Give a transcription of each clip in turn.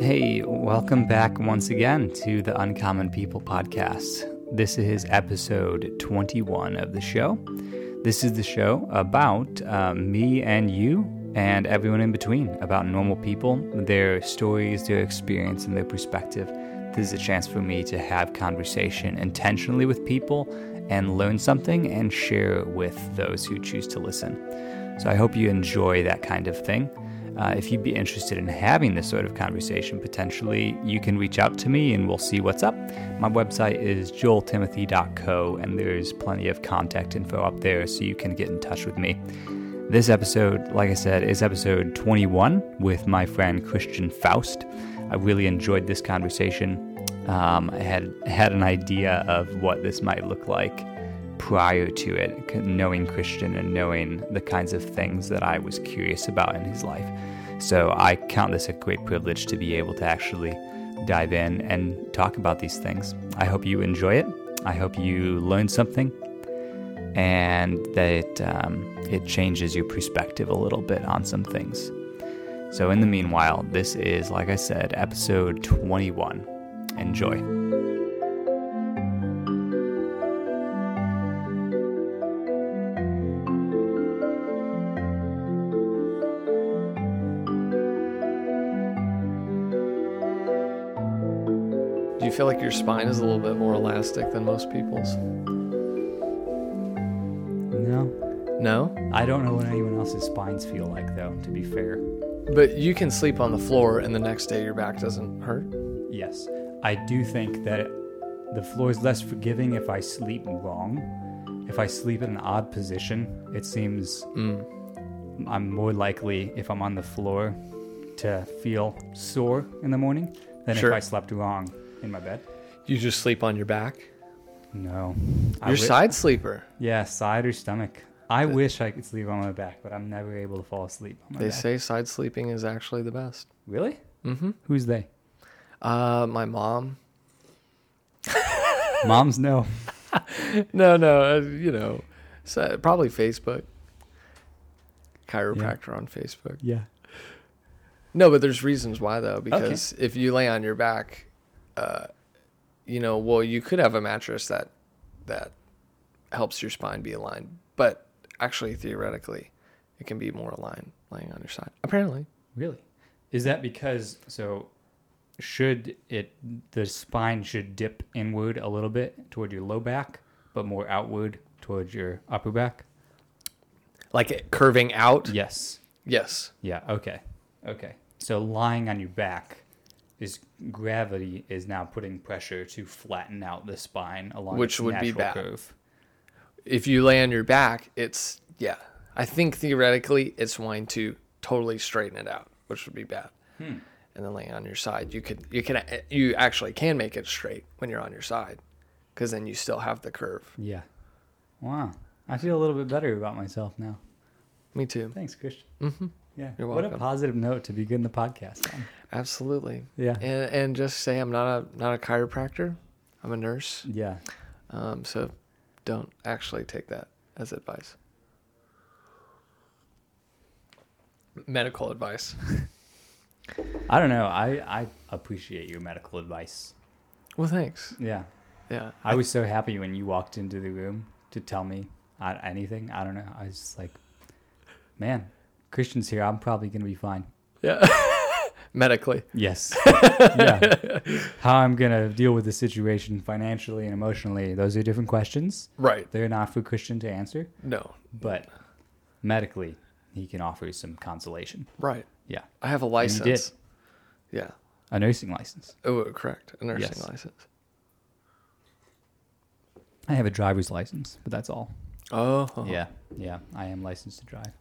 Hey, welcome back once again to the Uncommon People podcast. This is episode 21 of the show. This is the show about uh, me and you and everyone in between, about normal people, their stories, their experience, and their perspective. This is a chance for me to have conversation intentionally with people and learn something and share with those who choose to listen. So I hope you enjoy that kind of thing. Uh, if you'd be interested in having this sort of conversation, potentially you can reach out to me and we'll see what's up. My website is joeltimothy.co, and there's plenty of contact info up there so you can get in touch with me. This episode, like I said, is episode 21 with my friend Christian Faust. I really enjoyed this conversation. Um, I had had an idea of what this might look like prior to it, knowing Christian and knowing the kinds of things that I was curious about in his life. So I count this a great privilege to be able to actually dive in and talk about these things. I hope you enjoy it. I hope you learn something and that um, it changes your perspective a little bit on some things. So, in the meanwhile, this is, like I said, episode 21. Enjoy. Feel like your spine is a little bit more elastic than most people's? No, No? I don't know what anyone else's spines feel like, though, to be fair. But you can sleep on the floor and the next day your back doesn't hurt? Yes, I do think that the floor is less forgiving if I sleep wrong. If I sleep in an odd position, it seems Mm. I'm more likely, if I'm on the floor, to feel sore in the morning than Sure. if I slept wrong in my bed. You just sleep on your back? No. You're wi- side sleeper. Yeah, side or stomach. I wish I could sleep on my back, but I'm never able to fall asleep on my They back. say side sleeping is actually the best. Really? Mm-hmm. Who's they? Uh, my mom. Moms no. No, no, uh, you know, so, probably Facebook. Chiropractor on Facebook. Yeah. No, but there's reasons why though, because if you lay on your back, uh, you know, well, you could have a mattress that that helps your spine be aligned, but actually, theoretically, it can be more aligned laying on your side. Apparently, Really? Is that because so should it the spine should dip inward a little bit toward your low back, but more outward towards your upper back? like it curving out. Yes. Yes, Yeah, okay. Okay. So lying on your back is gravity is now putting pressure to flatten out the spine along Which would be bad. curve. if you lay on your back, it's yeah. I think theoretically, it's going to totally straighten it out, which would be bad. Hmm. And then laying on your side, you could you can you actually can make it straight when you're on your side, because then you still have the curve. Yeah. Wow. I feel a little bit better about myself now. Me too. Thanks, Christian. hmm Yeah. You're welcome. what a positive note to begin the podcast on. Absolutely. Yeah. And and just say I'm not a not a chiropractor. I'm a nurse. Yeah. Um, so don't actually take that as advice. Medical advice. I don't know. I, I appreciate your medical advice. Well, thanks. Yeah. Yeah. I was so happy when you walked into the room to tell me uh, anything. I don't know. I was just like, man, Christian's here. I'm probably going to be fine. Yeah. Medically. Yes. yeah. How I'm going to deal with the situation financially and emotionally, those are different questions. Right. They're not for Christian to answer, No. but medically, he can offer you some consolation. Right. Yeah. I have a license. Yeah. A nursing license. Oh, correct. A nursing Yes. license. I have a driver's license, but that's all. Oh. Yeah. Yeah. I am licensed to drive.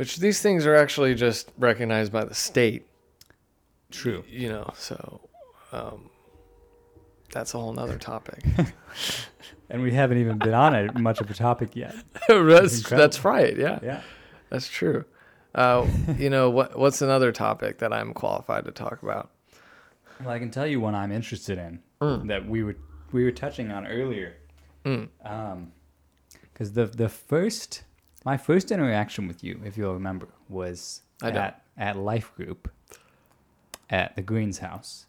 Which these things are actually just recognized by the state, True. you know, so um, that's a whole nother topic. And we haven't even been on it much of a topic yet. that's, that's right. Yeah. Yeah. That's true. Uh, you know, what? what's another topic that I'm qualified to talk about? Well, I can tell you one I'm interested in Mm. that we were we were touching on earlier. Mm. Um, because the the first My first interaction with you, if you'll remember, was I don't. at, at Life Group at the Greens house.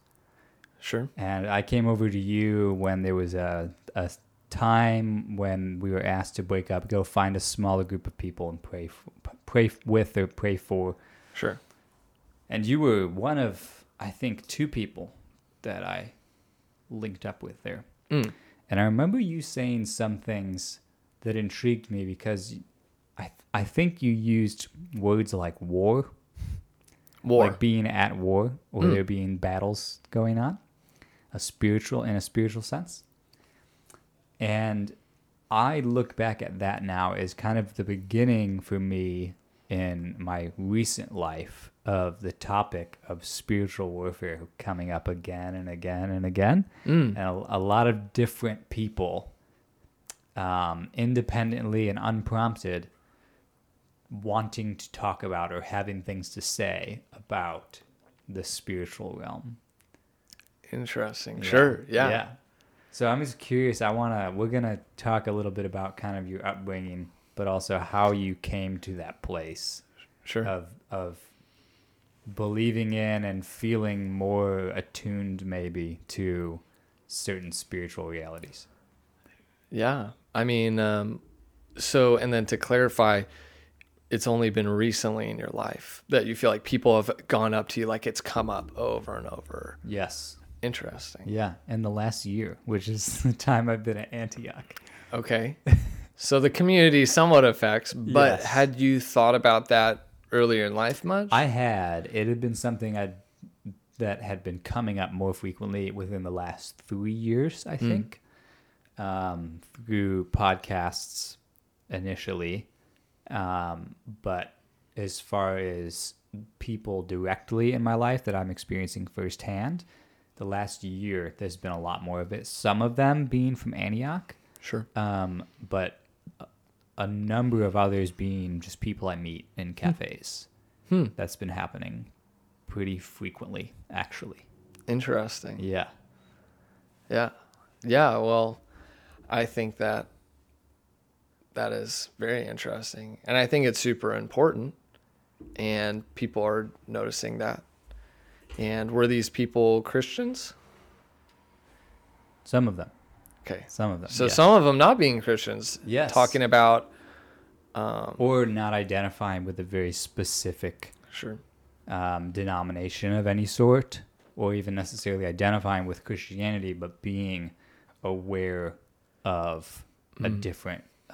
Sure. And I came over to you when there was a, a time when we were asked to break up, go find a smaller group of people and pray, for, pray with or pray for. Sure. And you were one of, I think, two people that I linked up with there. Mm. And I remember you saying some things that intrigued me because I I think you used words like war, War. like being at war or Mm. there being battles going on, a spiritual in a spiritual sense. And I look back at that now as kind of the beginning for me in my recent life of the topic of spiritual warfare coming up again and again and again Mm. and a, a lot of different people um, independently and unprompted wanting to talk about or having things to say about the spiritual realm Interesting. Yeah. Sure. Yeah. yeah so i'm just curious i want to we're going to talk a little bit about kind of your upbringing but also how you came to that place Sure. of of believing in and feeling more attuned maybe to certain spiritual realities Yeah. I mean, um, so, and then to clarify, it's only been recently in your life that you feel like people have gone up to you, like it's come up over and over. yes Interesting. Yeah, in the last year, which is the time I've been at Antioch. Okay. so the community somewhat affects, but Yes. had you thought about that earlier in life much? I had it had been something I'd that had been coming up more frequently within the last three years, I think, um, through podcasts initially, um, but as far as people directly in my life that I'm experiencing firsthand, the last year there's been a lot more of it. Some of them being from Antioch, Sure. um, but a- a number of others being just people I meet in cafes. Hmm. That's been happening pretty frequently, actually. Interesting. Yeah. Yeah. Yeah. Well, I think that that is very interesting. And I think it's super important. And people are noticing that. And were these people Christians? Some of them. Okay. Some of them. So some of them not being Christians. Yes. Talking about, um, or not identifying with a very specific sure. um, denomination of any sort, or even necessarily identifying with Christianity, but being aware of a Mm.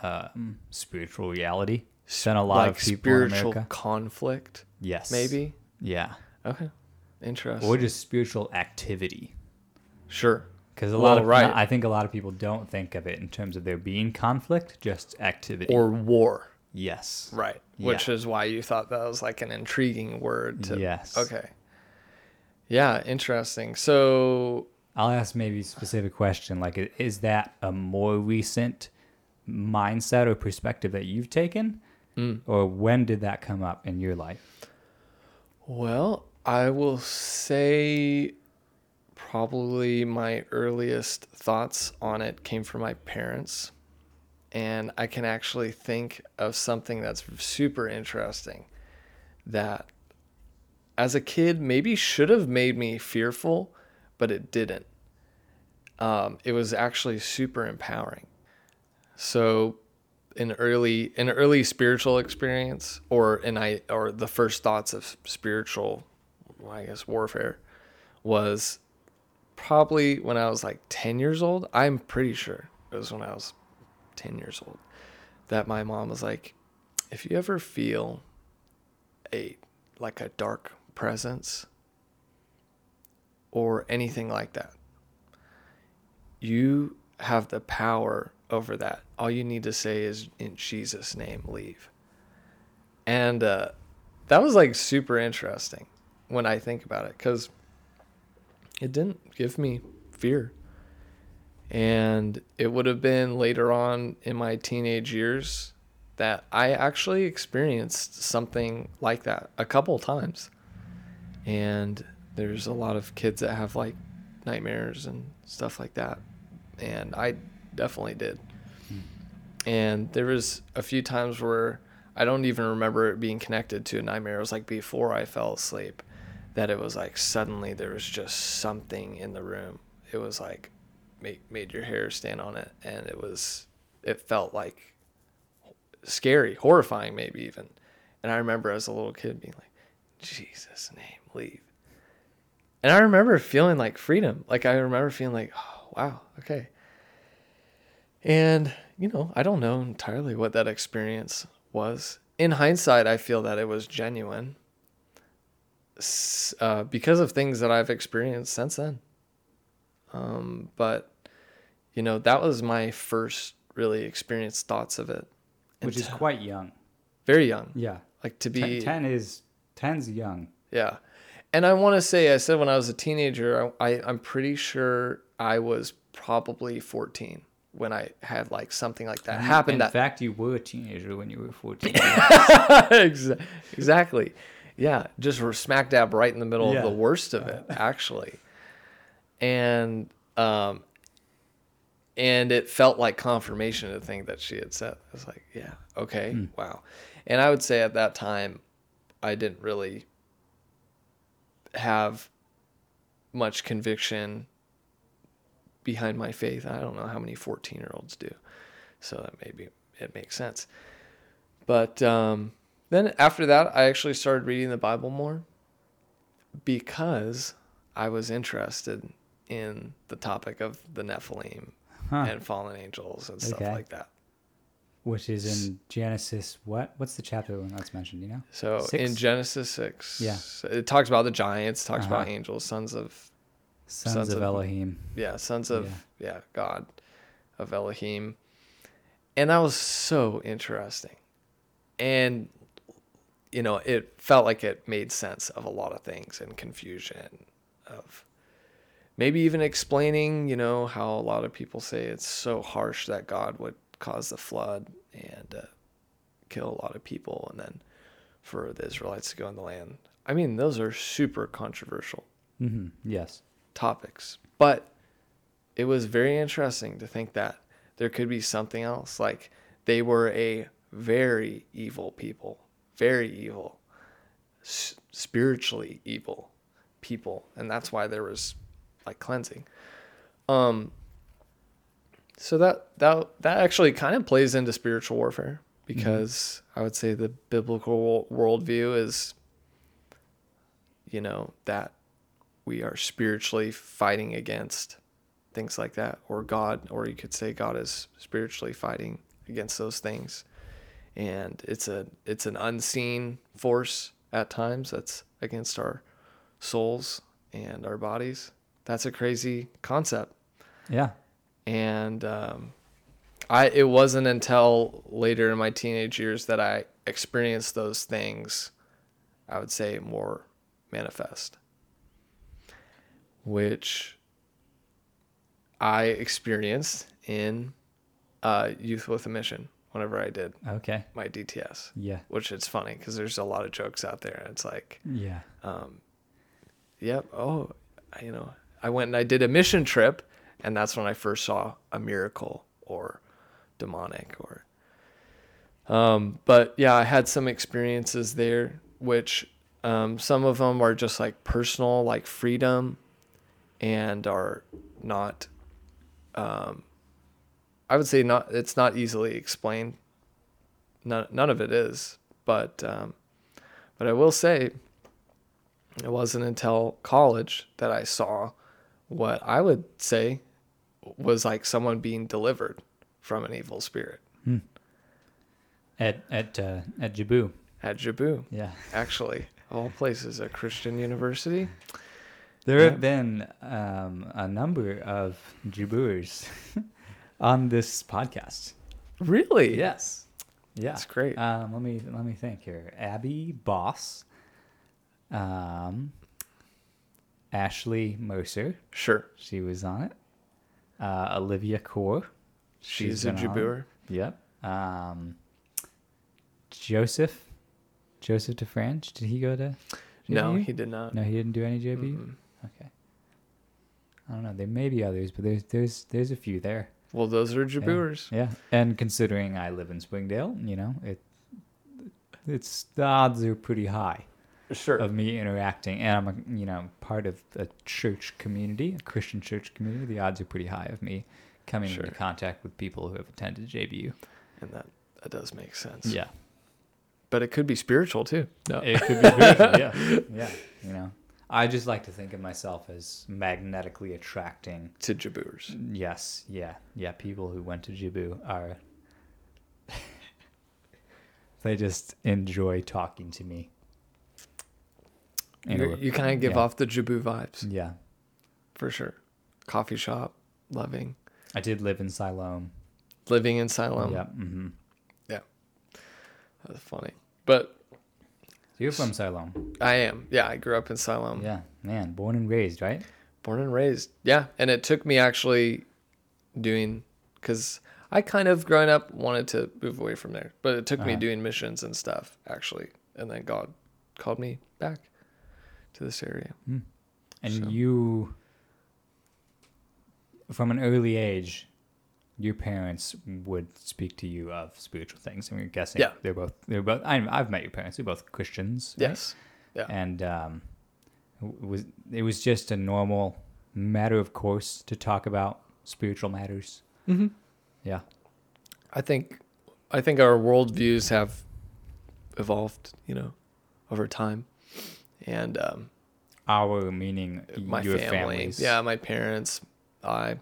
Different um, spiritual reality than a lot like of people in spiritual America. conflict, Yes. maybe. Yeah. Okay. Interesting. Or just spiritual activity. sure. Because a Well, lot of right. I think a lot of people don't think of it in terms of there being conflict, just activity. Or war. yes. Right. Yeah. Which is why you thought that was like an intriguing word to Yes. Okay. Yeah, interesting. So I'll ask maybe a specific question like is that a more recent mindset or perspective that you've taken mm, or when did that come up in your life? well, I will say probably my earliest thoughts on it came from my parents. And I can actually think of something that's super interesting that as a kid maybe should have made me fearful, but it didn't. Um, it was actually super empowering. So, an early an early spiritual experience, or an I or the first thoughts of spiritual, I guess warfare, was probably when I was like ten years old. I'm pretty sure it was when I was ten years old that my mom was like, if you ever feel a like a dark presence or anything like that, you have the power over that. All you need to say is in Jesus' name, leave. And uh, that was like super interesting when I think about it because it didn't give me fear. And it would have been later on in my teenage years that I actually experienced something like that a couple times. And there's a lot of kids that have like nightmares and stuff like that. And I definitely did. Hmm. And there was a few times where I don't even remember it being connected to a nightmare. It was like before I fell asleep that it was like suddenly there was just something in the room. It was like made, made your hair stand on it and it was it felt like scary, horrifying maybe even. And I remember as a little kid being like, Jesus name, leave. And I remember feeling like freedom. Like I remember feeling like, oh wow, okay. And, you know, I don't know entirely what that experience was. In hindsight, I feel that it was genuine uh, because of things that I've experienced since then. Um, but you know, that was my first really experienced thoughts of it, which is quite young. Very young. Yeah, like to be ten, 10 is ten's young. Yeah, and I want to say, I said when I was a teenager, I, I I'm pretty sure I was probably 14 when I had like something like that happen. In that... fact, you were a teenager when you were 14. exactly yeah, just were smack dab right in the middle yeah. of the worst of it, actually. And um, and it felt like confirmation to think that she had said. I was like, yeah, okay, mm. wow. And I would say at that time, I didn't really have much conviction behind my faith. I don't know how many 14 year olds do. So that maybe it makes sense. But um, then after that, I actually started reading the Bible more because I was interested in the topic of the Nephilim huh. and fallen angels and stuff okay. like that. Which is in Genesis. What? What's the chapter when that's mentioned? You know. So six? in Genesis six, yeah, it talks about the giants, talks uh-huh. about angels, sons of sons, sons of, of, Elohim. Yeah, sons of yeah. yeah God of Elohim, and that was so interesting. And you know, it felt like it made sense of a lot of things and confusion of maybe even explaining, you know, how a lot of people say it's so harsh that God would cause the flood and uh, kill a lot of people and then for the Israelites to go in the land. I mean, those are super controversial. Mm-hmm. Yes. Topics. But it was very interesting to think that there could be something else. Like they were a very evil people very evil, s- spiritually evil people, and that's why there was like cleansing. Um. So that that that actually kind of plays into spiritual warfare because mm-hmm. I would say the biblical worldview is, you know, that we are spiritually fighting against things like that, or God, or you could say God is spiritually fighting against those things and it's a it's an unseen force at times that's against our souls and our bodies. That's a crazy concept. Yeah. And um, I it wasn't until later in my teenage years that I experienced those things. I would say more manifest, which I experienced in uh, Youth with a Mission whenever I did okay my DTS. Yeah, which it's funny because there's a lot of jokes out there. And It's like yeah, um, yep. Oh, you know, I went and I did a mission trip, and that's when I first saw a miracle or demonic or. Um, but yeah, I had some experiences there, which um, some of them are just like personal, like freedom, and are not um, I would say not. It's not easily explained. None, none of it is. But um, but I will say, it wasn't until college that I saw what I would say was like someone being delivered from an evil spirit. Hmm. At at uh, at Jabu. At Jabu. Yeah. Actually, all places, a Christian university. There yeah. have been um, a number of Jabuers on this podcast. Really? Yes. Yeah. That's great. Um, let me let me think here. Abby Boss. Um, Ashley Mercer. Sure. She was on it. Uh, Olivia Core. She's, She's a Jabuer. Yep. Um, Joseph. Joseph DeFrange. Did he go to? No, he did not. No, he didn't do any JB. Mm-hmm. Okay. I don't know. There may be others, but there's there's there's a few there. Well, those are Jabuers. Yeah. yeah. And considering I live in Springdale, you know, it it's the odds are pretty high Sure. of me interacting, and I'm a you know part of a church community, a Christian church community. The odds are pretty high of me coming Sure. into contact with people who have attended JBU. and that that does make sense. Yeah, But it could be spiritual too. No. it could be spiritual. yeah, yeah. You know, I just like to think of myself as magnetically attracting. to Jabuers. Yes, yeah, yeah. People who went to Jibu are. they just enjoy talking to me. You, you kind of give yeah. off the Jabu vibes Yeah, for sure. Coffee shop, loving, I did live in Siloam. living in Siloam. yeah. Mm-hmm. Yeah. That's funny. But You're from Siloam. I am. Yeah, I grew up in Siloam. Yeah, man, born and raised, right? Born and raised. Yeah. And it took me actually doing, because I kind of growing up wanted to move away from there, but it took me Uh-huh. doing missions and stuff actually. And then God called me back to this area. And So- you, from an early age, your parents would speak to you of spiritual things. We're guessing Yeah. they're both they're both. I, I've met your parents. They're both Christians. right? Yes. Yeah. And um, it was it was just a normal matter of course to talk about spiritual matters. Mm-hmm. Yeah. I think, I think our worldviews have evolved, you know, over time. And, um, Our meaning my your family. families. Yeah, my parents. I.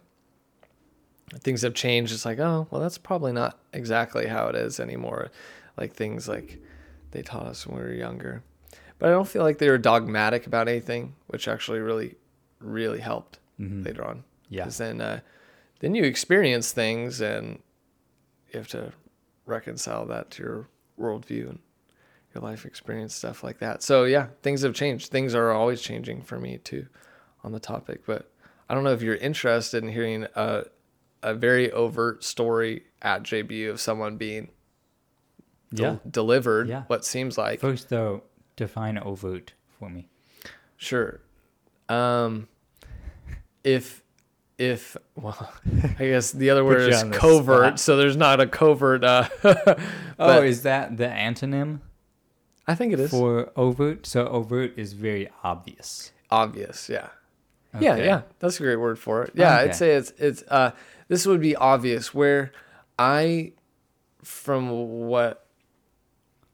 Things have changed. It's like, oh, well, that's probably not exactly how it is anymore. Like things like they taught us when we were younger, but I don't feel like they were dogmatic about anything, which actually really, really helped Mhm. later on. Yeah. Because then, uh, then you experience things and you have to reconcile that to your worldview and your life experience, stuff like that. So yeah, things have changed. Things are always changing for me too, on the topic. But I don't know if you're interested in hearing a a very overt story at JBU of someone being del- Yeah. delivered. Yeah. What seems like First, though, define overt for me. Sure. Um, if if well, I guess the other word is covert, spot. so there's not a covert. Uh, oh, is that the antonym I think it is for overt? So overt is very obvious. obvious. Yeah. Yeah, Okay. yeah, that's a great word for it. Yeah, Okay. I'd say it's it's uh this would be obvious where I from what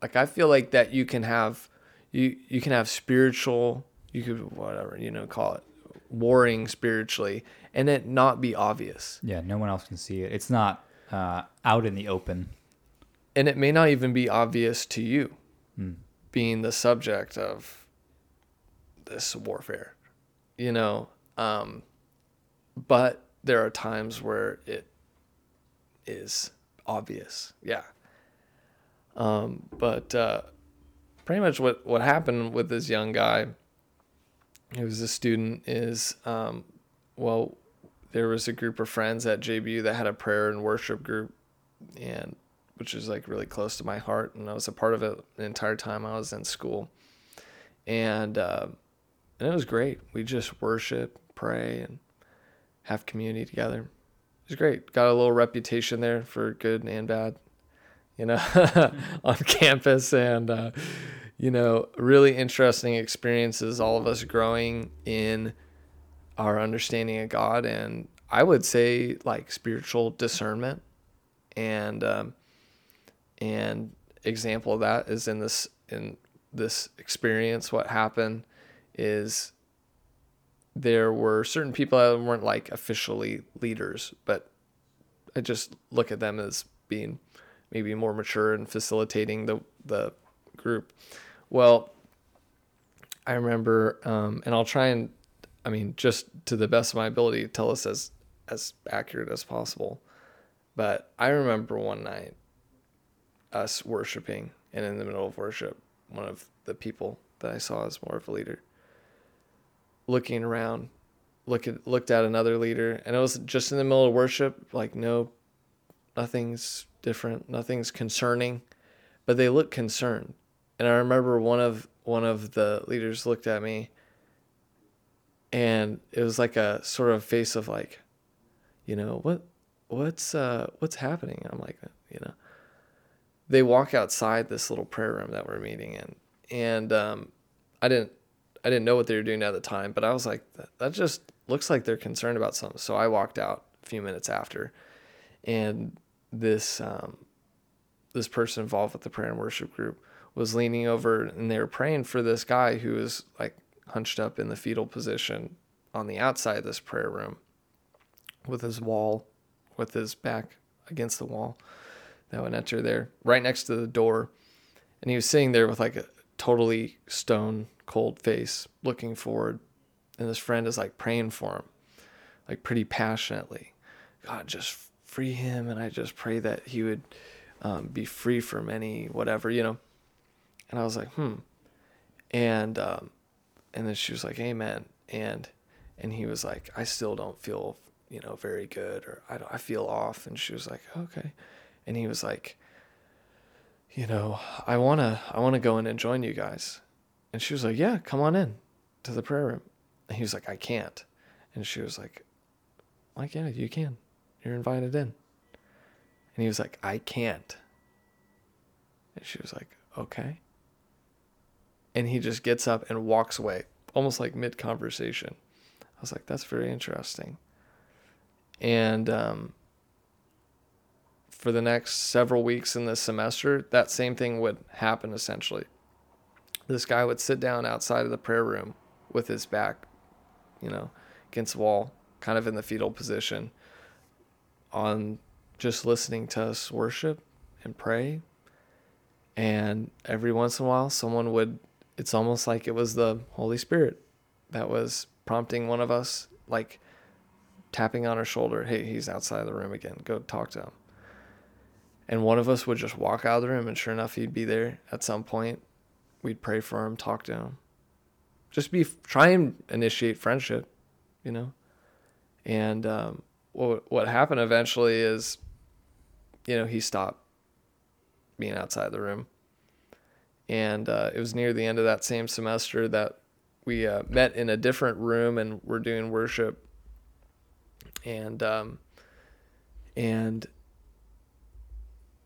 like I feel like that you can have you you can have spiritual you could whatever, you know, call it warring spiritually and it not be obvious. Yeah, no one else can see it. It's not uh, out in the open. And it may not even be obvious to you Hmm. being the subject of this warfare. You know, um but there are times where it is obvious. Yeah. Um, but uh, pretty much what, what happened with this young guy who was a student is, um, well, there was a group of friends at JBU that had a prayer and worship group, and which is like really close to my heart, and I was a part of it the entire time I was in school, and uh, and it was great. We just worship, pray, and have community together. It was great. Got a little reputation there for good and bad, you know, on campus, and uh, you know, really interesting experiences. All of us growing in our understanding of God, and I would say like spiritual discernment, and um, and example of that is in this in this experience. What happened is there were certain people that weren't like officially leaders, but I just look at them as being maybe more mature and facilitating the the group. Well, I remember, um, and I'll try and, I mean, just to the best of my ability, tell us as as accurate as possible. But I remember one night us worshiping, and in the middle of worship, one of the people that I saw as more of a leader looking around, look at, looked at another leader, and it was just in the middle of worship, like no, nothing's different, nothing's concerning, but they looked concerned. And I remember one of one of the leaders looked at me, and it was like a sort of face of like, you know what, what's uh what's happening? I'm like, you know, they walk outside this little prayer room that we're meeting in, and um, I didn't I didn't know what they were doing at the time, but I was like, that just looks like they're concerned about something. So I walked out a few minutes after, and this um, this person involved with the prayer and worship group was leaning over and they were praying for this guy who was like hunched up in the fetal position on the outside of this prayer room with his wall with his back against the wall that would enter there right next to the door and he was sitting there with like a totally stone cold face looking forward and this friend is like praying for him like pretty passionately. God just free him and i just pray that he would um, be free from any whatever you know? And i was like hmm. And um, and then she was like amen. And and he was like i still don't feel you know very good or i, I feel off. And she was like okay. And he was like you know i want to i want to go in and join you guys and she was like yeah come on in to the prayer room. And he was like i can't. And she was like like yeah you can. You're invited in. And he was like i can't. And she was like okay. And he just gets up and walks away almost like mid conversation i was like that's very interesting. And um, for the next several weeks in this semester, that same thing would happen essentially. This guy would sit down outside of the prayer room with his back, you know, against the wall, kind of in the fetal position, on just listening to us worship and pray. And every once in a while, someone would, it's almost like it was the Holy Spirit that was prompting one of us, like, tapping on our shoulder, hey, he's outside of the room again. Go talk to him. And one of us would just walk out of the room, and sure enough, he'd be there at some point. We'd pray for him, talk to him. Just be, try and initiate friendship, you know? And um, what, what happened eventually is, you know, he stopped being outside the room. And uh, it was near the end of that same semester that we uh, met in a different room and we're doing worship and um, and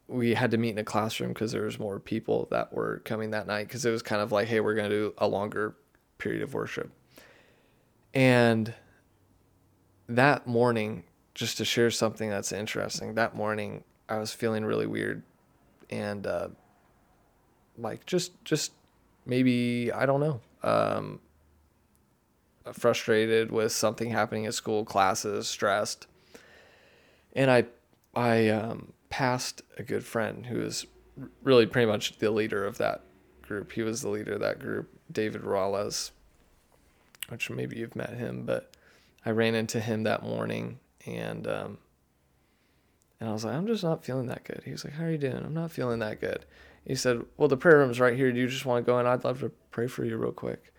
we had to meet in a classroom because there was more people that were coming that night because it was kind of like hey we're going to do a longer period of worship and that morning just to share something that's interesting that morning i was feeling really weird and uh, like just just maybe i don't know um, frustrated with something happening at school, classes, stressed. And I, I um, passed a good friend who was really pretty much the leader of that group. He was the leader of that group, David Rales, which maybe you've met him, but I ran into him that morning and, um, and I was like, I'm just not feeling that good. He was like, How are you doing? I'm not feeling that good. He said, Well, the prayer room's right here. Do you just want to go in? I'd love to pray for you real quick.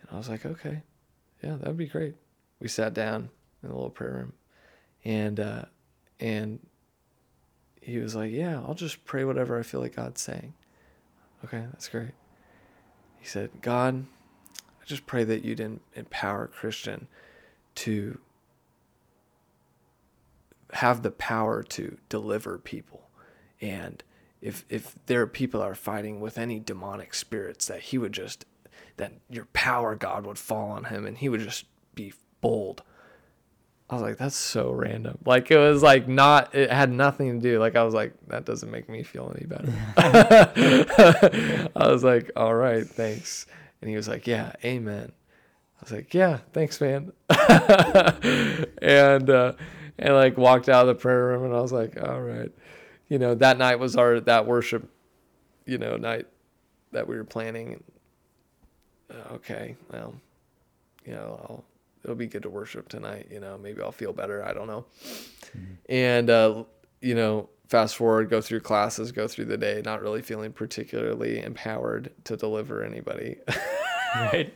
And I was like, Okay yeah, that'd be great. We sat down in the little prayer room, and uh, and he was like, yeah, I'll just pray whatever I feel like God's saying. Okay, that's great. He said, God, I just pray that you'd empower Christian to have the power to deliver people and if if there are people that are fighting with any demonic spirits that he would just that your power God would fall on him and he would just be bold. I was like, that's so random. Like it was like not it had nothing to do. Like I was like, that doesn't make me feel any better. I was like, all right, thanks. And he was like, Yeah, amen. I was like, Yeah, thanks, man. and uh and like walked out of the prayer room and I was like, All right. You know, that night was our that worship, you know, night that we were planning uh, okay, well, you know, I'll, it'll be good to worship tonight. You know, maybe I'll feel better. I don't know. Mm-hmm. And, uh, you know, fast forward, go through classes, go through the day, not really feeling particularly empowered to deliver anybody. right.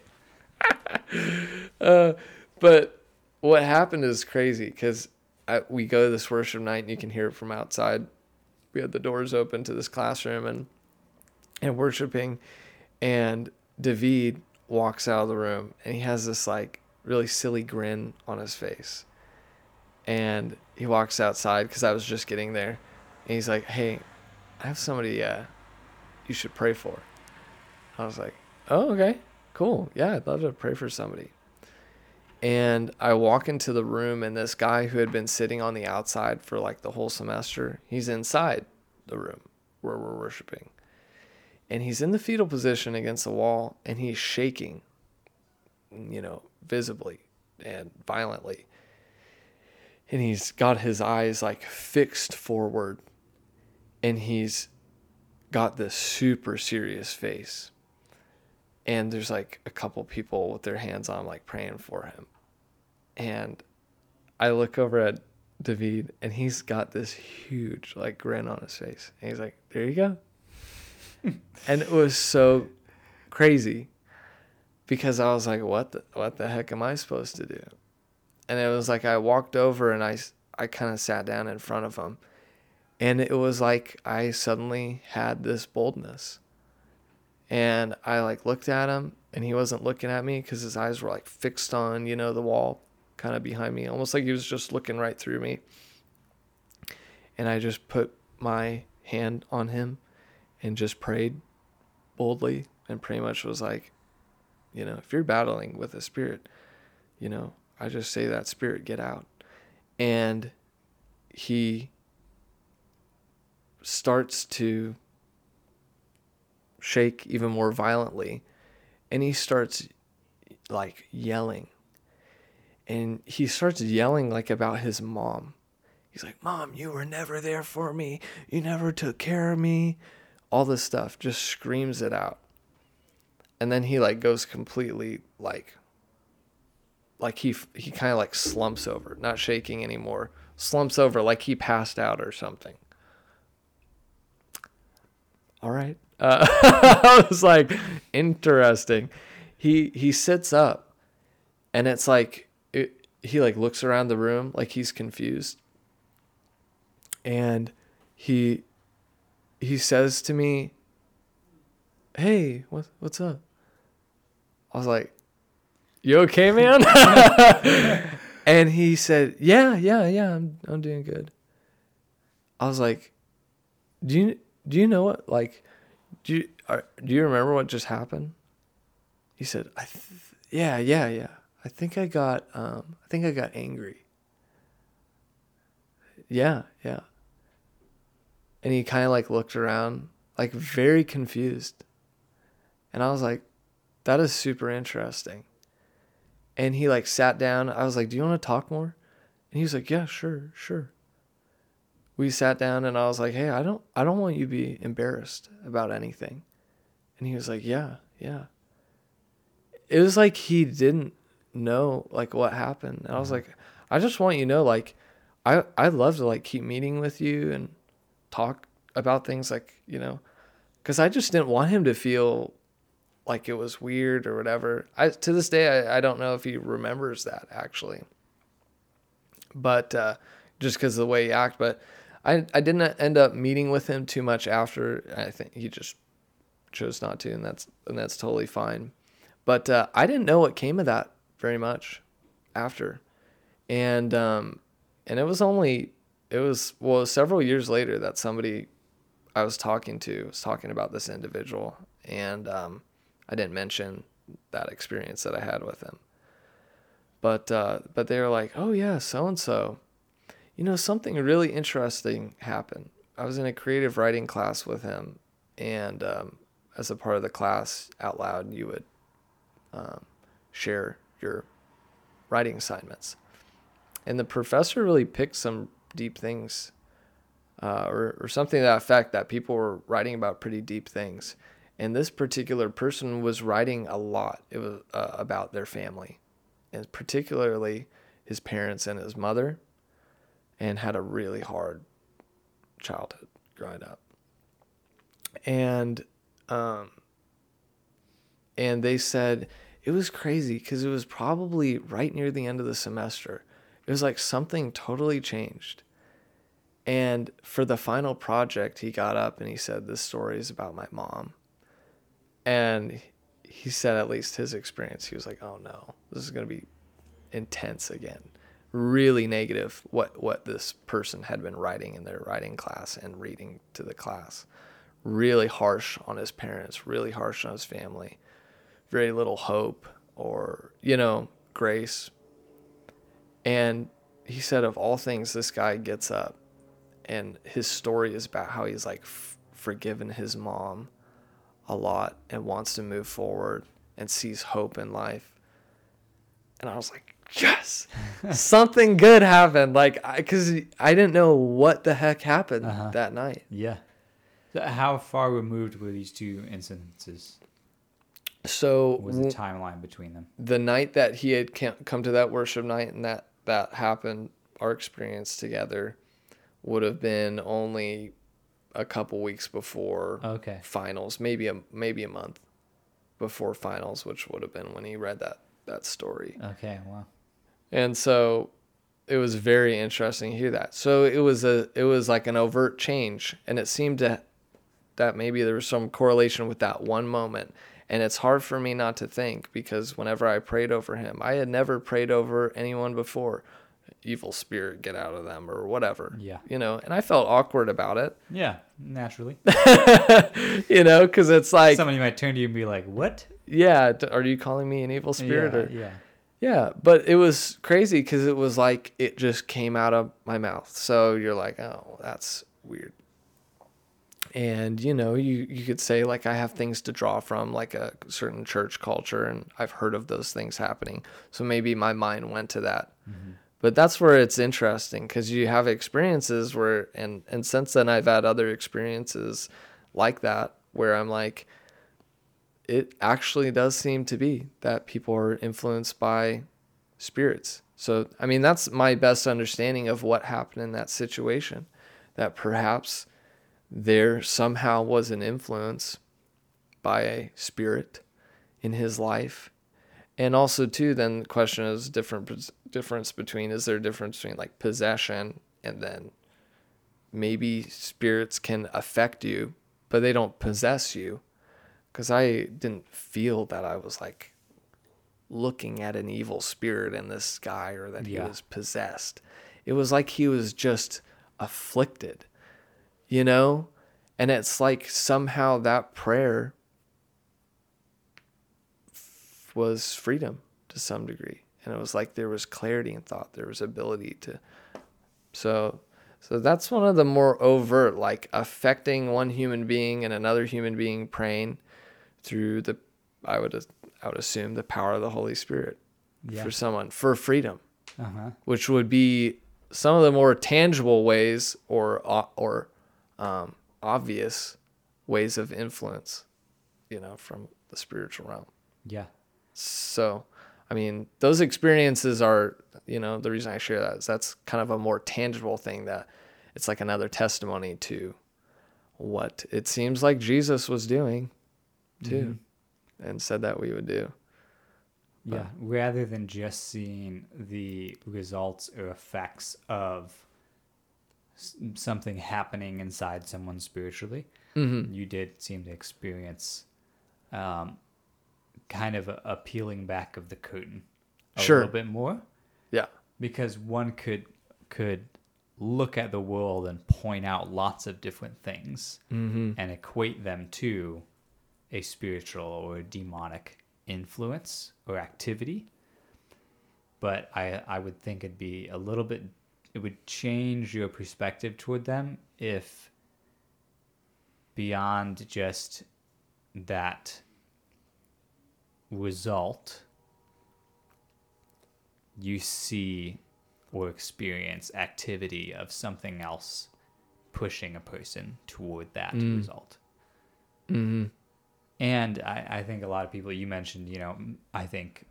uh, but what happened is crazy because we go to this worship night and you can hear it from outside. We had the doors open to this classroom and and worshiping, and David walks out of the room and he has this like really silly grin on his face. And he walks outside because I was just getting there. And he's like, Hey, I have somebody uh, you should pray for. I was like, oh, okay, cool. Yeah, I'd love to pray for somebody. And I walk into the room, and this guy who had been sitting on the outside for like the whole semester, he's inside the room where we're worshiping. And he's in the fetal position against the wall, and he's shaking, you know, visibly and violently. And he's got his eyes like fixed forward, and he's got this super serious face. And there's like a couple people with their hands on, like praying for him and I look over at David and he's got this huge like grin on his face. And he's like, There you go. and it was so crazy because I was like, What the what the heck am I supposed to do? And it was like I walked over and I I kind of sat down in front of him. And it was like I suddenly had this boldness. And I like looked at him and he wasn't looking at me because his eyes were like fixed on, you know, the wall kind of behind me, almost like he was just looking right through me. And I just put my hand on him and just prayed boldly and pretty much was like, you know, if you're battling with a spirit, you know, I just say that spirit get out. And he starts to shake even more violently and he starts like yelling and he starts yelling like about his mom. He's like, "Mom, you were never there for me. You never took care of me." All this stuff just screams it out. And then he like goes completely like like he he kind of like slumps over, not shaking anymore. Slumps over like he passed out or something. All right. Uh, I was like, interesting. He he sits up, and it's like he like looks around the room like he's confused and he he says to me hey what what's up i was like you okay man and he said yeah yeah yeah i'm i'm doing good i was like do you do you know what like do you are, do you remember what just happened he said i th- yeah yeah yeah I think I got um, I think I got angry. Yeah, yeah. And he kind of like looked around, like very confused. And I was like, that is super interesting. And he like sat down. I was like, do you want to talk more? And he was like, yeah, sure, sure. We sat down and I was like, hey, I don't I don't want you to be embarrassed about anything. And he was like, yeah, yeah. It was like he didn't know like what happened. And I was mm-hmm. like, I just want you to know, like, I I'd love to like keep meeting with you and talk about things like you know, because I just didn't want him to feel like it was weird or whatever. I to this day I, I don't know if he remembers that actually. But uh, just because of the way he acted, but I I didn't end up meeting with him too much after. I think he just chose not to, and that's and that's totally fine. But uh, I didn't know what came of that very much after. And um, and it was only it was well several years later that somebody I was talking to was talking about this individual, and um, I didn't mention that experience that I had with him. But uh, but they were like, oh yeah, so and so, you know, something really interesting happened. I was in a creative writing class with him, and um, as a part of the class, out loud, you would um, share your writing assignments. And the professor really picked some deep things, uh, or, or something to that effect, that people were writing about pretty deep things. And this particular person was writing a lot. It was uh, about their family, and particularly his parents and his mother, and had a really hard childhood growing up. And um, and they said it was crazy because it was probably right near the end of the semester. It was like something totally changed. And for the final project, he got up and he said, This story is about my mom. And he said, at least his experience, he was like, Oh no, this is going to be intense again. really negative what what this person had been writing in their writing class and reading to the class. Really harsh on his parents really harsh on his family. Very little hope or you know grace. And he said of all things this guy gets up and his story is about how he's like f- forgiven his mom a lot and wants to move forward and sees hope in life and i was like yes, something good happened. Like, because I, I, didn't know what the heck happened uh-huh. that night. Yeah. So how far removed were these two instances? So what was the timeline between them? The night that he had come to that worship night and that that happened, our experience together would have been only a couple weeks before okay. finals, maybe a maybe a month before finals, which would have been when he read that that story. Okay, wow. And so it was very interesting to hear that. So it was a it was like an overt change and it seemed to that maybe there was some correlation with that one moment. And it's hard for me not to think because whenever I prayed over him, I had never prayed over anyone before. Evil spirit, get out of them or whatever. Yeah. You know, and I felt awkward about it. Yeah, naturally. you know, because it's like. Somebody might turn to you and be like, what? Yeah. Are you calling me an evil spirit? Yeah. Or, yeah. Yeah, but it was crazy because it was like it just came out of my mouth. So you're like, oh, that's weird. And you know, you you could say like I have things to draw from, like a certain church culture, and I've heard of those things happening. So maybe my mind went to that. Mm-hmm. But that's where it's interesting because you have experiences where, and and since then I've had other experiences like that where I'm like, it actually does seem to be that people are influenced by spirits. So, I mean, that's my best understanding of what happened in that situation. That perhaps there somehow was an influence by a spirit in his life. And also, too, then the question is different difference between is there a difference between like possession and then maybe spirits can affect you, but they don't possess you because I didn't feel that I was like looking at an evil spirit in this guy or that he was possessed. It was like he was just afflicted, you know? And it's like somehow that prayer was freedom to some degree. And it was like there was clarity in thought, there was ability to. So so that's one of the more overt, like affecting one human being and another human being praying through the I would I would assume the power of the Holy Spirit yeah. for someone for freedom, uh-huh. which would be some of the more tangible ways or or um, obvious ways of influence, you know, from the spiritual realm. Yeah. So, I mean, those experiences are, you know, the reason I share that is that's kind of a more tangible thing that it's like another testimony to what it seems like Jesus was doing too, mm-hmm. and said that we would do. Yeah, rather than just seeing the results or effects of something happening inside someone spiritually, mm-hmm. you did seem to experience um, kind of a, a, peeling back of the curtain a sure. little bit more. Yeah, because one could could look at the world and point out lots of different things mm-hmm. and equate them to a spiritual or a demonic influence or activity. But I, I would think it'd be a little bit, it would change your perspective toward them if beyond just that result, you see or experience activity of something else pushing a person toward that mm. result. Mm-hmm. And I, I think a lot of people, you mentioned, you know, I think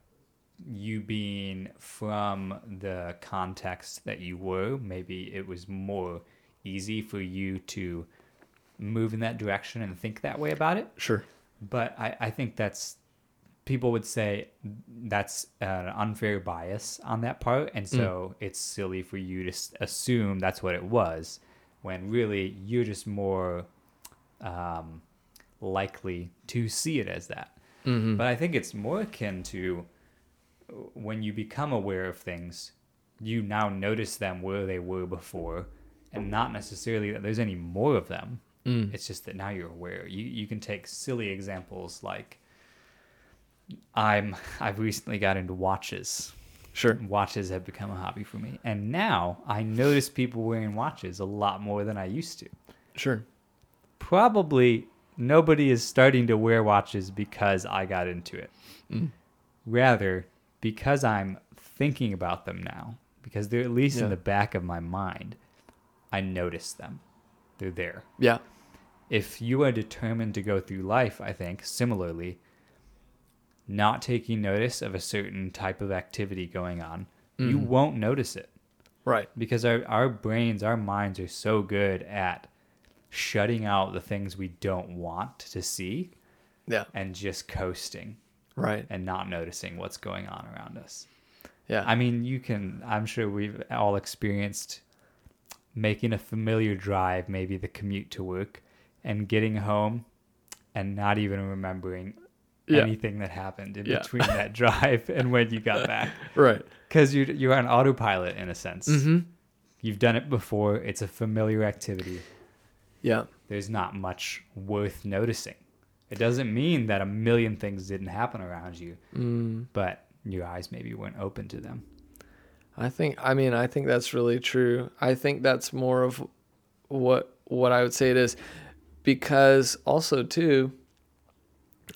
you being from the context that you were, maybe it was more easy for you to move in that direction and think that way about it. Sure. But I, I think that's, people would say that's an unfair bias on that part. And so mm. it's silly for you to assume that's what it was when really you're just more, um, likely to see it as that. Mm-hmm. But I think it's more akin to when you become aware of things, you now notice them where they were before, and not necessarily that there's any more of them. Mm. It's just that now you're aware. You you can take silly examples like I'm I've recently got into watches. Sure. Watches have become a hobby for me. And now I notice people wearing watches a lot more than I used to. Sure. Probably nobody is starting to wear watches because I got into it. Mm. Rather, because I'm thinking about them now, because they're at least Yeah. in the back of my mind, I notice them. They're there. Yeah. If you are determined to go through life, I think, similarly, not taking notice of a certain type of activity going on, you Mhm. won't notice it Right. because our, our brains, our minds are so good at shutting out the things we don't want to see Yeah. and just coasting Right. and not noticing what's going on around us. Yeah. I mean, you can, I'm sure we've all experienced making a familiar drive, maybe the commute to work, and getting home and not even remembering Yeah. anything that happened in Yeah. between that drive and when you got back. right. Because you're, you're on autopilot in a sense. Mm-hmm. You've done it before, it's a familiar activity. Yeah. There's not much worth noticing. It doesn't mean that a million things didn't happen around you, Mm. but your eyes maybe weren't open to them. I think I mean I think that's really true. I think that's more of what what I would say it is because also too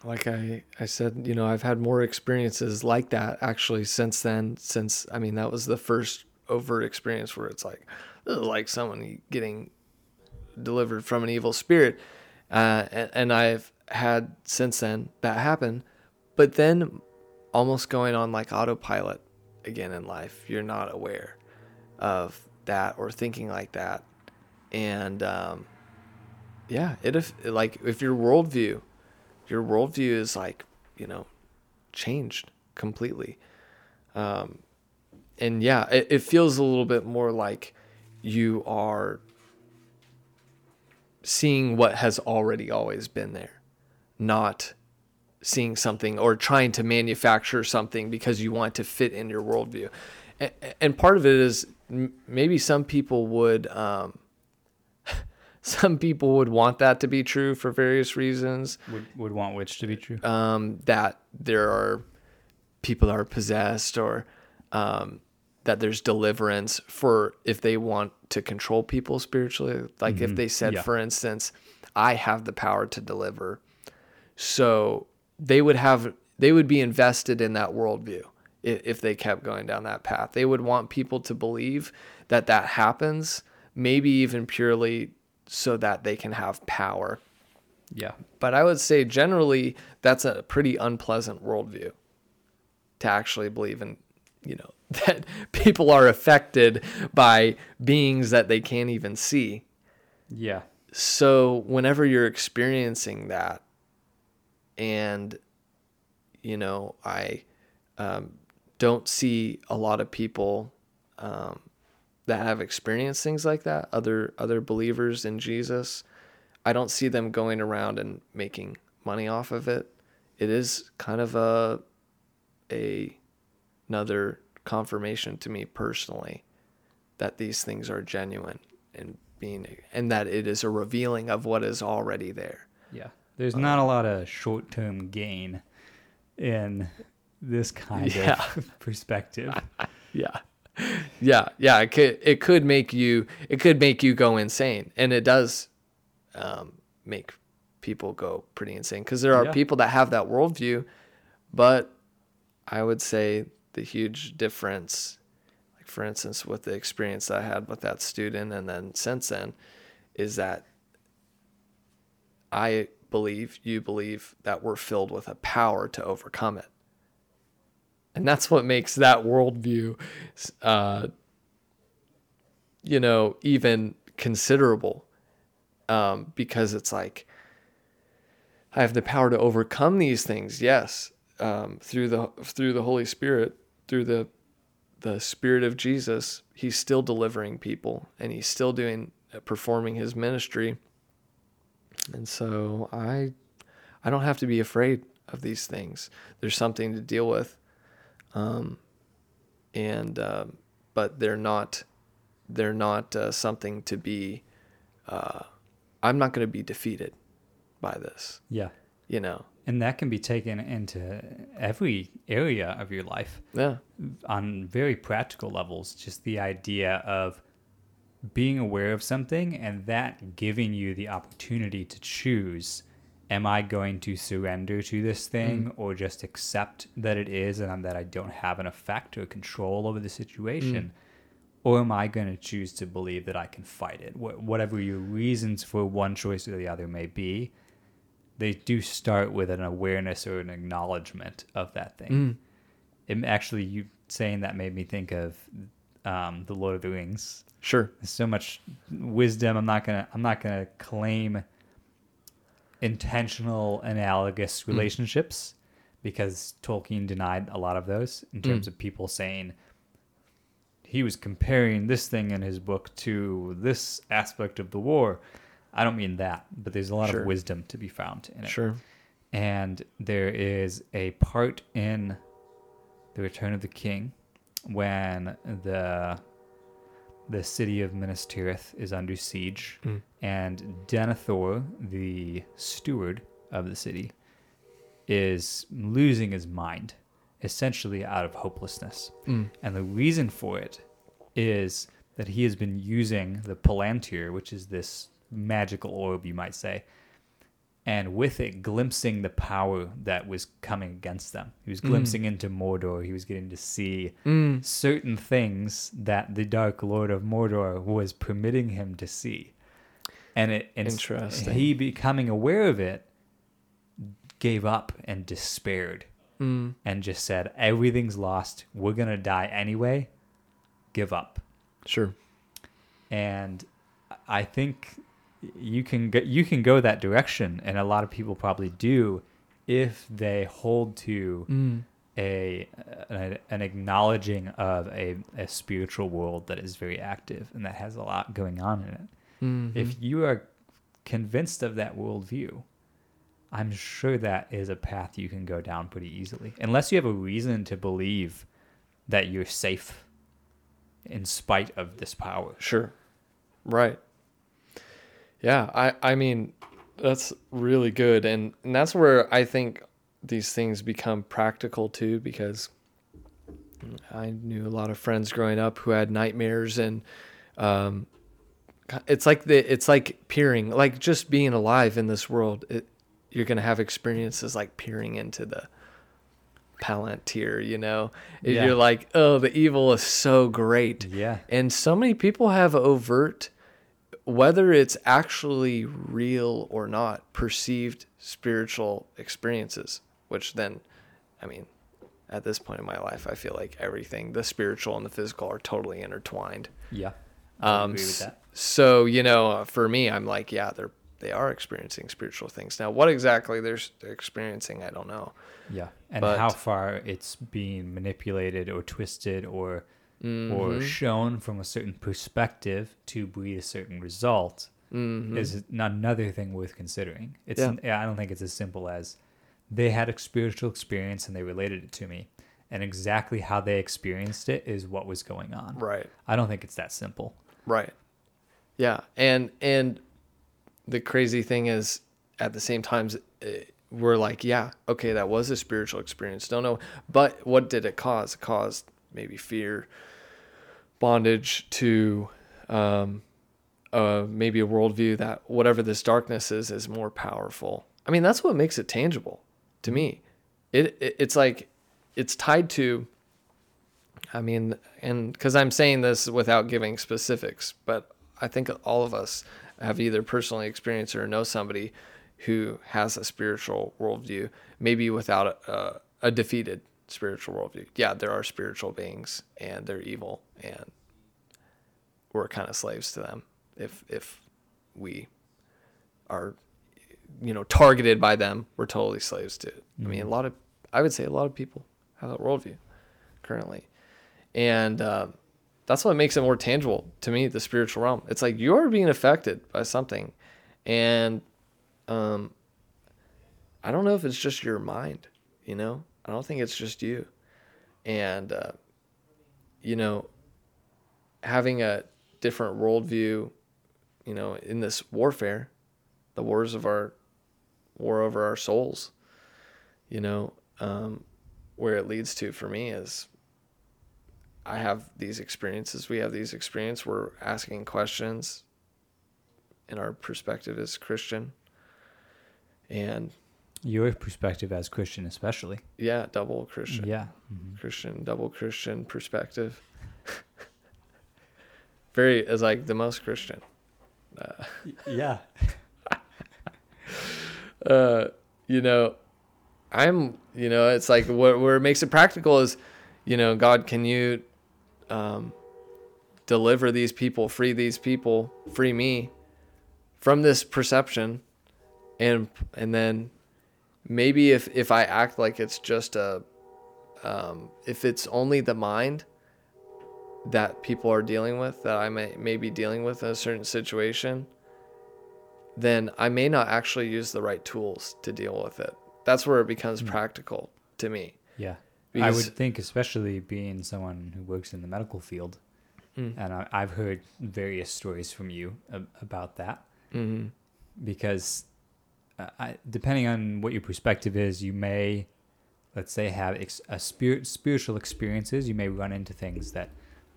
like I I said, you know, I've had more experiences like that actually since then since I mean that was the first overt experience where it's like like someone getting delivered from an evil spirit. Uh, and, and I've had since then that happen, but then almost going on like autopilot again in life. You're not aware of that or thinking like that. And um, yeah, it if like if your worldview, your worldview is like you know changed completely. Um, and yeah, it, it feels a little bit more like you are seeing what has already always been there, not seeing something or trying to manufacture something because you want to fit in your worldview. And, and part of it is maybe some people would, um, some people would want that to be true for various reasons. Would, would want which to be true? Um, that there are people that are possessed or um, that there's deliverance for if they want to control people spiritually. Like if Mhm. they said, Yeah. for instance, I have the power to deliver. So they would have, they would be invested in that worldview if, if they kept going down that path. They would want people to believe that that happens, maybe even purely so that they can have power. yeah. But I would say generally that's a pretty unpleasant worldview to actually believe in, you know, that people are affected by beings that they can't even see. Yeah. So whenever you're experiencing that, and, you know, I um, don't see a lot of people um, that have experienced things like that, other other believers in Jesus. I don't see them going around and making money off of it. It is kind of a a another confirmation to me personally that these things are genuine and being and that it is a revealing of what is already there. Yeah. There's uh, not a lot of short term gain in this kind Yeah. of perspective. Yeah. Yeah, yeah, it could it could make you it could make you go insane and it does um, make people go pretty insane because there are Yeah. people that have that worldview, but I would say the huge difference, like for instance, with the experience that I had with that student, and then since then, is that I believe, you believe that we're filled with a power to overcome it. And that's what makes that worldview, uh, you know, even considerable. Um, because it's like, I have the power to overcome these things, yes, um, through the through the Holy Spirit, through the the Spirit of Jesus. He's still delivering people, and he's still doing performing his ministry. And so I, I don't have to be afraid of these things. There's something to deal with, um, and um, but they're not they're not uh, something to be uh, i'm not going to be defeated by this Yeah. you know And that can be taken into every area of your life yeah on very practical levels. Just the idea of being aware of something and that giving you the opportunity to choose am I going to surrender to this mm. thing or just accept that it is and that I don't have an effect or control over the situation? Mm. Or am I going to choose to believe that I can fight it? Wh- whatever your reasons for one choice or the other may be, they do start with an awareness or an acknowledgement of that thing. Mm. It actually, you saying that made me think of um, the Lord of the Rings. sure There's so much wisdom. I'm not gonna. I'm not gonna claim intentional analogous mm. relationships because Tolkien denied a lot of those in terms mm. of people saying he was comparing this thing in his book to this aspect of the war. I don't mean that, but there's a lot Sure. of wisdom to be found in it. sure And there is a part in The Return of the King when the the city of Minas Tirith is under siege, hmm. and Denethor, the steward of the city, is losing his mind, essentially out of hopelessness. Hmm. And the reason for it is that he has been using the Palantir, which is this magical orb, you might say, and with it glimpsing the power that was coming against them. He was glimpsing into Mordor. He was getting to see certain things that the Dark Lord of Mordor was permitting him to see. And it and Interesting. he becoming aware of it gave up and despaired Mm. and just said everything's lost. We're going to die anyway. Give up sure and I think you can go, you can go that direction, and a lot of people probably do if they hold to Mm. a, a an acknowledging of a, a spiritual world that is very active and that has a lot going on in it. Mhm. If you are convinced of that worldview, I'm sure that is a path you can go down pretty easily, unless you have a reason to believe that you're safe in spite of this power. Sure. Right. Yeah, I I mean that's really good and, and that's where I think these things become practical too because I knew a lot of friends growing up who had nightmares and um it's like the it's like peering like just being alive in this world it, you're going to have experiences like peering into the palantir you know Yeah. you're like oh the evil is so great Yeah. and so many people have overt, whether it's actually real or not, perceived spiritual experiences, which then, I mean, at this point in my life, I feel like everything, the spiritual and the physical, are totally intertwined. Yeah. I Um, agree with that. So, you know, for me, I'm like, yeah, they're, they are experiencing spiritual things. Now, what exactly they're, they're experiencing, I don't know. Yeah. And but- how far it's being manipulated or twisted or Mm-hmm. or shown from a certain perspective to breed a certain result is another thing worth considering. It's Mm-hmm. Yeah. I don't think it's as simple as they had a spiritual experience and they related it to me. And exactly how they experienced it is what was going on. Right. I don't think it's that simple. Right. Yeah, and and the crazy thing is, at the same time, uh, we're like, yeah, okay, that was a spiritual experience. Don't know, but what did it cause? It caused maybe fear, bondage to, um, uh, maybe a worldview that whatever this darkness is is more powerful. I mean, that's what makes it tangible to me. It, it it's like it's tied to I mean, and because I'm saying this without giving specifics, but I think all of us have either personally experienced or know somebody who has a spiritual worldview, maybe without a, a defeated spiritual worldview. Yeah, there are spiritual beings and they're evil, and we're kind of slaves to them if if we are you know targeted by them we're totally slaves to it. I mean a lot of i would say a lot of people have that worldview currently. And uh, that's what makes it more tangible to me the spiritual realm. It's like you're being affected by something and um i don't know if it's just your mind you know i don't think it's just you and uh, you know having a different worldview, you know, in this warfare, the wars of our war over our souls, you know, um, where it leads to for me is I have these experiences, we have these experiences, we're asking questions in our perspective as Christian. And your perspective as Christian, especially. Yeah, double Christian. Yeah. Mm-hmm. Christian, double Christian perspective. Very, is like the most Christian. Uh, yeah. uh, you know, I'm, you know, it's like what, where it makes it practical is, you know, God, can you um, deliver these people, free these people, free me from this perception, and and then maybe if if I act like it's just a, um, if it's only the mind that people are dealing with that I may may be dealing with in a certain situation, then I may not actually use the right tools to deal with it. That's where it becomes mm. practical to me. Yeah. Because, I would think, especially being someone who works in the medical field, mm. and I, have heard various stories from you about that. Mm-hmm. Because I, depending on what your perspective is, you may, let's say, have ex- a spirit spiritual experiences. You may run into things that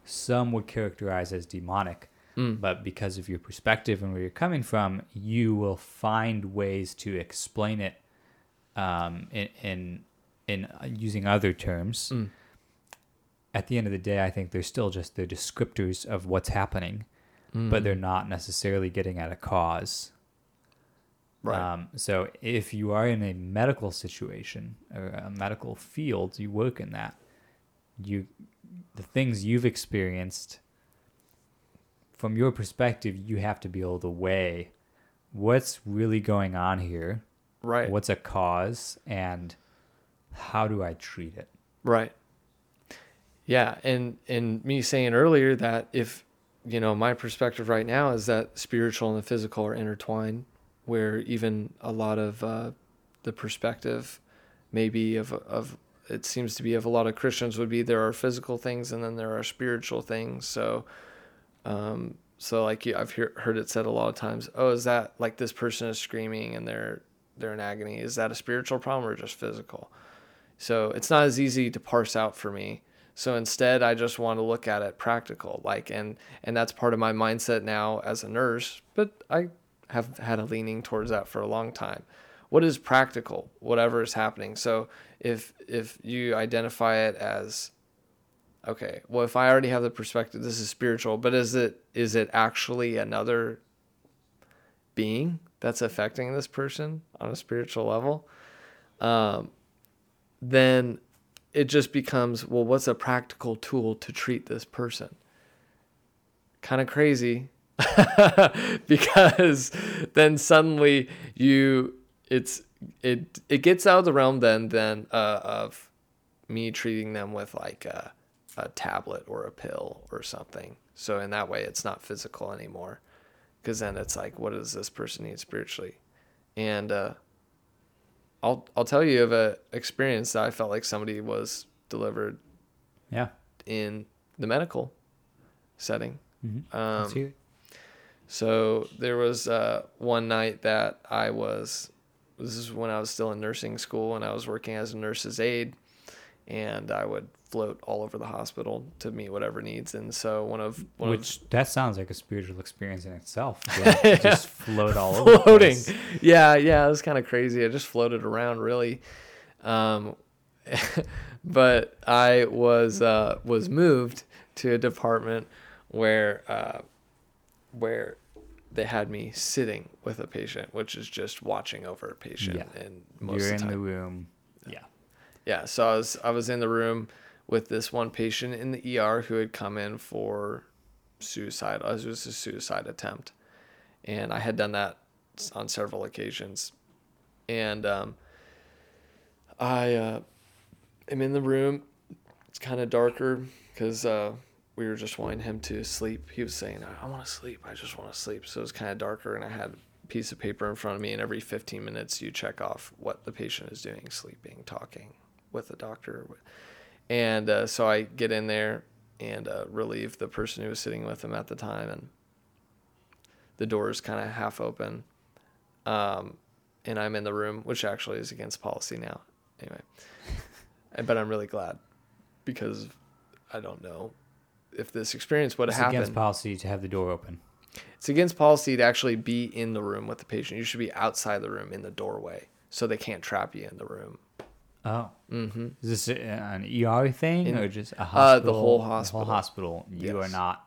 some would characterize as demonic, mm. but because of your perspective and where you're coming from, you will find ways to explain it um, in, in in uh, using other terms. Mm. At the end of the day, I think they're still just the descriptors of what's happening, mm. but they're not necessarily getting at a cause. Right. Um, so if you are in a medical situation or a medical field, you work in that. You, the things you've experienced, from your perspective, you have to be able to weigh what's really going on here. Right. What's a cause and how do I treat it? Right. Yeah, and and me saying earlier that if you know my perspective right now is that spiritual and the physical are intertwined, where even a lot of uh, the perspective, maybe of of it seems to be of a lot of Christians would be there are physical things and then there are spiritual things. So, um, so like I've hear, heard it said a lot of times. Oh, is that like this person is screaming and they're they're in agony? Is that a spiritual problem or just physical? So it's not as easy to parse out for me. So instead, I just want to look at it practical, like, and and that's part of my mindset now as a nurse. But I have had a leaning towards that for a long time. What is practical? Whatever is happening. So if if you identify it as okay, well, if I already have the perspective, this is spiritual, but is it is it actually another being that's affecting this person on a spiritual level? Um, then it just becomes well, what's a practical tool to treat this person? Kind of crazy because then suddenly you it's it it gets out of the realm then then uh, of me treating them with like a, a tablet or a pill or something. So in that way, it's not physical anymore, because then it's like, what does this person need spiritually? And uh, I'll I'll tell you of a experience that I felt like somebody was delivered. Yeah. In the medical setting. Mm-hmm. Um, so there was uh, one night that I was. This is when I was still in nursing school and I was working as a nurse's aide, and I would float all over the hospital to meet whatever needs. And so one of one which of, that sounds like a spiritual experience in itself. Yeah, just float all over. Floating, yeah, yeah, it was kind of crazy. I just floated around really, um, but I was uh, was moved to a department where uh, where they had me sitting with a patient, which is just watching over a patient. Yeah. And most you're in the, the room. Yeah. Yeah. So I was I was in the room with this one patient in the ER who had come in for suicide. It was a suicide attempt, and I had done that on several occasions. And um, I uh, am in the room. It's kind of darker because uh, we were just wanting him to sleep. He was saying, "I, want to sleep. I just want to sleep." So it was kind of darker, and I had a piece of paper in front of me. And every 15 minutes, you check off what the patient is doing: sleeping, talking with the doctor and uh, so I get in there and uh, relieve the person who was sitting with him at the time. And the door is kind of half open. Um, and I'm in the room, which actually is against policy now. Anyway, but I'm really glad because I don't know if this experience would have happened. against policy to have the door open. It's against policy to actually be in the room with the patient. You should be outside the room in the doorway so they can't trap you in the room. Oh. Mm-hmm. Is this an ER thing In- or just a Uh, hospital? the whole hospital. The hospital. whole hospital. You are not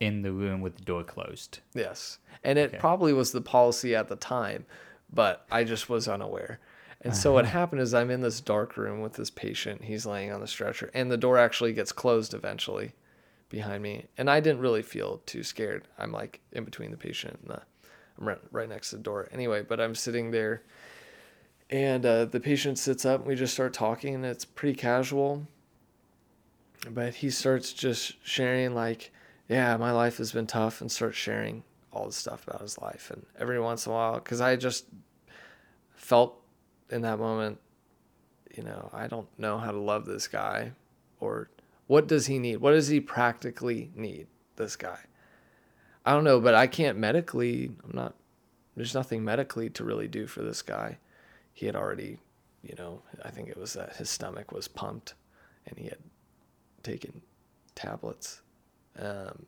in the room with the door closed. Yes. And it Okay. probably was the policy at the time, but I just was unaware. And so Uh-huh. what happened is I'm in this dark room with this patient. He's laying on the stretcher, and the door actually gets closed eventually behind me. And I didn't really feel too scared. I'm like in between the patient and the, I'm right, right next to the door. Anyway, but I'm sitting there, and uh, the patient sits up, and we just start talking, and it's pretty casual. But he starts just sharing like, yeah, my life has been tough, and starts sharing all this stuff about his life. And every once in a while, because I just felt in that moment, you know, I don't know how to love this guy, or what does he need? What does he practically need? This guy. I don't know, but I can't medically. I'm not. There's nothing medically to really do for this guy. He had already, you know, I think it was that his stomach was pumped, and he had taken tablets. Um,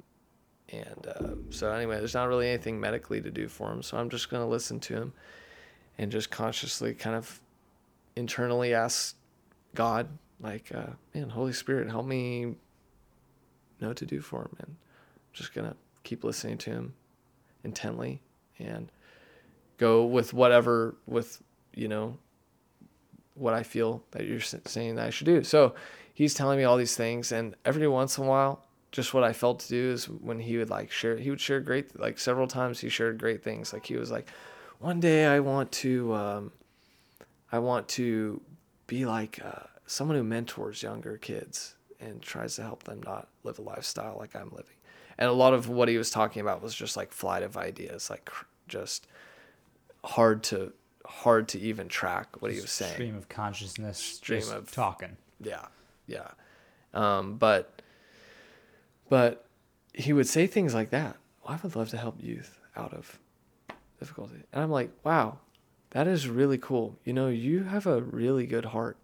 and uh, so anyway, there's not really anything medically to do for him. So I'm just gonna listen to him, and just consciously kind of internally ask God, like, uh, man, Holy Spirit, help me know what to do for him. And I'm just gonna keep listening to him intently and go with whatever with you know what I feel that you're saying that I should do. So he's telling me all these things, and every once in a while, just what I felt to do is when he would like share, he would share great, like several times he shared great things. Like he was like, one day I want to, um, I want to be like uh, someone who mentors younger kids and tries to help them not live a lifestyle like I'm living. And a lot of what he was talking about was just like flight of ideas, like cr- just hard to hard to even track what he was saying. Stream of consciousness. Stream of- talking. Yeah, yeah. Um, but but he would say things like that. Well, I would love to help youth out of difficulty, and I'm like, wow, that is really cool. You know, you have a really good heart.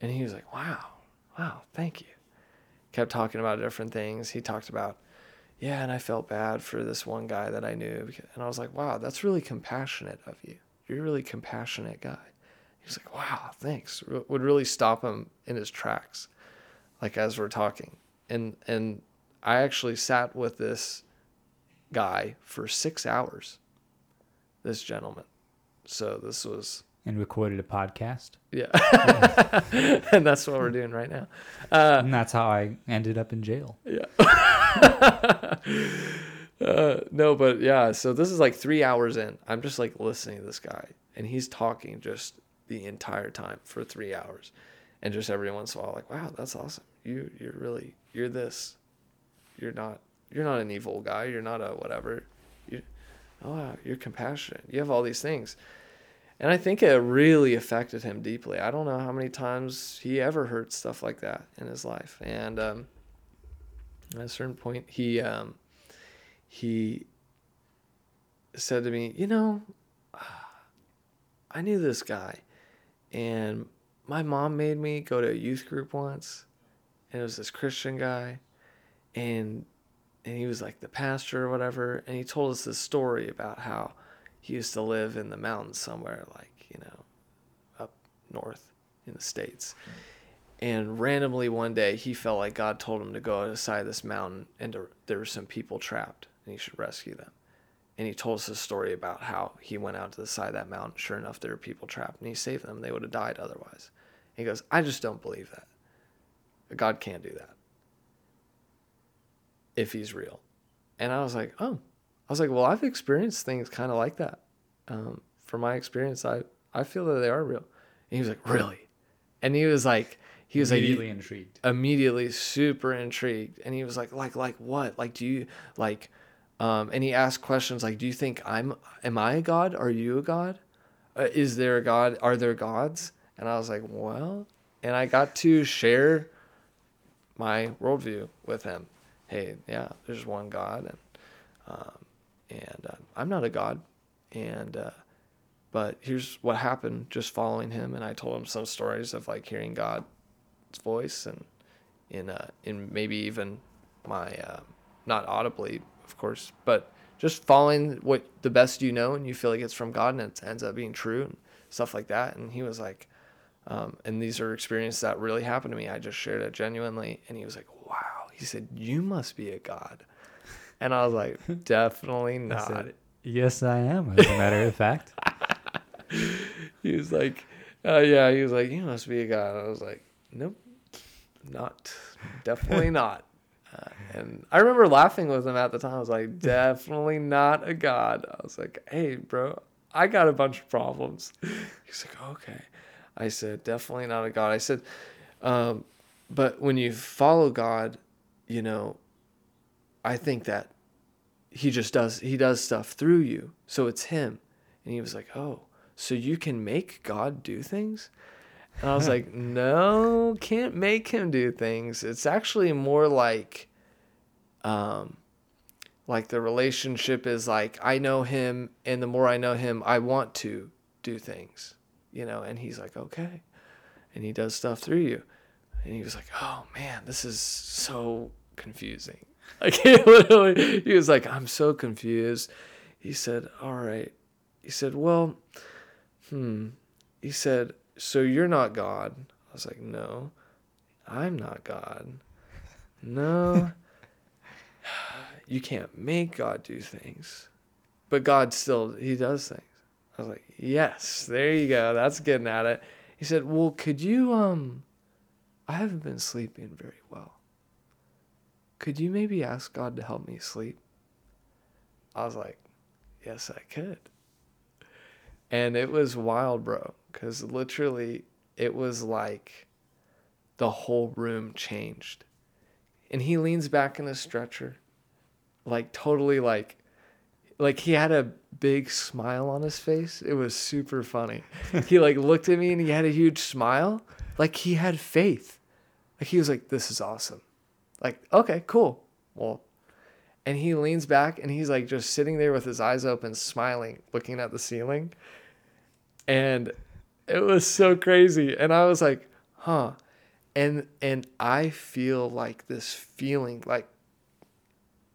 And he was like, wow, wow, thank you. Kept talking about different things. He talked about, yeah, and I felt bad for this one guy that I knew, and I was like, wow, that's really compassionate of you. You're a really compassionate guy. He was like, wow, thanks. Would really stop him in his tracks, like as we're talking. And and I actually sat with this guy for six hours. This gentleman. So this was And recorded a podcast. yeah, and that's what we're doing right now. Uh, and that's how I ended up in jail. yeah. uh, no, but yeah. So this is like three hours in. I'm just like listening to this guy, and he's talking just the entire time for three hours, and just every once in a while, like, wow, that's awesome. You, you're really, you're this. You're not, you're not an evil guy. You're not a whatever. You, oh you're compassionate. You have all these things. And I think it really affected him deeply. I don't know how many times he ever heard stuff like that in his life. And um, at a certain point, he um, he said to me, "You know, I knew this guy, and my mom made me go to a youth group once, and it was this Christian guy, and and he was like the pastor or whatever, and he told us this story about how." he used to live in the mountains somewhere like you know up north in the states. And randomly one day he felt like god told him to go to the side of this mountain and to, there were some people trapped and he should rescue them. And he told us a story about how he went out to the side of that mountain. Sure enough there were people trapped and he saved them. They would have died otherwise. He goes i just don't believe that. God can't do that if he's real and i was like oh I was like, well, I've experienced things kind of like that. Um, from my experience, I, I feel that they are real. And he was like, really? And he was like, he was Immediately like, intrigued. immediately super intrigued. And he was like, like, like what? Like, do you like, um, and he asked questions like, do you think I'm, am I a God? Are you a God? Uh, is there a God? Are there gods? And I was like, well, and I got to share my worldview with him. Hey, yeah, there's one God, and um, and uh, I'm not a god, and uh, but here's what happened just following him, and I told him some stories of like hearing God's voice and in uh, in maybe even my uh, not audibly, of course, but just following what the best you know and you feel like it's from God and it ends up being true and stuff like that. And he was like, um, and these are experiences that really happened to me. I just shared it genuinely, and he was like. He said, "You must be a God," and I was like, "Definitely not." I said, yes, I am. As a matter of fact. he was like, uh, "Yeah." He was like, "You must be a God." I was like, "Nope, not. Definitely not." Uh, and I remember laughing with him at the time. I was like, "Definitely not a God." I was like, "Hey, bro, I got a bunch of problems." He's like, "Okay." I said, definitely not a God. I said, um, but when you follow God, you know, I think that he just does, he does stuff through you. So it's him. And he was like, oh, so you can make God do things? And I was like, no, can't make him do things. It's actually more like, um, like the relationship is like I know him, and the more I know him, I want to do things you know, and he's like, okay. And he does stuff through you. And he was like, oh man, this is so confusing. Like he literally, he was like, I'm so confused. He said, all right. He said, well, hmm. He said, so you're not God. I was like, no, I'm not God. No, you can't make God do things. But God still, he does things. I was like, yes, there you go. That's getting at it. He said, well, could you, um, I haven't been sleeping very well. Could you maybe ask God to help me sleep? I was like, yes, I could. And it was wild, bro, because literally it was like the whole room changed. And he leans back in a stretcher, like totally like, like he had a big smile on his face. It was super funny. he like looked at me and he had a huge smile, like he had faith. Like he was like, "This is awesome." Like, okay, cool. Well, and he leans back and he's like just sitting there with his eyes open, smiling, looking at the ceiling. And it was so crazy. And I was like, "Huh." And and I feel like this feeling like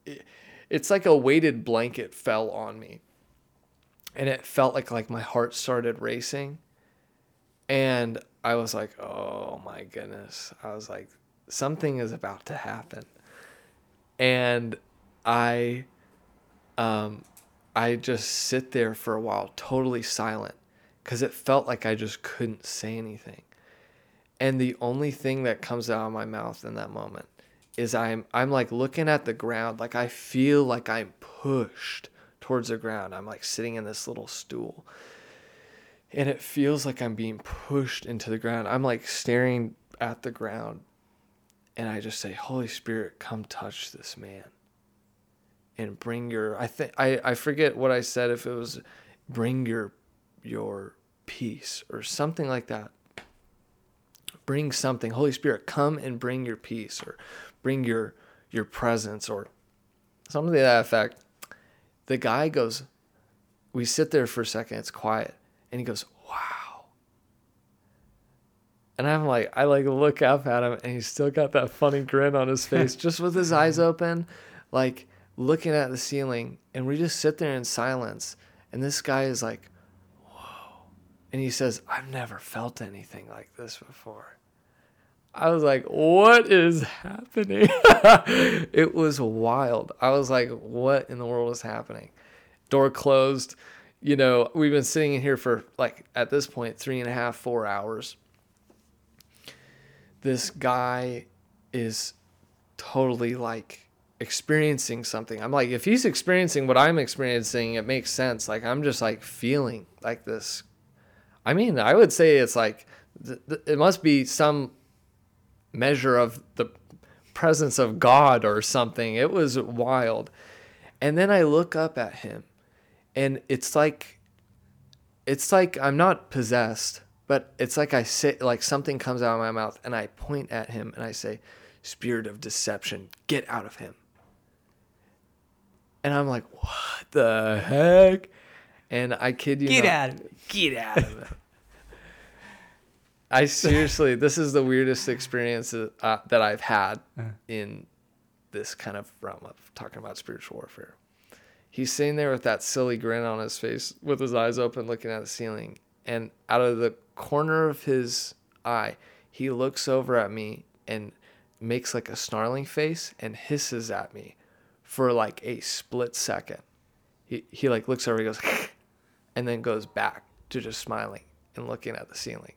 it, it's like a weighted blanket fell on me and it felt like like my heart started racing and i was like oh my goodness i was like something is about to happen and i um i just sit there for a while totally silent because it felt like i just couldn't say anything and the only thing that comes out of my mouth in that moment is i'm i'm like looking at the ground like i feel like i'm pushed towards the ground. I'm like sitting in this little stool. And it feels like I'm being pushed into the ground. I'm like staring at the ground. And I just say, Holy Spirit, come touch this man. And bring your I think I, I forget what I said if it was bring your your peace or something like that. Bring something. Holy Spirit, come and bring your peace or bring your your presence or something to that effect the guy goes, we sit there for a second, it's quiet, and he goes. And I'm like, I like look up at him, and he's still got that funny grin on his face, just with his eyes open, like looking at the ceiling. And we just sit there in silence. And this guy is like, whoa. And he says, I've never felt anything like this before. I was like, what is happening? it was wild. I was like, what in the world is happening? Door closed. You know, we've been sitting in here for like, at this point, three and a half, four hours. This guy is totally like experiencing something. I'm like, if he's experiencing what I'm experiencing, it makes sense. Like, I'm just like feeling like this. I mean, I would say it's like, th- th- it must be some measure of the presence of God or something. It was wild. And then I look up at him and it's like it's like I'm not possessed, but it's like I say like something comes out of my mouth and I point at him and I say, spirit of deception, get out of him. And I'm like, what the heck? And I kid you Get not, out of it. Get out of it. I seriously, this is the weirdest experience that, uh, that I've had Uh-huh. in this kind of realm of talking about spiritual warfare. He's sitting there with that silly grin on his face, with his eyes open, looking at the ceiling. And out of the corner of his eye, he looks over at me and makes like a snarling face and hisses at me for like a split second. He, he like looks over, he goes, and then goes back to just smiling and looking at the ceiling.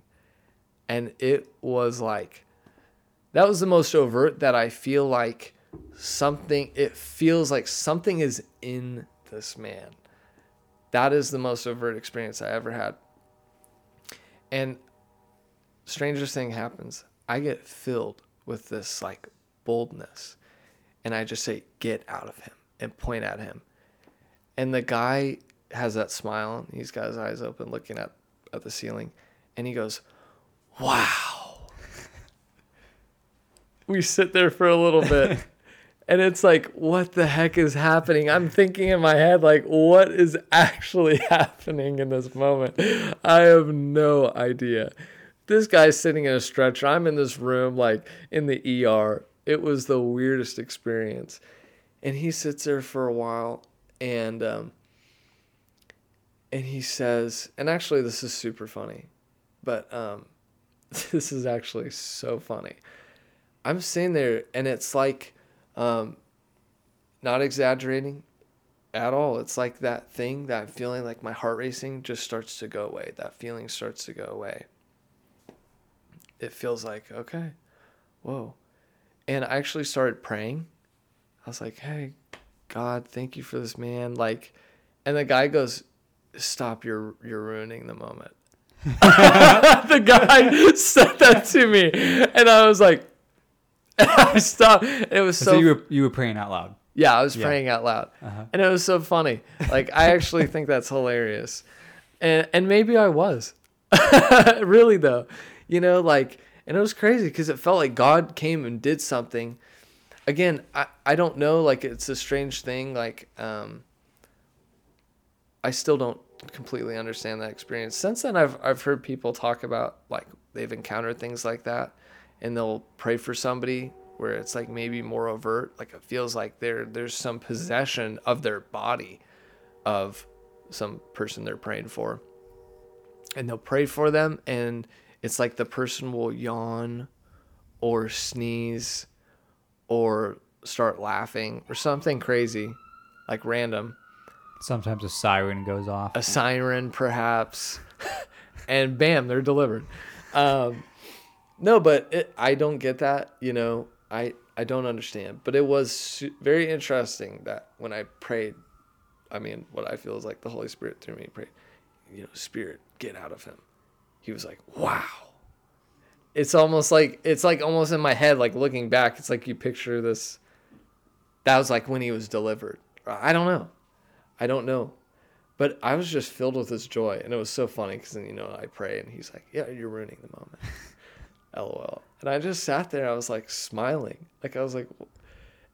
And it was like, that was the most overt that I feel like something, it feels like something is in this man. That is the most overt experience I ever had. And strangest thing happens. I get filled with this like boldness. And I just say, get out of him and point at him. And the guy has that smile. And he's got his eyes open looking at, at the ceiling. And he goes, wow. we sit there for a little bit. and it's like, what the heck is happening? I'm thinking in my head, like, what is actually happening in this moment? I have no idea. This guy's sitting in a stretcher. I'm in this room, like in the ER. It was the weirdest experience. And he sits there for a while and um, and he says, and actually this is super funny, but um, this is actually so funny. I'm sitting there and it's like um, not exaggerating at all. It's like that thing that feeling like my heart racing just starts to go away. That feeling starts to go away. It feels like, okay, whoa. And I actually started praying. I was like, hey, God, thank you for this man. Like, and the guy goes, stop, you're, you're ruining the moment. the guy said that to me. And I was like, I stopped. It was so, So, you were you were praying out loud. yeah, I was Yeah. praying out loud, Uh-huh. and it was so funny. Like I actually think that's hilarious, and and maybe I was, really though, you know, like, and it was crazy because it felt like God came and did something. Again, I I don't know, like it's a strange thing, like um. I still don't completely understand that experience. Since then, I've I've heard people talk about like they've encountered things like that, and they'll pray for somebody where it's like maybe more overt, like it feels like there there's some possession of their body, of some person they're praying for, and they'll pray for them, and it's like the person will yawn, or sneeze, or start laughing or something crazy, like random. Sometimes a siren goes off. a siren perhaps. And bam they're delivered. Um no but it, i don't get that you know i i don't understand. But it was very interesting that when i prayed i mean what i feel is like the holy spirit through me prayed you know spirit get out of him. He was like wow. It's almost like it's like almost in my head like looking back it's like you picture this that was like when he was delivered. I don't know. I don't know. But I was just filled with this joy, and it was so funny because then you know I pray, and he's like, "Yeah, you're ruining the moment." LOL. And I just sat there. I was like smiling, like I was like,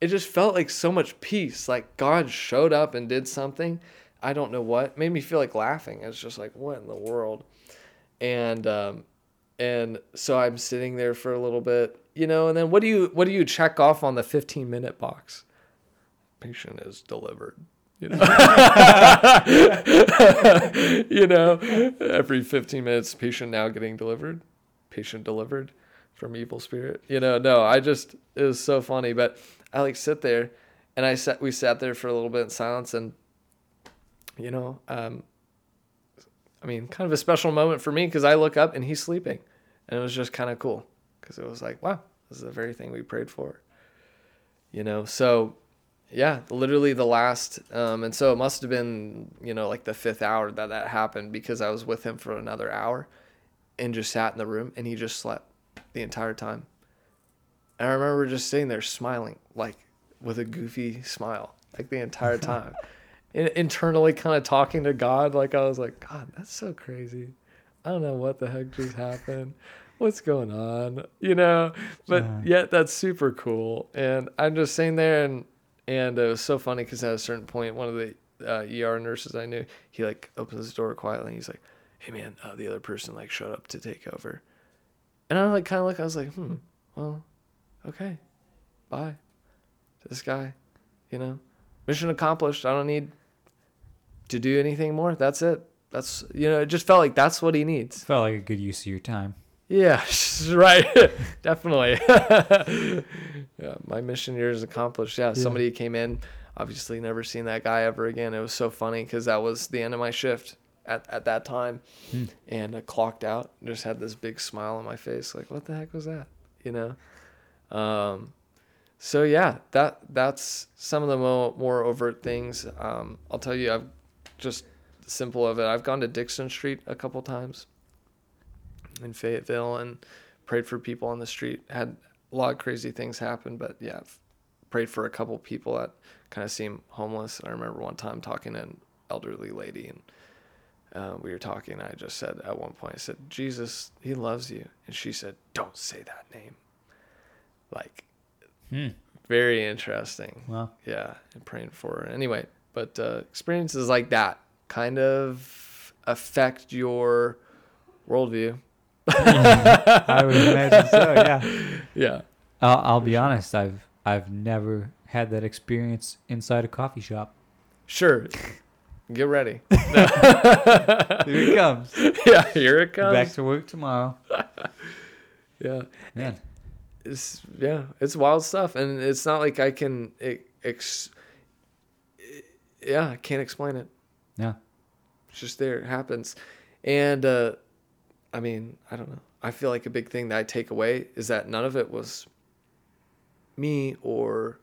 it just felt like so much peace. Like God showed up and did something. I don't know what made me feel like laughing. It's just like, what in the world? And um, and so I'm sitting there for a little bit, you know. And then what do you what do you check off on the 15 minute box? Patient is delivered you know you know every 15 minutes patient now getting delivered patient delivered from evil spirit. You know no i just it was so funny but i like sit there and i sat we sat there for a little bit in silence and you know um i mean kind of a special moment for me because i look up and he's sleeping. And it was just kind of cool because it was like wow this is the very thing we prayed for you know? So yeah literally the last um, and so it must have been you know like the fifth hour that that happened because i was with him for another hour and just sat in the room and he just slept the entire time and i remember just sitting there smiling like with a goofy smile like the entire time and internally kind of talking to god like i was like god that's so crazy i don't know what the heck just happened what's going on? You know, but Uh. yet that's super cool. And I'm just sitting there and, and it was so funny because at a certain point, one of the uh, ER nurses I knew, he like opens the door quietly and he's like, hey man, uh, the other person like showed up to take over. And I like kind of like, I was like, hmm, well, okay, bye to this guy, you know, mission accomplished. I don't need to do anything more. That's it. That's, you know, it just felt like that's what he needs. Felt like a good use of your time. Yeah, right. Definitely. yeah, my mission here is accomplished. Yeah, somebody came in, obviously never seen that guy ever again. It was so funny because that was the end of my shift at, at that time. Hmm. And I clocked out, just had this big smile on my face, like, what the heck was that? You know? Um, so yeah, that that's some of the mo- more overt things. Um, I'll tell you, I've just simple of it. I've gone to Dickson Street a couple times in Fayetteville and prayed for people on the street. Had a lot of crazy things happen, but yeah, I've prayed for a couple people that kind of seem homeless. And I remember one time talking to an elderly lady, and uh, we were talking. And I just said at one point, I said, "Jesus, He loves you," and she said, "Don't say that name." Like, Hmm. very interesting. Well, Yeah, and praying for her. Anyway, but uh, experiences like that kind of affect your worldview. I would imagine so. Yeah. Yeah. I'll, I'll be honest. I've I've never had that experience inside a coffee shop. Sure. Get ready. Here it comes. yeah, here it comes. Back to work tomorrow. yeah. Man, It's yeah, it's wild stuff and it's not like I can e- ex- yeah, I can't explain it. yeah. It's just there. It happens. And uh I mean, I don't know. I feel like a big thing that I take away is that none of it was me or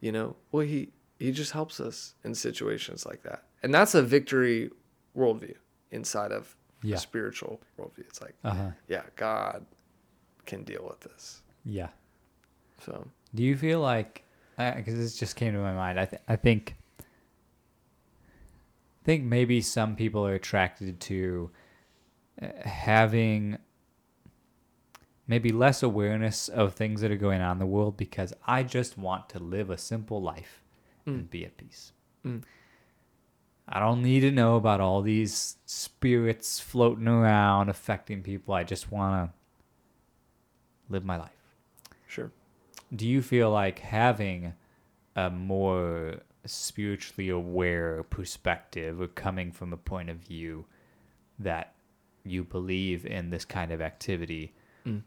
you know, well he he just helps us in situations like that. And that's a victory worldview inside of Yeah. a spiritual worldview. It's like, Uh huh. yeah, God can deal with this. Yeah. So Do you feel like because this just came to my mind? I th- I think think maybe some people are attracted to uh, having maybe less awareness of things that are going on in the world because I just want to live a simple life and be at peace. Mm. I don't need to know about all these spirits floating around affecting people. I just want to live my life. sure. Do you feel like having a more spiritually aware perspective or coming from a point of view that you believe in this kind of activity Mm.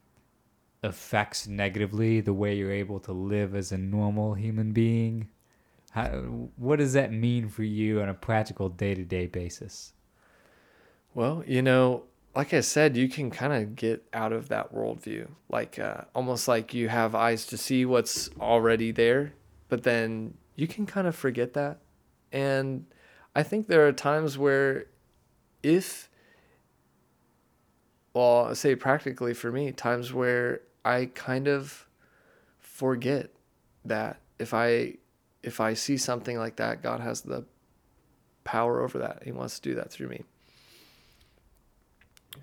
affects negatively the way you're able to live as a normal human being? How, what does that mean for you on a practical day to day basis? Well, you know, like I said, you can kind of get out of that worldview, like uh, almost like you have eyes to see what's already there, but then you can kind of forget that. And I think there are times where, if, well, say practically for me, times where I kind of forget that if I if I see something like that, God has the power over that. He wants to do that through me.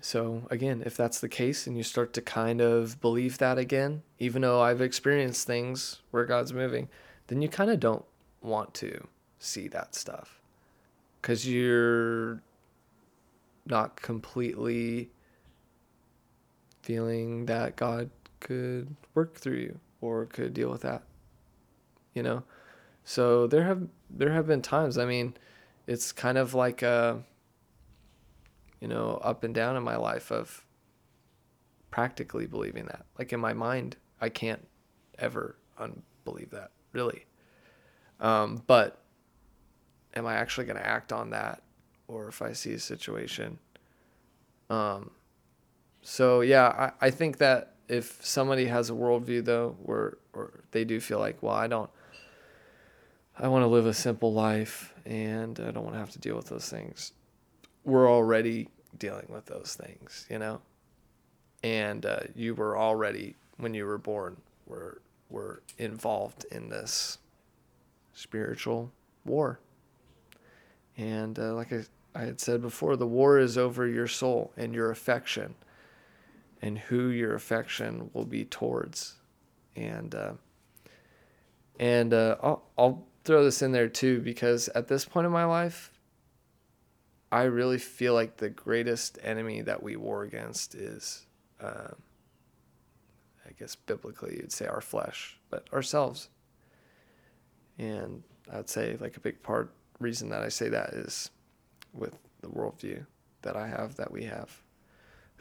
So, again, if that's the case and you start to kind of believe that again, even though I've experienced things where God's moving, then you kind of don't want to see that stuff because you're not completely feeling that God could work through you or could deal with that. You know? So there have there have been times, I mean, it's kind of like a you know, up and down in my life of practically believing that. Like in my mind, I can't ever unbelieve that, really. Um, but am I actually going to act on that? Or if I see a situation? Um, so, yeah, I, I think that if somebody has a worldview, though, where, or they do feel like, well, I don't, I want to live a simple life and I don't want to have to deal with those things we're already dealing with those things, you know? And uh, you were already, when you were born, were, were involved in this spiritual war. And uh, like I, I had said before, the war is over your soul and your affection. and who your affection will be towards. And uh, and uh, I'll I'll throw this in there too because at this point in my life, I really feel like the greatest enemy that we war against is, uh, I guess biblically you'd say our flesh, but ourselves. And I'd say like a big part reason that I say that is with the worldview that I have that we have.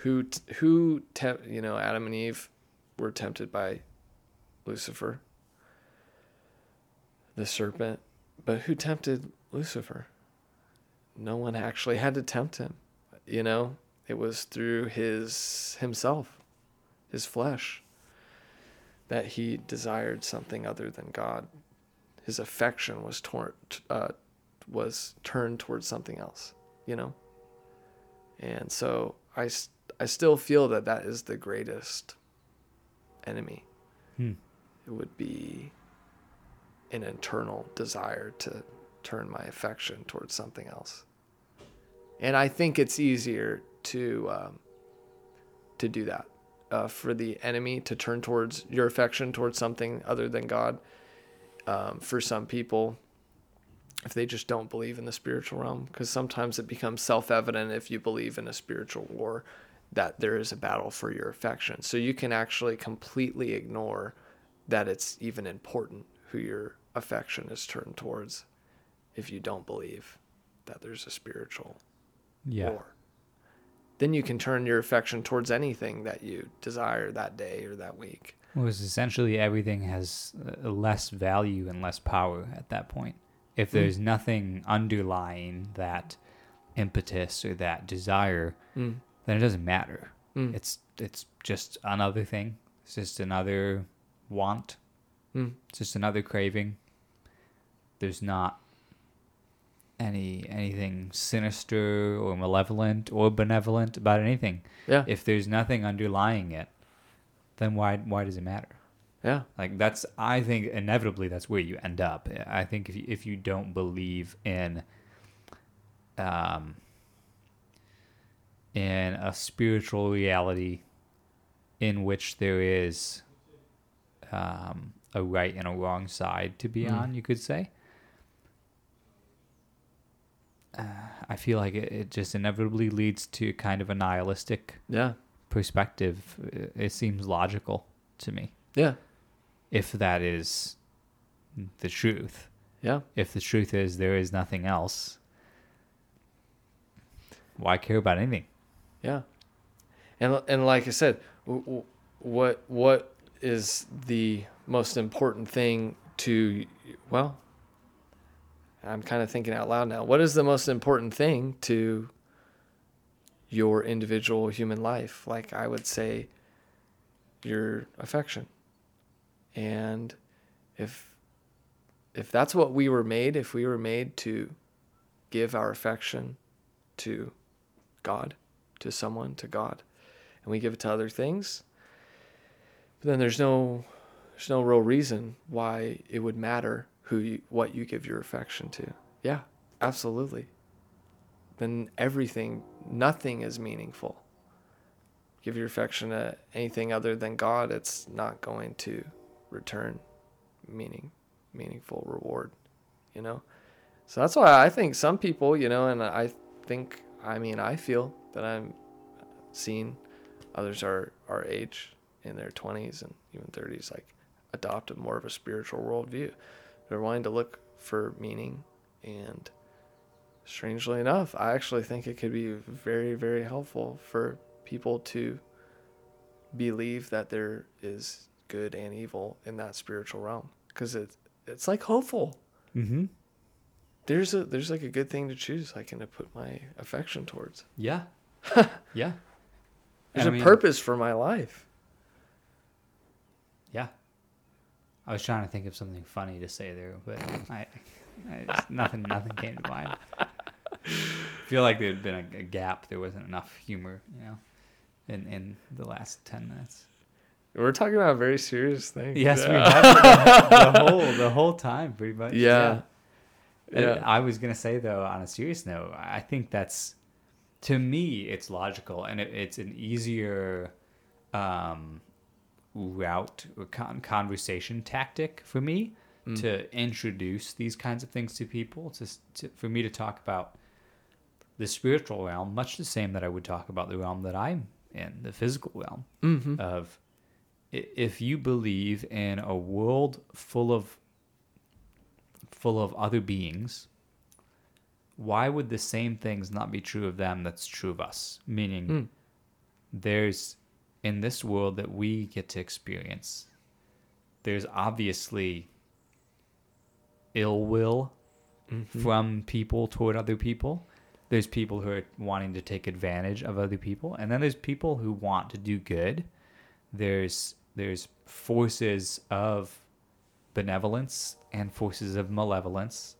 Who who you know Adam and Eve were tempted by Lucifer, the serpent, but who tempted Lucifer? No one actually had to tempt him. You know, it was through his himself, his flesh, that he desired something other than God. His affection was torn, uh, was turned towards something else. You know, and so I I still feel that that is the greatest enemy. Hmm. It would be an internal desire to turn my affection towards something else. And I think it's easier to um, to do that uh, for the enemy to turn towards your affection towards something other than God. Um, for some people, if they just don't believe in the spiritual realm, because sometimes it becomes self evident if you believe in a spiritual war that there is a battle for your affection. So you can actually completely ignore that it's even important who your affection is turned towards if you don't believe that there's a spiritual yeah. war. Then you can turn your affection towards anything that you desire that day or that week. Well, essentially everything has uh, less value and less power at that point. If hmm. there's mm. nothing underlying that impetus or that desire, mm. then it doesn't matter. Mm. It's it's just another thing. It's just another want. Hmm. It's just another craving. There's not any anything sinister or malevolent or benevolent about anything. Yeah. If there's nothing underlying it, then why why does it matter? Yeah. Like that's I think inevitably that's where you end up. I think if you, if you don't believe in um in a spiritual reality in which there is um, a right and a wrong side to be mm. on, you could say. Uh, I feel like it, it just inevitably leads to kind of a nihilistic yeah perspective. It, it seems logical to me. Yeah. If that is the truth. Yeah. If the truth is there is nothing else, why care about anything? Yeah. And and like I said, what what is the most important thing to well, I'm kind of thinking out loud now. What is the most important thing to your individual human life? Like I would say your affection. And if if that's what we were made, if we were made to give our affection to God, to someone, to God, and we give it to other things, then there's no there's no real reason why it would matter who you, what you give your affection to. Yeah, absolutely. Then everything, nothing is meaningful. Give your affection to anything other than God, it's not going to return meaning, meaningful reward, you know? So that's why I think some people, you know, and I think, I mean, I feel that I'm seeing others are our age in their 20s and even 30s, like adopt a more of a spiritual worldview. They're wanting to look for meaning. And strangely enough, I actually think it could be very, very helpful for people to believe that there is good and evil in that spiritual realm because it's it's like hopeful. Mm-hmm. There's a there's like a good thing to choose. I can put my affection towards. Yeah. yeah. There's a mean, purpose for my life. Yeah. I was trying to think of something funny to say there, but I, I nothing nothing came to mind. I feel like there had been a, a, gap. There wasn't enough humor, you know, in in the last ten minutes. We're talking about very serious things. Yes, yeah. we have the, the, whole the whole time, pretty much. Yeah. yeah. yeah. I was gonna say though, on a serious note, I think that's to me it's logical and it, it's an easier um, route or con- conversation tactic for me to introduce these kinds of things to people. To, to for me to talk about the spiritual realm, much the same that I would talk about the realm that I'm in, the physical realm Mm-hmm. of if you believe in a world full of full of other beings why would the same things not be true of them that's true of us meaning Mm. there's in this world that we get to experience there's obviously ill will Mm-hmm. from people toward other people. There's people who are wanting to take advantage of other people, and then there's people who want to do good. There's there's forces of benevolence and forces of malevolence.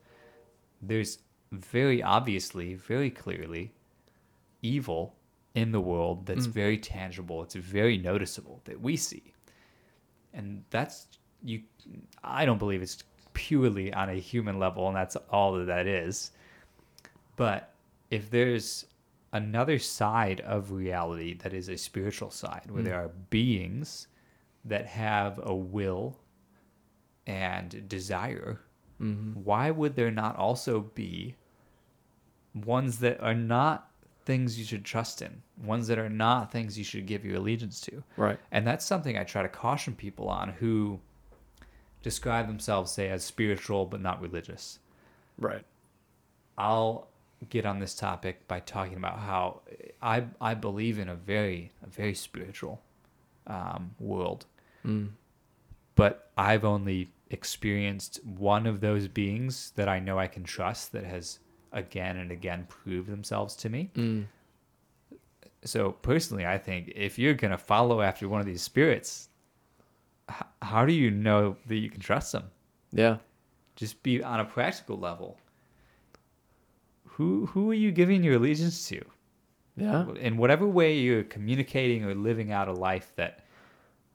There's very obviously, very clearly evil in the world that's Mm. very tangible. It's very noticeable that we see. And that's you I don't believe it's purely on a human level and that's all that that is. But if there's another side of reality that is a spiritual side where Mm. there are beings that have a will and desire, Mm-hmm. why would there not also be ones that are not things you should trust in, ones that are not things you should give your allegiance to? Right. And that's something I try to caution people on who describe themselves, say, as spiritual but not religious. Right. I'll get on this topic by talking about how I I believe in a very a very spiritual um, world, Mm. but I've only experienced one of those beings that I know I can trust that has again and again prove themselves to me. Mm. So personally, I think if you're gonna follow after one of these spirits, h- how do you know that you can trust them? Yeah. Just be on a practical level. Who who are you giving your allegiance to? Yeah. In whatever way you're communicating or living out a life that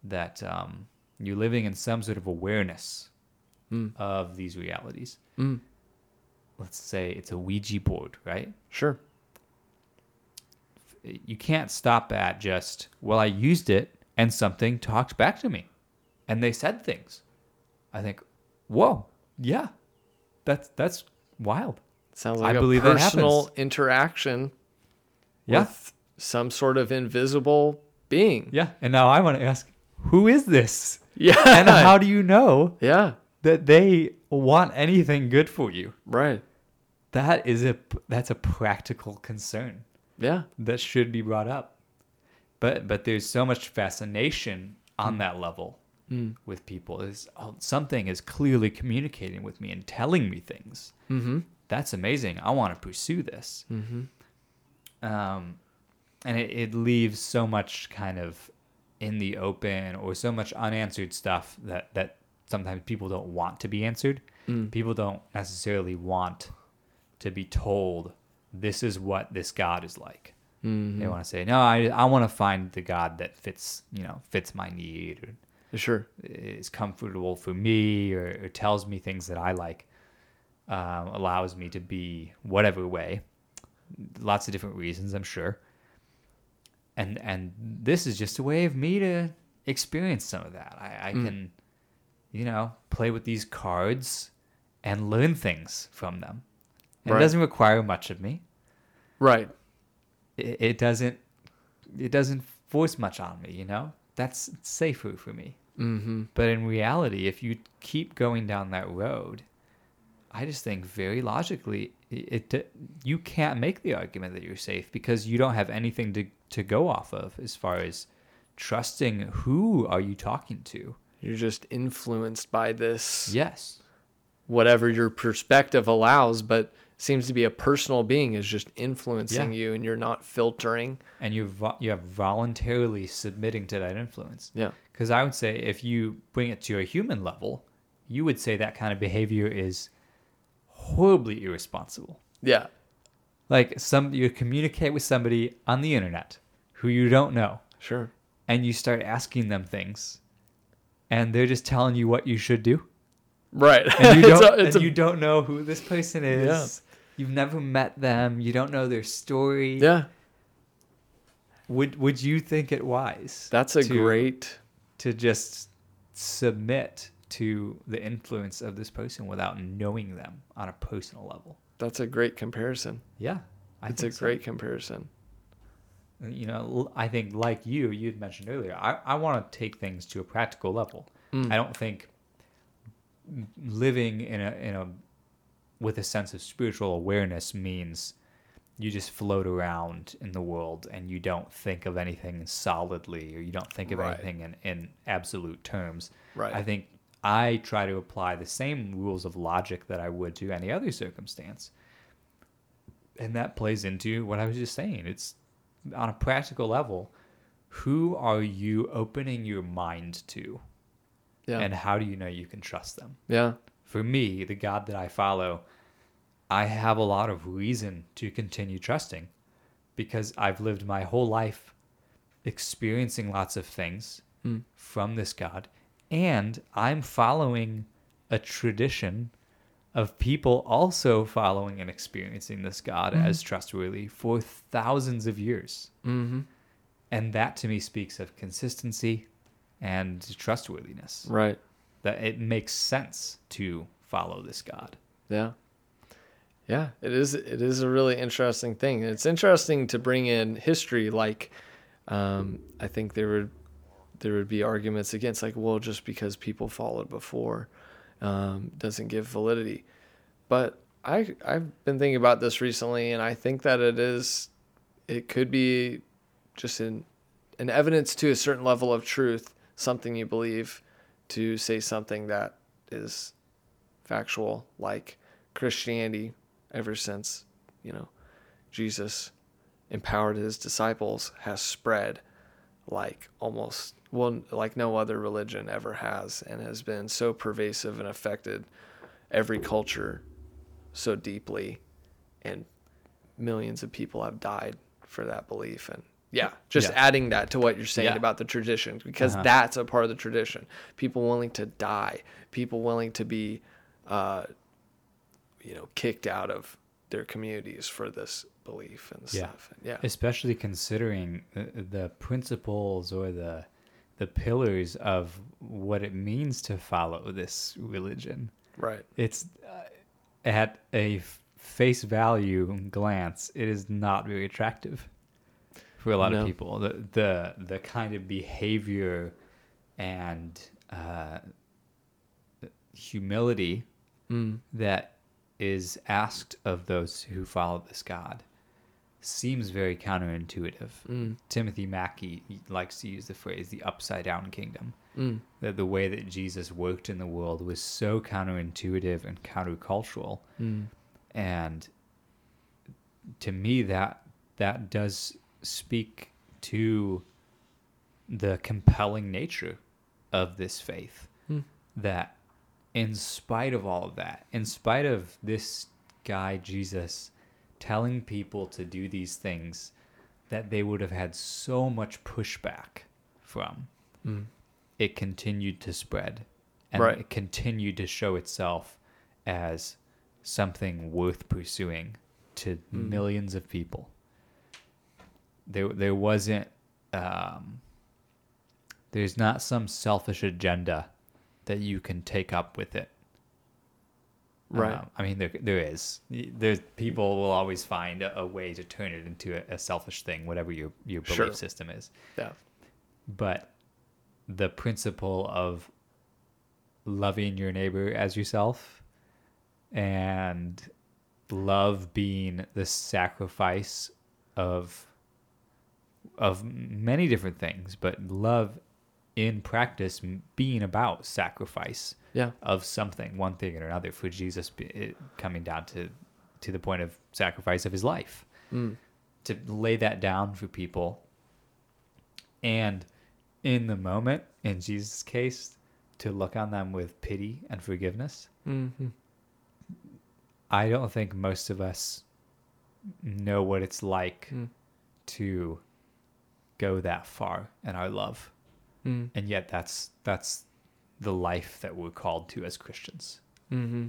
that um, you're living in some sort of awareness Mm. of these realities. Mm. Let's say it's a Ouija board, right? Sure. you can't stop at just well i used it and something talked back to me and they said things i think whoa yeah that's that's wild Sounds like a believe personal interaction yeah with some sort of invisible being. yeah and now i want to ask who is this Yeah. and how do you know yeah. that they want anything good for you Right. That is a that's a practical concern Yeah. that should be brought up. But but there's so much fascination on that level Mm. with people. Is oh, something is clearly communicating with me and telling me things. Mm-hmm. That's amazing. I want to pursue this. Mm-hmm. Um, and it, it leaves so much kind of in the open or so much unanswered stuff that that sometimes people don't want to be answered. Mm. People don't necessarily want to be told this is what this God is like. Mm-hmm. They want to say, no, I, I want to find the God that fits, you know, fits my need or Sure. is comfortable for me or, or tells me things that I like, um, allows me to be whatever way. Lots of different reasons, I'm sure. And and this is just a way of me to experience some of that. I, I Mm. can, you know, play with these cards and learn things from them. And Right. It doesn't require much of me Right. it, it doesn't it doesn't force much on me you know that's safer for me Mm-hmm. but in reality if you keep going down that road i just think very logically it, it you can't make the argument that you're safe because you don't have anything to to go off of as far as trusting who are you talking to You're just influenced by this, yes whatever your perspective allows, but seems to be a personal being is just influencing Yeah. you, and you're not filtering. and you vo- you have voluntarily submitting to that influence Yeah. Because I would say if you bring it to a human level, you would say that kind of behavior is horribly irresponsible. Yeah. Like some you communicate with somebody on the internet who you don't know, Sure. and you start asking them things, and they're just telling you what you should do, Right. and you don't a- it's and a- you don't know who this person is. You've never met them. You don't know their story. yeah. would would you think it wise? That's a to, great to just submit to the influence of this person without knowing them on a personal level. That's a great comparison. Yeah. I it's a so. great comparison. You know, I think like you, you'd mentioned earlier, I, I want to take things to a practical level. Mm. I don't think living in a in a with a sense of spiritual awareness means you just float around in the world and you don't think of anything solidly or you don't think of right. anything in, in absolute terms. Right. I think I try to apply the same rules of logic that I would to any other circumstance. And that plays into what I was just saying. It's on a practical level, who are you opening your mind to? Yeah. And how do you know you can trust them? Yeah. For me, the God that I follow, I have a lot of reason to continue trusting because I've lived my whole life experiencing lots of things mm. from this God and I'm following a tradition of people also following and experiencing this God mm-hmm. as trustworthy for thousands of years. Mm-hmm. And that to me speaks of consistency and trustworthiness. Right. That it makes sense to follow this God. Yeah. Yeah, it is. It is a really interesting thing. It's interesting to bring in history. Like, um, I think there would there would be arguments against like well just because people followed before um, doesn't give validity but I I've been thinking about this recently and I think that it is it could be just an an evidence to a certain level of truth something you believe to say something that is factual like Christianity ever since you know Jesus empowered his disciples has spread like almost well like no other religion ever has and has been so pervasive and affected every culture so deeply and millions of people have died for that belief and yeah just yeah. adding that to what you're saying yeah. about the tradition because uh-huh. that's a part of the tradition people willing to die people willing to be uh, you know kicked out of their communities for this belief and yeah. stuff. Yeah. Especially considering the, the, principles or the the pillars of what it means to follow this religion. Right. It's uh, at a face value glance, it is not very attractive for a lot no. of people. The the the kind of behavior and uh, humility mm. that is asked of those who follow this God seems very counterintuitive. Mm. Timothy Mackie likes to use the phrase the upside down kingdom. Mm. That the way that Jesus worked in the world was so counterintuitive and countercultural. Mm. And to me that that does speak to the compelling nature of this faith. Mm. That in spite of all of that, in spite of this guy Jesus telling people to do these things that they would have had so much pushback from, mm. it continued to spread and right. it continued to show itself as something worth pursuing to mm. millions of people. There, there wasn't, um, there's not some selfish agenda that you can take up with it. Right. Um, I mean, there there is. There's people will always find a, a way to turn it into a, a, selfish thing, whatever your your belief sure. system is. Yeah. But the principle of loving your neighbor as yourself and love being the sacrifice of of many different things, but love in practice being about sacrifice yeah. of something, one thing or another, for Jesus be, coming down to to the point of sacrifice of his life, mm. to lay that down for people, and in the moment, in Jesus' case, to look on them with pity and forgiveness. Mm-hmm. I don't think most of us know what it's like mm. to go that far in our love mm. and yet that's that's the life that we're called to as Christians. Mm-hmm.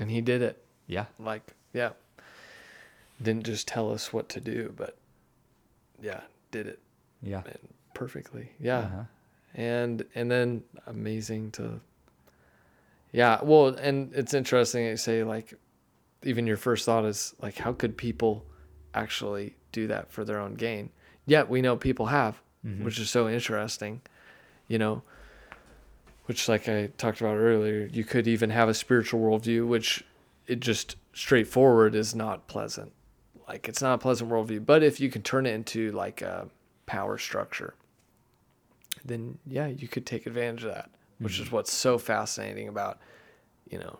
And he did it. Yeah. Like, yeah. Didn't just tell us what to do, but yeah, did it Yeah. perfectly. Yeah. Uh-huh. and and then amazing to yeah well and it's interesting you say like even your first thought is like how could people actually do that for their own gain yet we know people have Mhm. which is so interesting you know which like i talked about earlier you could even have a spiritual worldview which it just straightforward is not pleasant like it's not a pleasant worldview but if you can turn it into like a power structure then yeah, you could take advantage of that, which is what's so fascinating about, you know,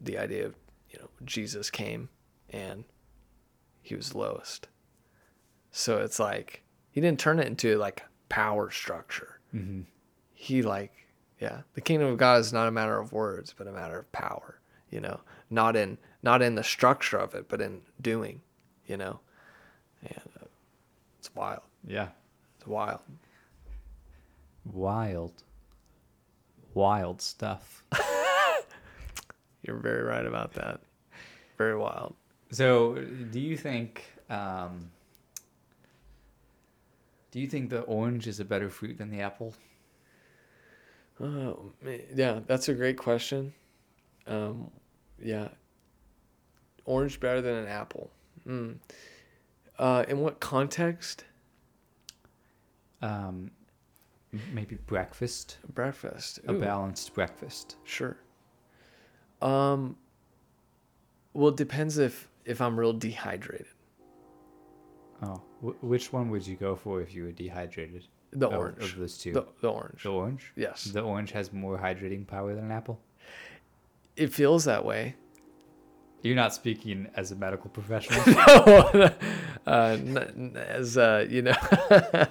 the idea of, you know, Jesus came and he was lowest. So it's like he didn't turn it into like power structure. Mm-hmm. He like, yeah, the kingdom of God is not a matter of words, but a matter of power, you know, not in, not in the structure of it, but in doing, you know, and uh, it's wild. Yeah. It's wild. Wild. Wild stuff. You're very right about that. Very wild. So, do you think um, do you think the orange is a better fruit than the apple? Ma- yeah, that's a great question. Um, yeah, orange better than an apple. Mm. Uh, in what context? Um, maybe breakfast, Breakfast. a balanced breakfast. Sure. Um. Well, it depends if if I'm real dehydrated. Oh, wh- which one would you go for if you were dehydrated? The Of- orange. of those two. The, the orange. The orange. Yes. The orange has more hydrating power than an apple. It feels that way. You're not speaking as a medical professional. no, uh, n- n- as uh, you know,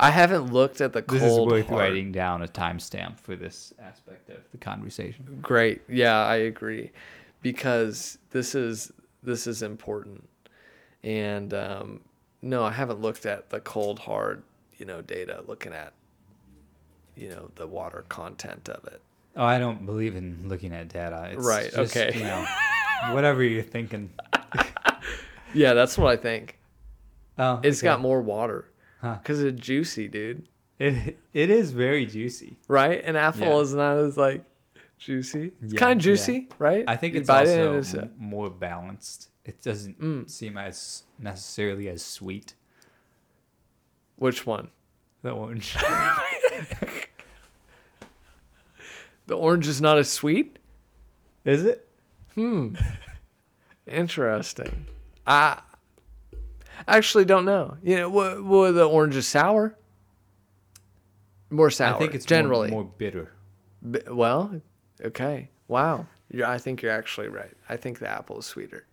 I haven't looked at the this is cold. worth hard- writing down a timestamp for this aspect of the conversation. Great, yeah, I agree, because this is this is important, and um, no, I haven't looked at the cold hard, you know, data, looking at, you know, the water content of it. Oh, I don't believe in looking at data. It's Right, just, okay. You know, whatever you're thinking. Yeah, that's what I think. Oh, It's okay. got more water Huh. because it's juicy, dude. It it is very juicy. Right? An apple Yeah. is not as like juicy. It's Yeah, kind of yeah. juicy, right? I think You it's bite it also it's, uh, more balanced. It doesn't Mm. seem as necessarily as sweet. which one? The orange. The orange is not as sweet. is it? Hmm. Interesting. I actually don't know. You know, what, what the orange is sour? More sour. I think it's generally. more, bitter. B- well, okay. Wow. you I think you're actually right. I think the apple is sweeter.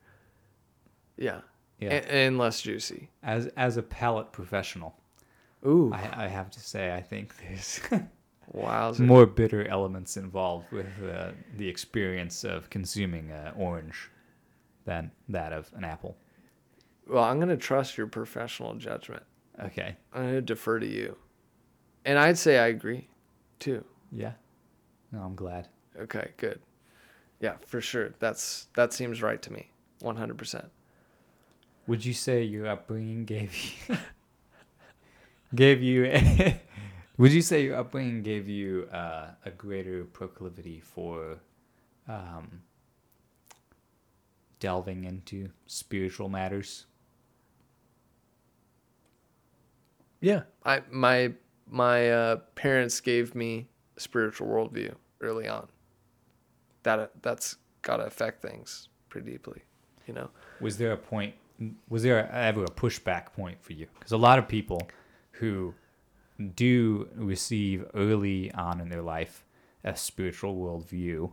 Yeah. Yeah. And, and less juicy. as as a palate professional, Ooh. I, I have to say I think there's wow. more bitter elements involved with uh, the experience of consuming uh, orange than that of an apple. Well, I'm going to trust your professional judgment. Okay. I'm to defer to you. And I'd say I agree too. Yeah. No, I'm glad. Okay, good. Yeah, for sure. That's that seems right to me. 100%. Would you say your upbringing gave you gave you would you say your upbringing gave you uh, a greater proclivity for um, delving into spiritual matters? Yeah. I my my uh, parents gave me a spiritual worldview early on. That that's got to affect things pretty deeply, you know. Was there a point? Was there ever a pushback point for you? Because a lot of people who do receive early on in their life a spiritual worldview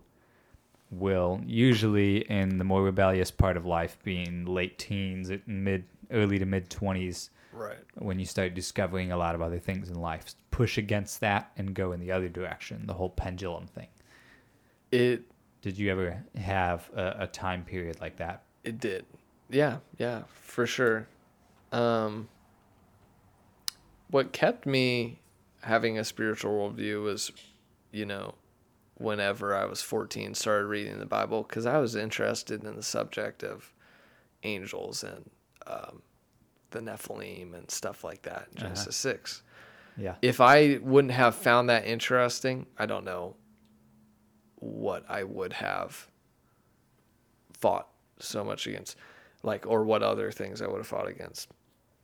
will usually in the more rebellious part of life, being late teens, mid, early to mid twenties, Right. when you start discovering a lot of other things in life, push against that and go in the other direction. The whole pendulum thing. It Did you ever have a, a time period like that? It did. Yeah, yeah, for sure. Um, what kept me having a spiritual worldview was, you know, whenever I was 14, started reading the Bible because I was interested in the subject of angels and um, the Nephilim and stuff like that Genesis uh-huh. 6. Yeah. If I wouldn't have found that interesting, I don't know what I would have fought so much against, like, or what other things I would have fought against.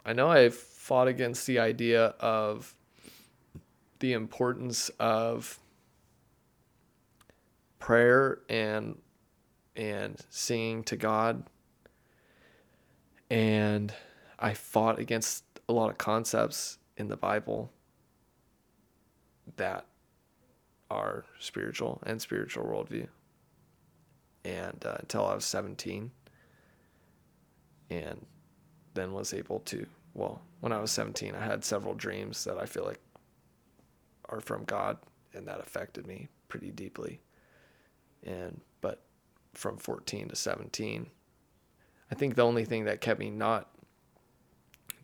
I know I fought against the idea of the importance of prayer and and singing to God. And I fought against a lot of concepts in the Bible that are spiritual and spiritual worldview. And uh, until I was 17, and then was able to, well, when I was 17, I had several dreams that I feel like are from God, and that affected me pretty deeply. And, but from 14 to 17, I think the only thing that kept me not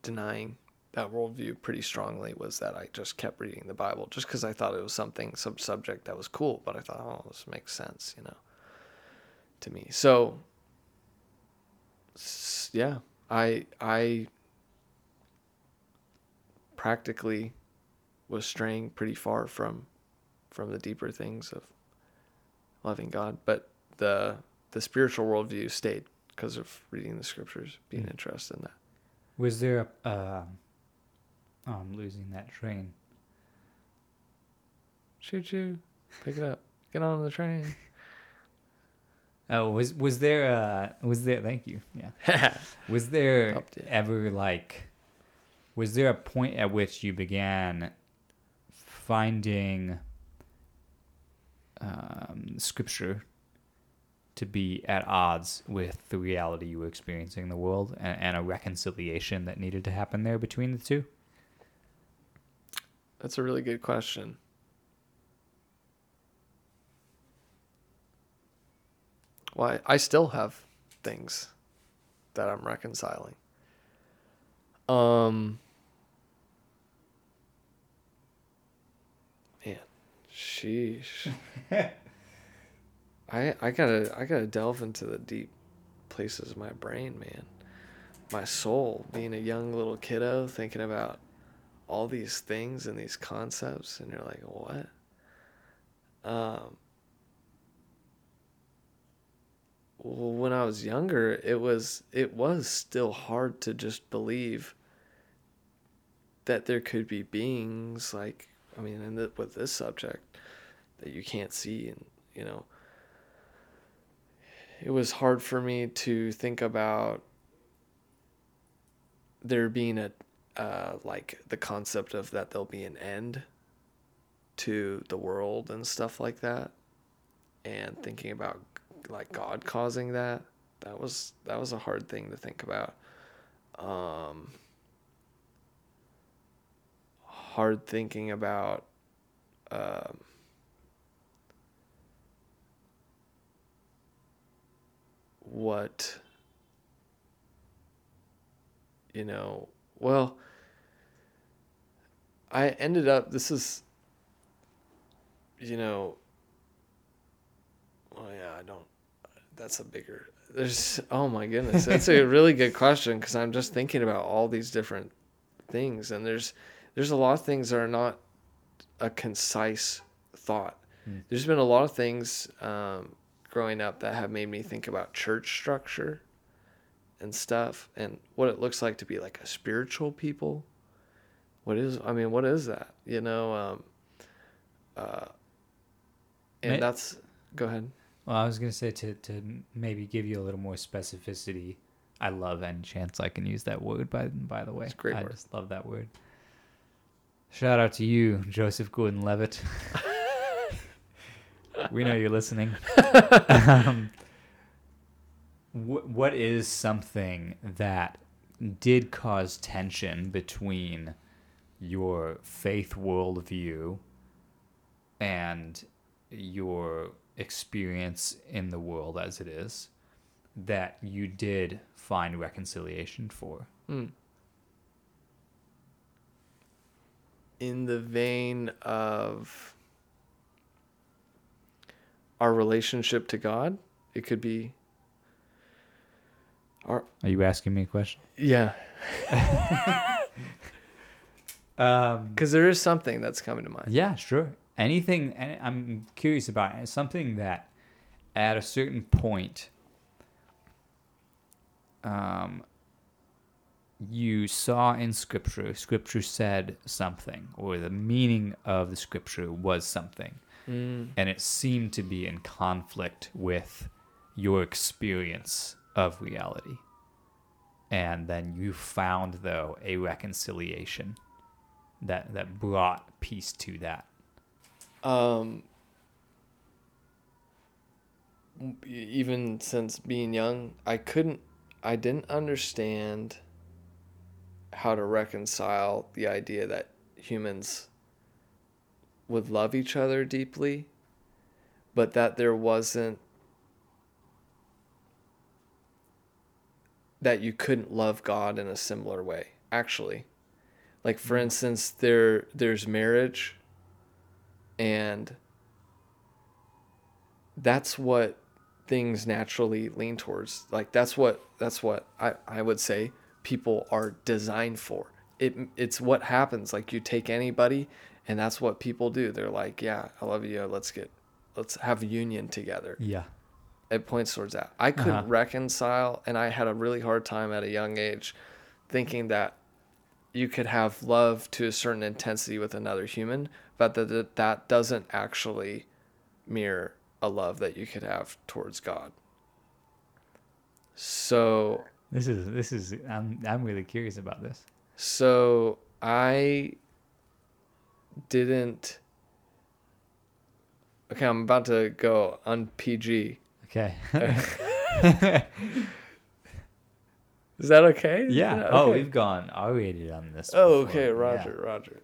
denying that worldview pretty strongly was that I just kept reading the Bible just because I thought it was something, some subject that was cool. But I thought, oh, this makes sense, you know, to me. So, yeah, I I practically was straying pretty far from from the deeper things of loving God, but the the spiritual worldview stayed because of reading the scriptures, being mm. interested in that. Was there a? Uh, oh, I'm losing that train. Choo choo, pick it up, get on the train. Oh, was was there uh was there thank you. Yeah. was there ever like was there a point at which you began finding um, scripture to be at odds with the reality you were experiencing in the world and, and a reconciliation that needed to happen there between the two? That's a really good question. Well, I, I still have things that I'm reconciling. Um, man, sheesh. I I gotta I gotta delve into the deep places of my brain, man. My soul, being a young little kiddo, thinking about all these things and these concepts, and you're like, what? Um. Well, when I was younger, it was it was still hard to just believe that there could be beings like I mean, the, with this subject that you can't see, and you know, it was hard for me to think about there being a uh, like the concept of that there'll be an end to the world and stuff like that and thinking about like god causing that that was that was a hard thing to think about. Um hard thinking about um what you know well i ended up this is you know oh yeah i don't that's a bigger there's oh my goodness that's a really good question because i'm just thinking about all these different things and there's there's a lot of things that are not a concise thought hmm. there's been a lot of things um, growing up that have made me think about church structure and stuff and what it looks like to be like a spiritual people. What is I mean, what is that? You know, um, uh, and May- that's go ahead. Well, I was gonna say to to maybe give you a little more specificity. I love any chance I can use that word. By by the way, it's great. I word. just love that word. Shout out to you, Joseph Gordon-Levitt. we know you're listening. um, wh- what is something that did cause tension between your faith worldview and your experience in the world as it is that you did find reconciliation for? Mm. In the vein of our relationship to God. It could be. Are, Are you asking me a question? yeah, Um, because there is something that's coming to mind. yeah, sure. Anything and I'm curious about it. something that at a certain point um, you saw in scripture, scripture said something, or the meaning of the scripture was something, Mm. and it seemed to be in conflict with your experience of reality. And then you found, though, a reconciliation that, that brought peace to that. Um, even since being young, I couldn't, I didn't understand how to reconcile the idea that humans would love each other deeply, but that there wasn't, that you couldn't love God in a similar way, actually. Like for instance, there there's marriage and that's what things naturally lean towards. Like that's what that's what i i would say people are designed for. It it's what happens. Like you take anybody and that's what people do. They're like yeah i love you. Let's get let's have a union together. Yeah. it points towards that. I couldn't Uh-huh. reconcile and i had a really hard time at a young age thinking that you could have love to a certain intensity with another human but that that, that doesn't actually mirror a love that you could have towards god so This is this is I'm I'm really curious about this. so i didn't okay i'm about to go on pg Okay. is that okay yeah. Oh, okay. we've gone R-rated on this. Oh, before. okay, Yeah. Roger, Roger.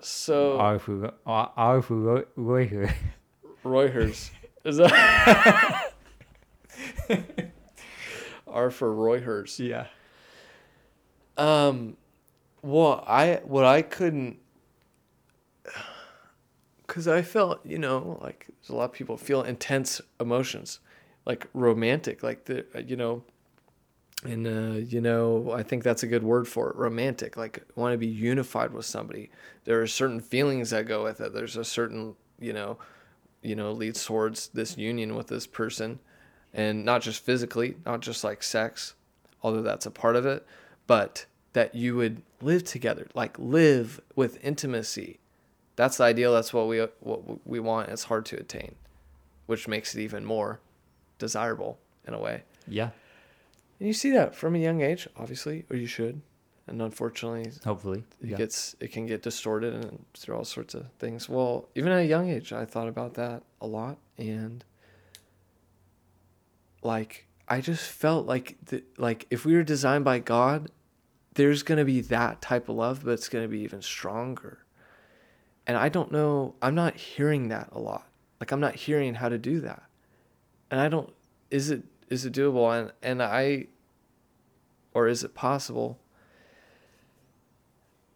So R for R R for Roy- Royer. Reuters is that R for Reuters? Yeah. Um, well, I what I couldn't, cause I felt you know like there's a lot of people feel intense emotions, like romantic, like the you know, and uh, you know I think that's a good word for it, romantic. Like want to be unified with somebody. There are certain feelings that go with it. There's a certain you know, you know leads towards this union with this person, and not just physically, not just like sex, although that's a part of it, but that you would live together, like live with intimacy. That's the ideal. That's what we what we want. It's hard to attain, which makes it even more desirable in a way. Yeah. And you see that from a young age, obviously, or you should. And unfortunately, Hopefully. it Yeah. gets it can get distorted and through all sorts of things. Well, even at a young age, I thought about that a lot, and like I just felt like the, like if we were designed by God, there's gonna be that type of love, but it's gonna be even stronger. And I don't know. I'm not hearing that a lot. Like I'm not hearing how to do that, and I don't. Is it is it doable? And and I, or is it possible?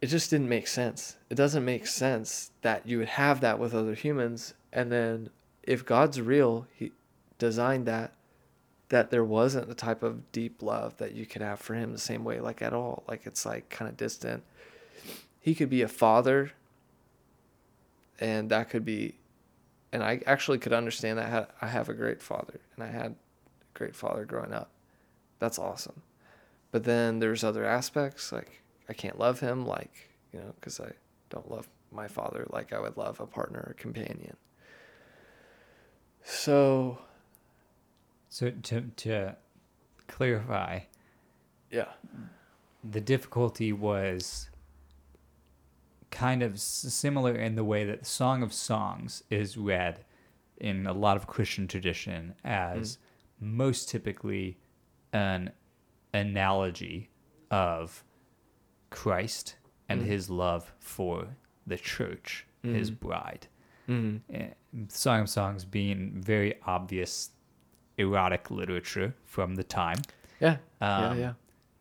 it just didn't make sense. It doesn't make sense that you would have that with other humans, and then if God's real, He designed that, that there wasn't the type of deep love that you could have for Him the same way, like at all. Like it's like kind of distant. He could be a father, and that could be, and I actually could understand that. I have a great father, and I had great father growing up. That's awesome. But then there's other aspects like I can't love him like, you know, because I don't love my father like I would love a partner or companion. So, So to to clarify, yeah. the difficulty was kind of similar in the way that the Song of Songs is read in a lot of Christian tradition as mm. Most typically an analogy of Christ and Mm. his love for the church, his Mhm. bride. Mm. Eh, Song of Songs being very obvious erotic literature from the time. Yeah. yeah. Um, Yeah.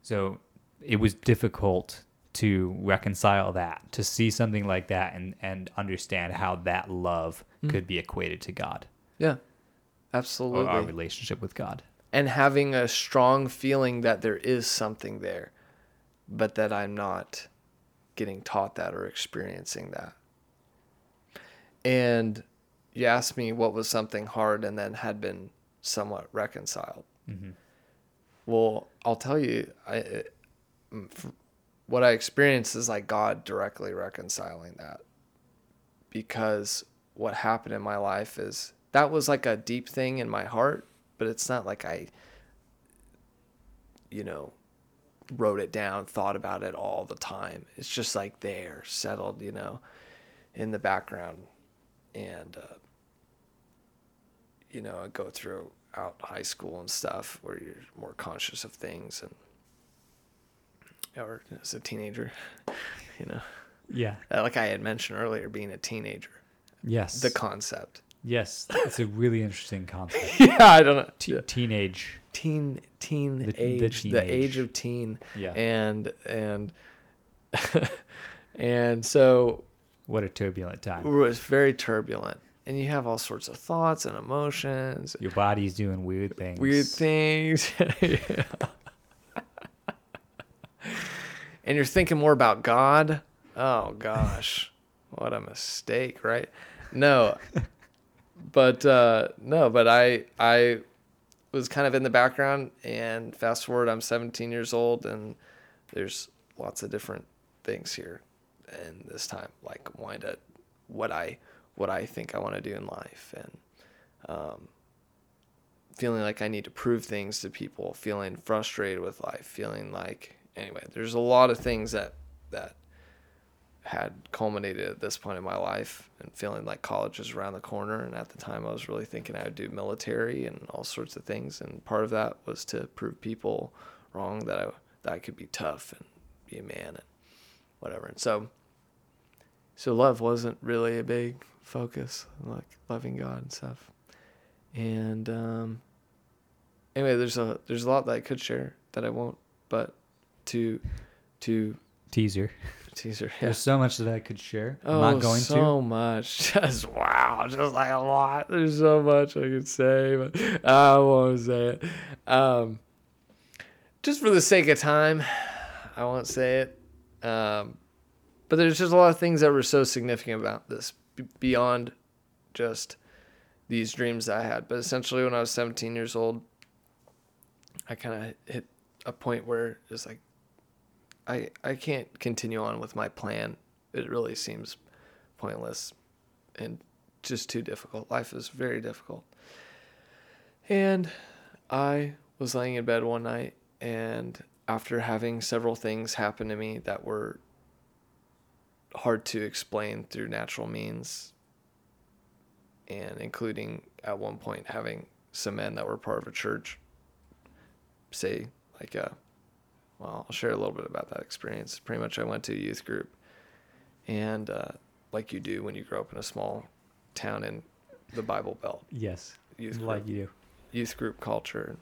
So it was difficult to reconcile that, to see something like that and, and understand how that love Mm. could be equated to God Yeah. Absolutely. our relationship with God. and having a strong feeling that there is something there, but that I'm not getting taught that or experiencing that. And you asked me what was something hard and then had been somewhat reconciled. Mm-hmm. Well, I'll tell you, I what I experienced is like God directly reconciling that because what happened in my life is that was like a deep thing in my heart, but it's not like I, you know, wrote it down, thought about it all the time. It's just like there, settled, you know, in the background. And, uh, you know, I go through out high school and stuff where you're more conscious of things and, or as a teenager, you know. Yeah. Like I had mentioned earlier, being a teenager. Yes. The concept. Yes, it's a really interesting concept. yeah, I don't know. Te- teenage. Teen, teen the, age, the, the age of teen. Yeah. And and and so. What a turbulent time. It was very turbulent, and you have all sorts of thoughts and emotions. Your body's doing weird things. Weird things. and you're thinking more about God. Oh gosh, what a mistake, right? No, but uh, no, but I I was kind of in the background, and fast forward, I'm 17 years old, and there's lots of different things here, and this time like wind up what I what I think I want to do in life, and um, feeling like I need to prove things to people, feeling frustrated with life, feeling like anyway, there's a lot of things that that had culminated at this point in my life and feeling like college was around the corner. And at the time, I was really thinking I would do military and all sorts of things. And part of that was to prove people wrong that I, that I could be tough and be a man and whatever. And so, so love wasn't really a big focus, like loving God and stuff. And um, anyway, there's a there's a lot that I could share that I won't, but to to teaser teaser. Yeah. There's so much that I could share. I'm oh, not going so to. So much. Just wow. Just like a lot. There's so much I could say, but I won't say it. Um, just for the sake of time, I won't say it. Um, but there's just a lot of things that were so significant about this b- beyond just these dreams that I had. But essentially, when I was 17 years old, I kind of hit a point where it's like, I I can't continue on with my plan. It really seems pointless and just too difficult. Life is very difficult. And I was laying in bed one night and after having several things happen to me that were hard to explain through natural means and including at one point having some men that were part of a church say like a well, I'll share a little bit about that experience. Pretty much, I went to a youth group, and uh, like you do when you grow up in a small town in the Bible Belt. Yes, youth group, like you do. Youth group culture.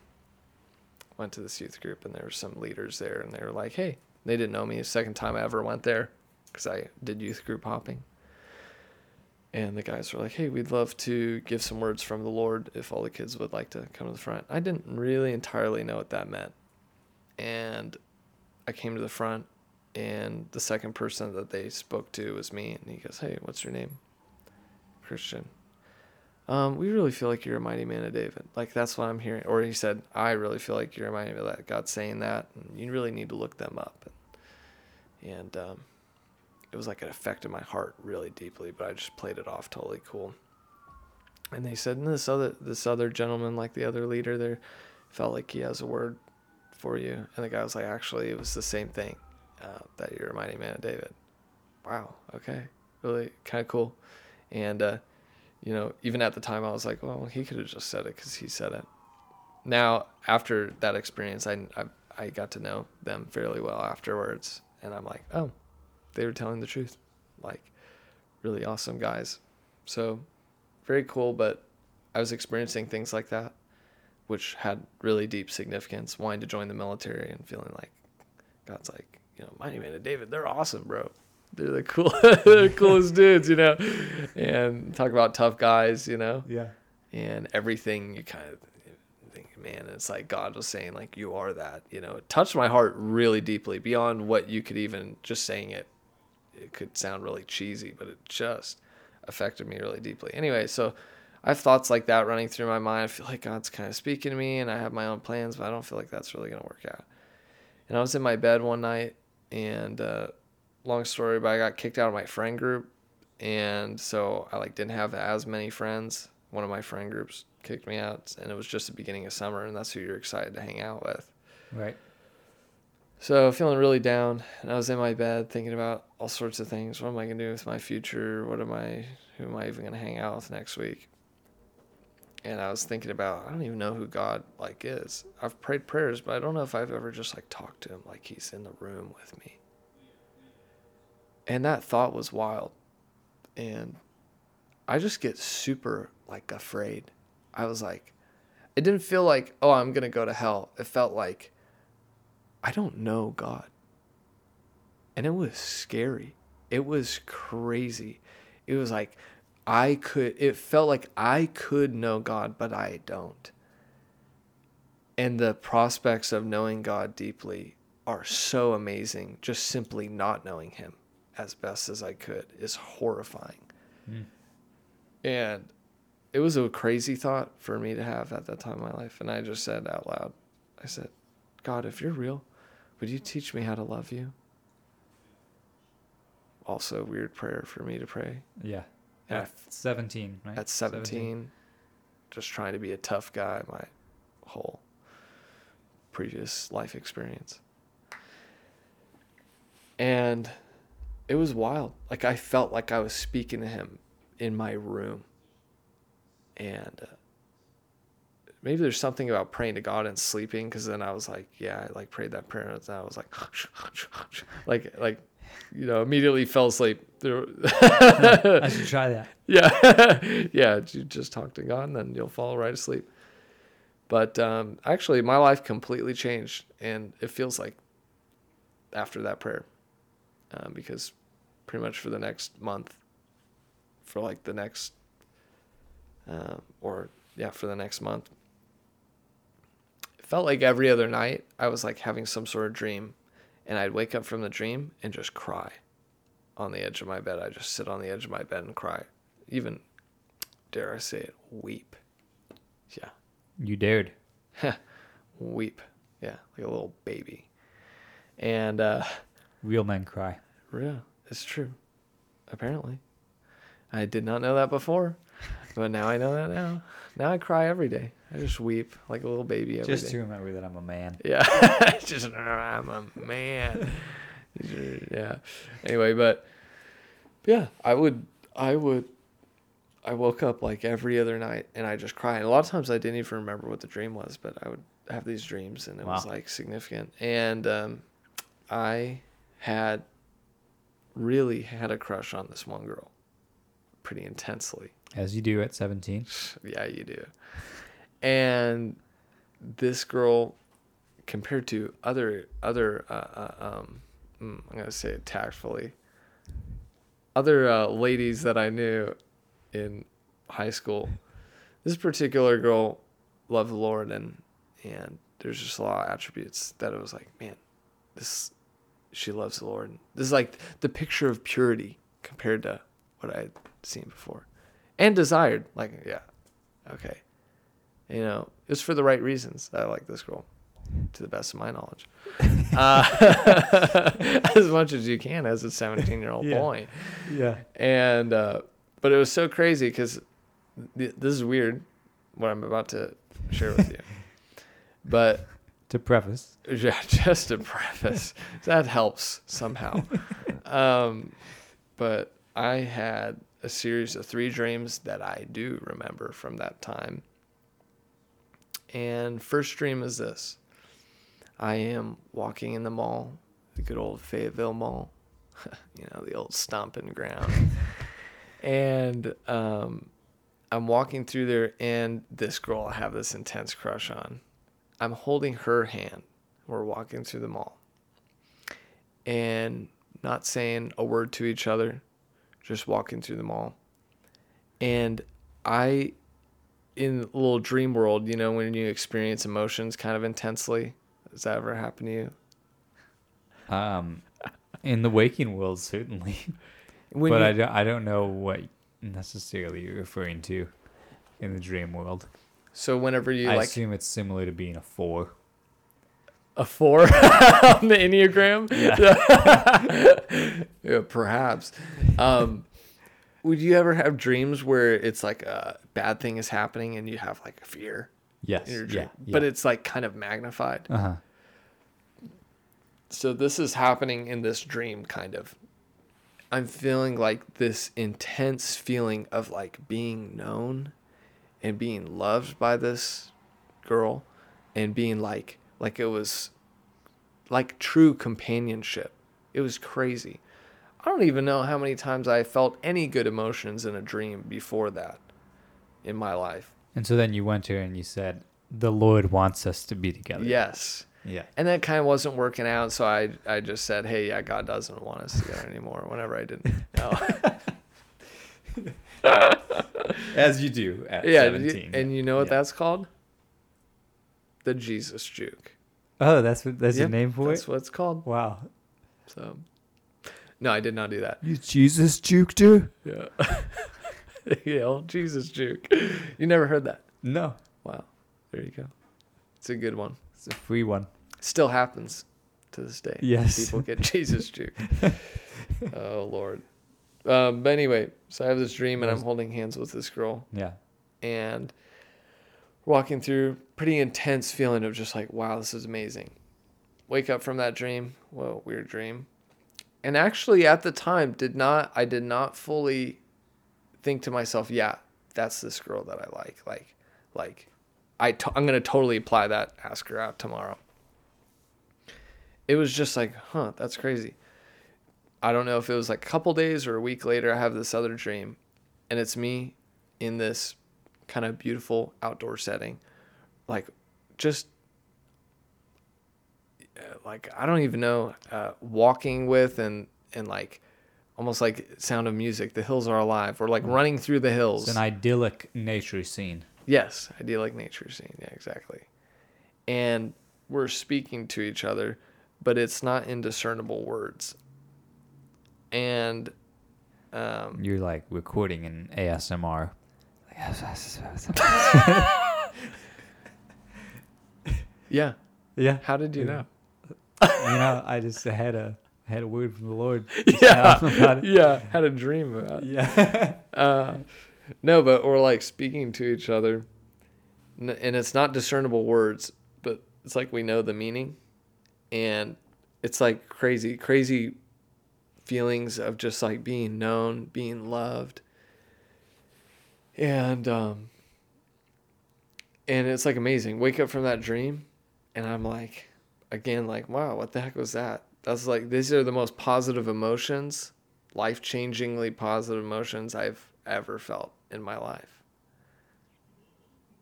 Went to this youth group, and there were some leaders there, and they were like, "Hey," they didn't know me. The second time I ever went there, because I did youth group hopping. And the guys were like, "Hey, we'd love to give some words from the Lord if all the kids would like to come to the front." I didn't really entirely know what that meant, and I came to the front, and the second person that they spoke to was me, and he goes, "Hey, what's your name?" Christian. Um, we really feel like you're a mighty man of David. Like that's what I'm hearing. Or he said, I really feel like you're a mighty man of that. God's saying that, and you really need to look them up. And, and um, it was like it affected my heart really deeply, but I just played it off totally cool. And they said, and this other this other gentleman, like the other leader there, felt like he has a word for you. And the guy was like, actually, it was the same thing uh, that you're reminding man of David. Wow. Okay. Really kind of cool. And, uh, you know, even at the time, I was like, well, he could have just said it because he said it. Now, after that experience, I, I, I got to know them fairly well afterwards. And I'm like, oh, they were telling the truth. Like, really awesome guys. So, very cool. But I was experiencing things like that which had really deep significance, wanting to join the military and feeling like God's like, you know, Mighty Man and David, they're awesome, bro. They're the cool, they're the coolest dudes, you know. And talk about tough guys, you know. Yeah. And everything you kind of think man, it's like God was saying, like, you are that. You know, it touched my heart really deeply beyond what you could even just saying it. It could sound really cheesy, but it just affected me really deeply. Anyway, so I have thoughts like that running through my mind. I feel like God's kind of speaking to me, and I have my own plans, but I don't feel like that's really going to work out. And I was in my bed one night, and uh, long story, but I got kicked out of my friend group, and so I like didn't have as many friends. One of my friend groups kicked me out, and it was just the beginning of summer, and that's who you're excited to hang out with. Right. So feeling really down, and I was in my bed thinking about all sorts of things. What am I gonna do with my future? What am I? Who am I even gonna hang out with next week? And I was thinking about I don't even know who God like is. I've prayed prayers, but I don't know if I've ever just like talked to him like he's in the room with me. And that thought was wild. And I just get super like afraid. I was like it didn't feel like, oh, I'm going to go to hell. It felt like I don't know God. And it was scary. It was crazy. It was like I could, it felt like I could know God, but I don't. And the prospects of knowing God deeply are so amazing. Just simply not knowing Him as best as I could is horrifying. Mm. And it was a crazy thought for me to have at that time in my life. And I just said out loud, I said, God, if you're real, would you teach me how to love you? Also, weird prayer for me to pray. Yeah. At 17, right? At 17, 17, just trying to be a tough guy my whole previous life experience. And it was wild. Like I felt like I was speaking to him in my room. And uh, maybe there's something about praying to God and sleeping because then I was like, yeah, I like prayed that prayer and I was like, like, like you know, immediately fell asleep. I should try that. Yeah, yeah. You just talk to God, and then you'll fall right asleep. But um, actually, my life completely changed, and it feels like after that prayer, um, because pretty much for the next month, for like the next, uh, or yeah, for the next month, it felt like every other night I was like having some sort of dream and I'd wake up from the dream and just cry on the edge of my bed. I'd just sit on the edge of my bed and cry. Even, dare I say it, weep. Yeah. You dared. weep. Yeah, like a little baby. And, uh, real men cry. Yeah, it's true. Apparently. I did not know that before, but now I know that now. Now I cry every day. I just weep like a little baby every just day. to remember that I'm a man. Yeah, just I'm a man. yeah. Anyway, but yeah, I would, I would, I woke up like every other night and I just cry. And a lot of times I didn't even remember what the dream was, but I would have these dreams and it wow. was like significant. And um, I had really had a crush on this one girl pretty intensely. As you do at 17. yeah, you do. And this girl, compared to other other, uh, uh, um, mm, I'm gonna say it tactfully, other uh, ladies that I knew in high school, this particular girl loved the Lord and and there's just a lot of attributes that it was like, man, this she loves the Lord. This is like the picture of purity compared to what I had seen before and desired. Like, yeah, okay. You know, it's for the right reasons I like this girl, to the best of my knowledge. uh, as much as you can as a 17 year old yeah. boy. Yeah. And, uh, but it was so crazy because th- this is weird what I'm about to share with you. but to preface, yeah, just to preface, that helps somehow. Um, but I had a series of three dreams that I do remember from that time. And first dream is this I am walking in the mall, the good old Fayetteville Mall, you know, the old stomping ground. and um, I'm walking through there, and this girl I have this intense crush on. I'm holding her hand. We're walking through the mall. And not saying a word to each other, just walking through the mall. And I in little dream world, you know, when you experience emotions kind of intensely. Does that ever happen to you? Um, in the waking world, certainly. When but you, I, don't, I don't know what necessarily you're referring to in the dream world. so whenever you I like assume it's similar to being a four. a four on the enneagram, Yeah. yeah, perhaps. Um, would you ever have dreams where it's like a bad thing is happening and you have like a fear yes. in your dream, Yeah. but it's like kind of magnified? uh huh. So this is happening in this dream, kind of. I'm feeling like this intense feeling of like being known and being loved by this girl and being like like it was like true companionship. It was crazy. I don't even know how many times I felt any good emotions in a dream before that in my life. And so then you went to her and you said, "The Lord wants us to be together." Yes. Yeah. And that kind of wasn't working out, so I I just said, "Hey, yeah, God doesn't want us together anymore." Whenever I didn't know, As you do at yeah, seventeen. and you know what Yeah. that's called? The Jesus juke. Oh, that's what that's Yep, your name for That's it. That's what it's called. Wow. So, no, I did not do that. You Jesus juked her? Yeah, yeah, old Jesus juke. You never heard that? No, Wow, there you go. It's a good one. it's a free one. Still happens to this day. Yes. people get Jesus juke. oh Lord. Um, but anyway, so I have this dream and I'm holding hands with this girl. Yeah. and walking through pretty intense feeling of just like wow this is amazing wake up from that dream whoa weird dream and actually at the time did not i did not fully think to myself yeah that's this girl that i like. Like like I t- i'm gonna totally apply that ask her out tomorrow. It was just like huh that's crazy. I don't know if it was like a couple days or a week later i have this other dream and it's me in this kind of beautiful outdoor setting. Like just uh, like i don't even know uh, walking with and and like almost like sound of music the hills are alive we're like running through the hills It's an idyllic nature scene. Yes, I do like nature scene. Yeah, exactly. And we're speaking to each other, but it's not indiscernible words. And um, You're like recording an ASMR. yeah, yeah. how did you know? You know, I just had a had a word from the Lord. Yeah, yeah, had a dream about. It. Yeah. Uh, no, but we're like speaking to each other, and it's not discernible words, but it's like we know the meaning, and it's like crazy, crazy feelings of just like being known, being loved, and um, and it's like amazing. Wake up from that dream, and I'm like, again, like, wow, what the heck was that? That's like these are the most positive emotions, life changingly positive emotions I've ever felt in my life.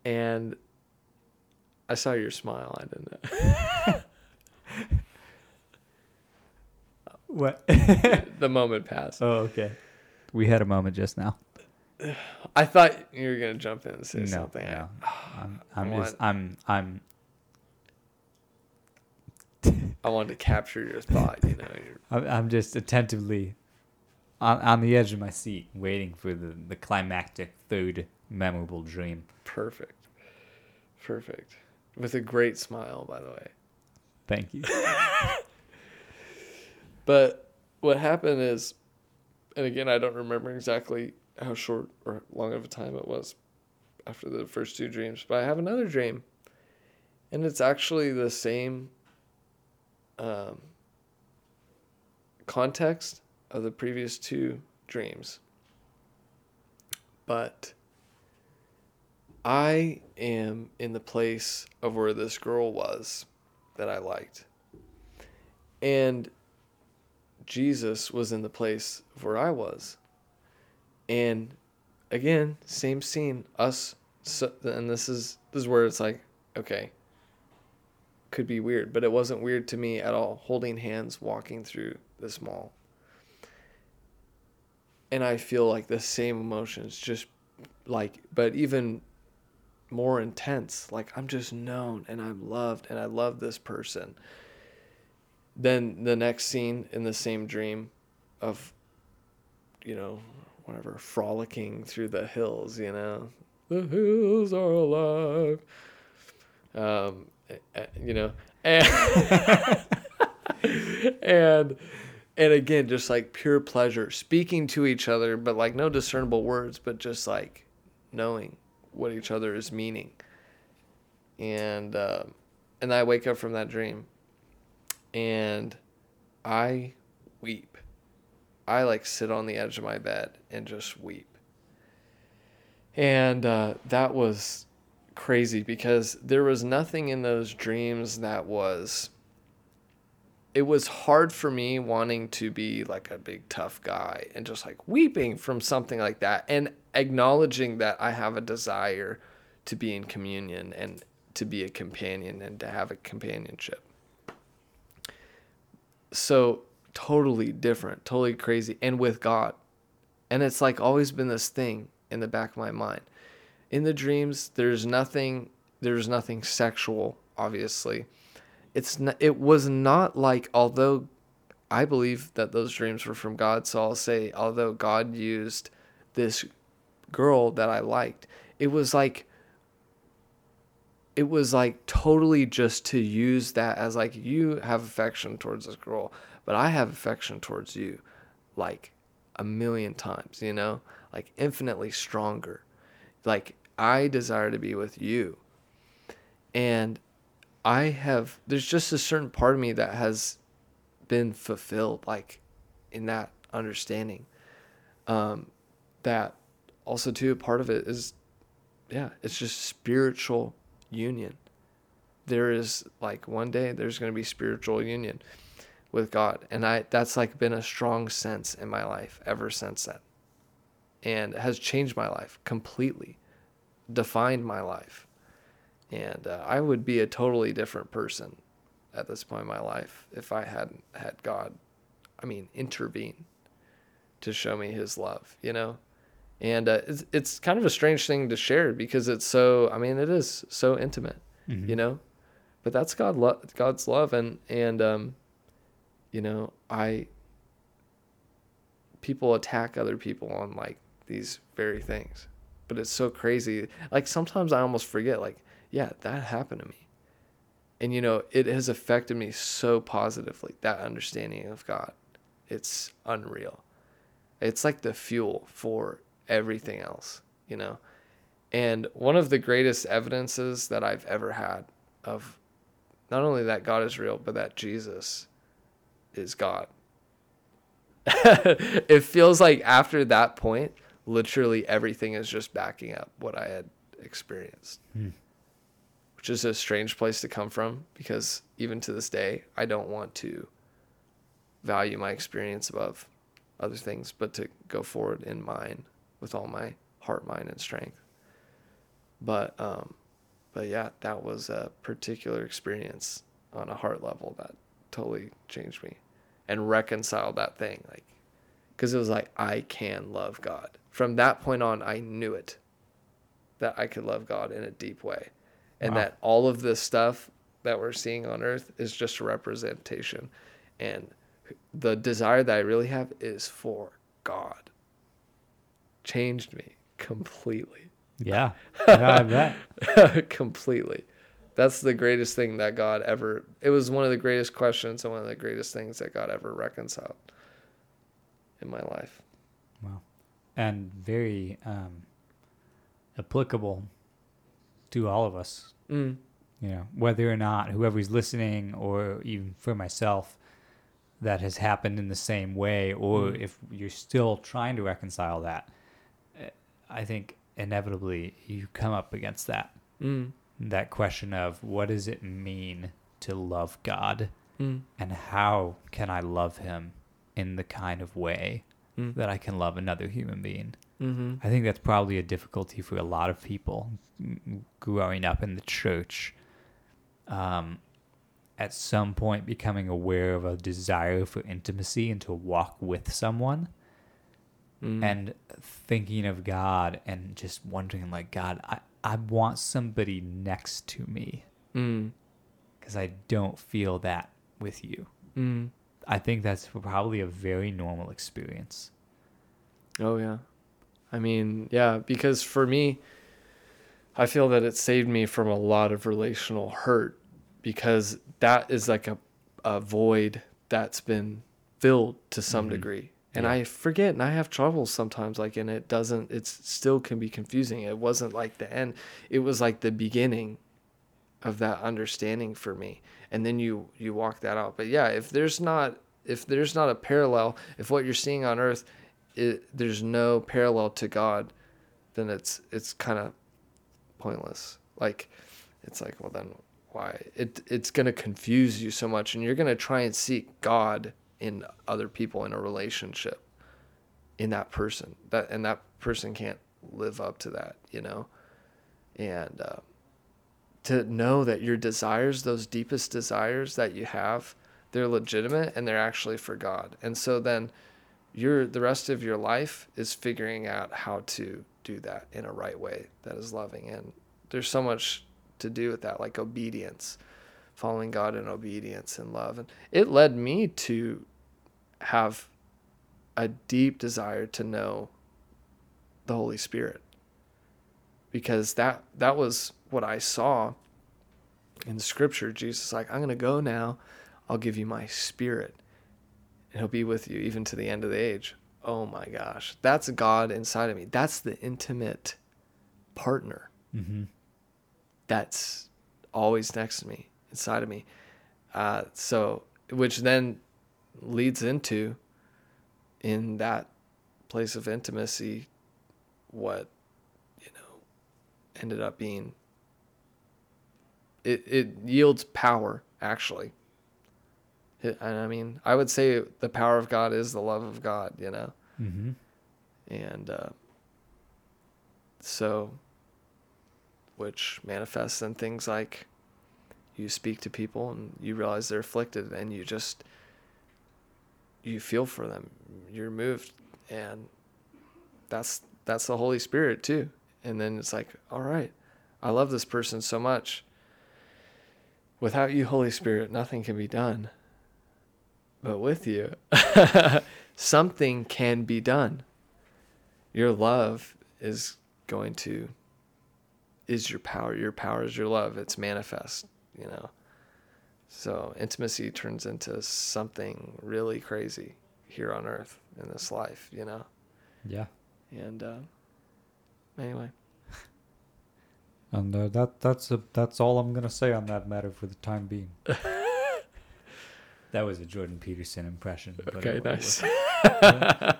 And I saw your smile. I didn't know. What? the moment passed. oh, okay. We had a moment just now. I thought you were gonna jump in and say no, something. no. I'm, I'm I just, I'm, I'm. I wanted to capture your thought. You know, I'm I'm just attentively on, on the edge of my seat, waiting for the, the climactic third memorable dream. perfect, perfect, with a great smile, by the way. Thank you. But what happened is, and again, I don't remember exactly how short or long of a time it was after the first two dreams, but I have another dream. And it's actually the same um, context of the previous two dreams. But I am in the place of where this girl was that I liked. And Jesus was in the place of where I was. And again, same scene, us so, and this is this is where it's like, okay, could be weird, but it wasn't weird to me at all holding hands walking through this mall. And I feel like the same emotions just like but even more intense. Like I'm just known and I'm loved and I love this person. Then the next scene in the same dream of, you know, whatever, frolicking through the hills, you know, the hills are alive. Um, you know, and, and, and again, just like pure pleasure, speaking to each other, but like no discernible words, but just like knowing what each other is meaning. And uh, and I wake up from that dream, and I weep. I like sit on the edge of my bed and just weep. And uh, that was crazy because there was nothing in those dreams that was it was hard for me wanting to be like a big tough guy and just like weeping from something like that and acknowledging that I have a desire to be in communion and to be a companion and to have a companionship. So totally different, totally crazy, and with God. And it's like always been this thing in the back of my mind. In the dreams, there's nothing there's nothing sexual, obviously it's not, it was not like although I believe that those dreams were from God, so I'll say although God used this girl that I liked, it was like it was like totally just to use that as like you have affection towards this girl, but I have affection towards you like a million times, you know? Like infinitely stronger. Like I desire to be with you. And I have there's just a certain part of me that has been fulfilled like in that understanding. Um that also too part of it is yeah, it's just spiritual union. There is like one day there's going to be spiritual union with God and I that's like been a strong sense in my life ever since then. And has changed my life completely. Defined my life and uh, I would be a totally different person at this point in my life if I hadn't had God, I mean, intervene to show me His love, you know. And uh, it's it's kind of a strange thing to share because it's so. I mean, it is so intimate, mm-hmm. you know. But that's God, lo- God's love, and and um, you know, I. People attack other people on like these very things, but it's so crazy. Like sometimes I almost forget, like yeah, that happened to me. And, you know, it has affected me so positively, that understanding of God. It's unreal. It's like the fuel for everything else, you know? And one of the greatest evidences that I've ever had of not only that God is real, but that Jesus is God. it feels like after that point, literally everything is just backing up what I had experienced. Hmm which is a strange place to come from because even to this day, I don't want to value my experience above other things, but to go forward in mine with all my heart, mind, and strength. But, um, but yeah, that was a particular experience on a heart level that totally changed me and reconciled that thing. Like, because it was like, I can love God. From that point on, I knew it that I could love God in a deep way. And wow. that all of this stuff that we're seeing on earth is just a representation. And the desire that i really have is for god. Changed me completely. Yeah, yeah I bet. completely. That's the greatest thing that god ever it was one of the greatest questions and one of the greatest things that god ever reconciled in my life and very um, applicable to all of us. Mm. You know, whether or not whoever's listening, or even for myself, that has happened in the same way, or mm. if you're still trying to reconcile that, I think inevitably you come up against that. Mm. That question of what does it mean to love God, mm. and how can I love Him in the kind of way mm. that I can love another human being? Mm-hmm. I think that's probably a difficulty for a lot of people growing up in the church. Um, at some point, becoming aware of a desire for intimacy and to walk with someone, mm. and thinking of God and just wondering, like, God, I, I want somebody next to me Mm. because I don't feel that with you. Mm. I think that's probably a very normal experience. Oh yeah. I mean, yeah, because for me I feel that it saved me from a lot of relational hurt because that is like a a void that's been filled to some Mhm. degree. And Yeah. I forget and I have trouble sometimes like and it doesn't it still can be confusing. It wasn't like the end. It was like the beginning of that understanding for me. And then you you walk that out. But yeah, if there's not if there's not a parallel, if what you're seeing on earth it, there's no parallel to God, then it's it's kind of pointless. Like it's like, well then why? It it's going to confuse you so much and you're going to try and seek God in other people in a relationship in that person. That and that person can't live up to that, you know? And uh, to know that your desires, those deepest desires that you have, they're legitimate and they're actually for God. And so then your the rest of your life is figuring out how to do that in a right way that is loving. And there's so much to do with that like obedience following god in obedience and love. And it led me to have a deep desire to know the holy spirit. Because that that was what i saw in scripture jesus like i'm going to go now i'll give you my spirit and he'll be with you even to the end of the age. Oh my gosh. That's God inside of me. That's the intimate partner Mm-hmm. that's always next to me, inside of me. Uh, so, which then leads into in that place of intimacy what, you know, ended up being. It, it yields power, actually. And I mean, I would say the power of God is the love of God, you know? Mm-hmm. And uh, so, which manifests in things like you speak to people and you realize they're afflicted and you just, you feel for them. You're moved. And that's, that's the Holy Spirit too. And then it's like, all right, I love this person so much. Without you, Holy Spirit, nothing can be done but with you, something can be done. Your love is going to, is your power. Your power is your love. It's manifest, you know. So intimacy turns into something really crazy here on earth in this life, you know. Yeah. And uh, anyway, And uh, that that's a, that's all I'm gonna say on that matter for the time being. that was a Jordan Peterson impression. but okay, it- nice.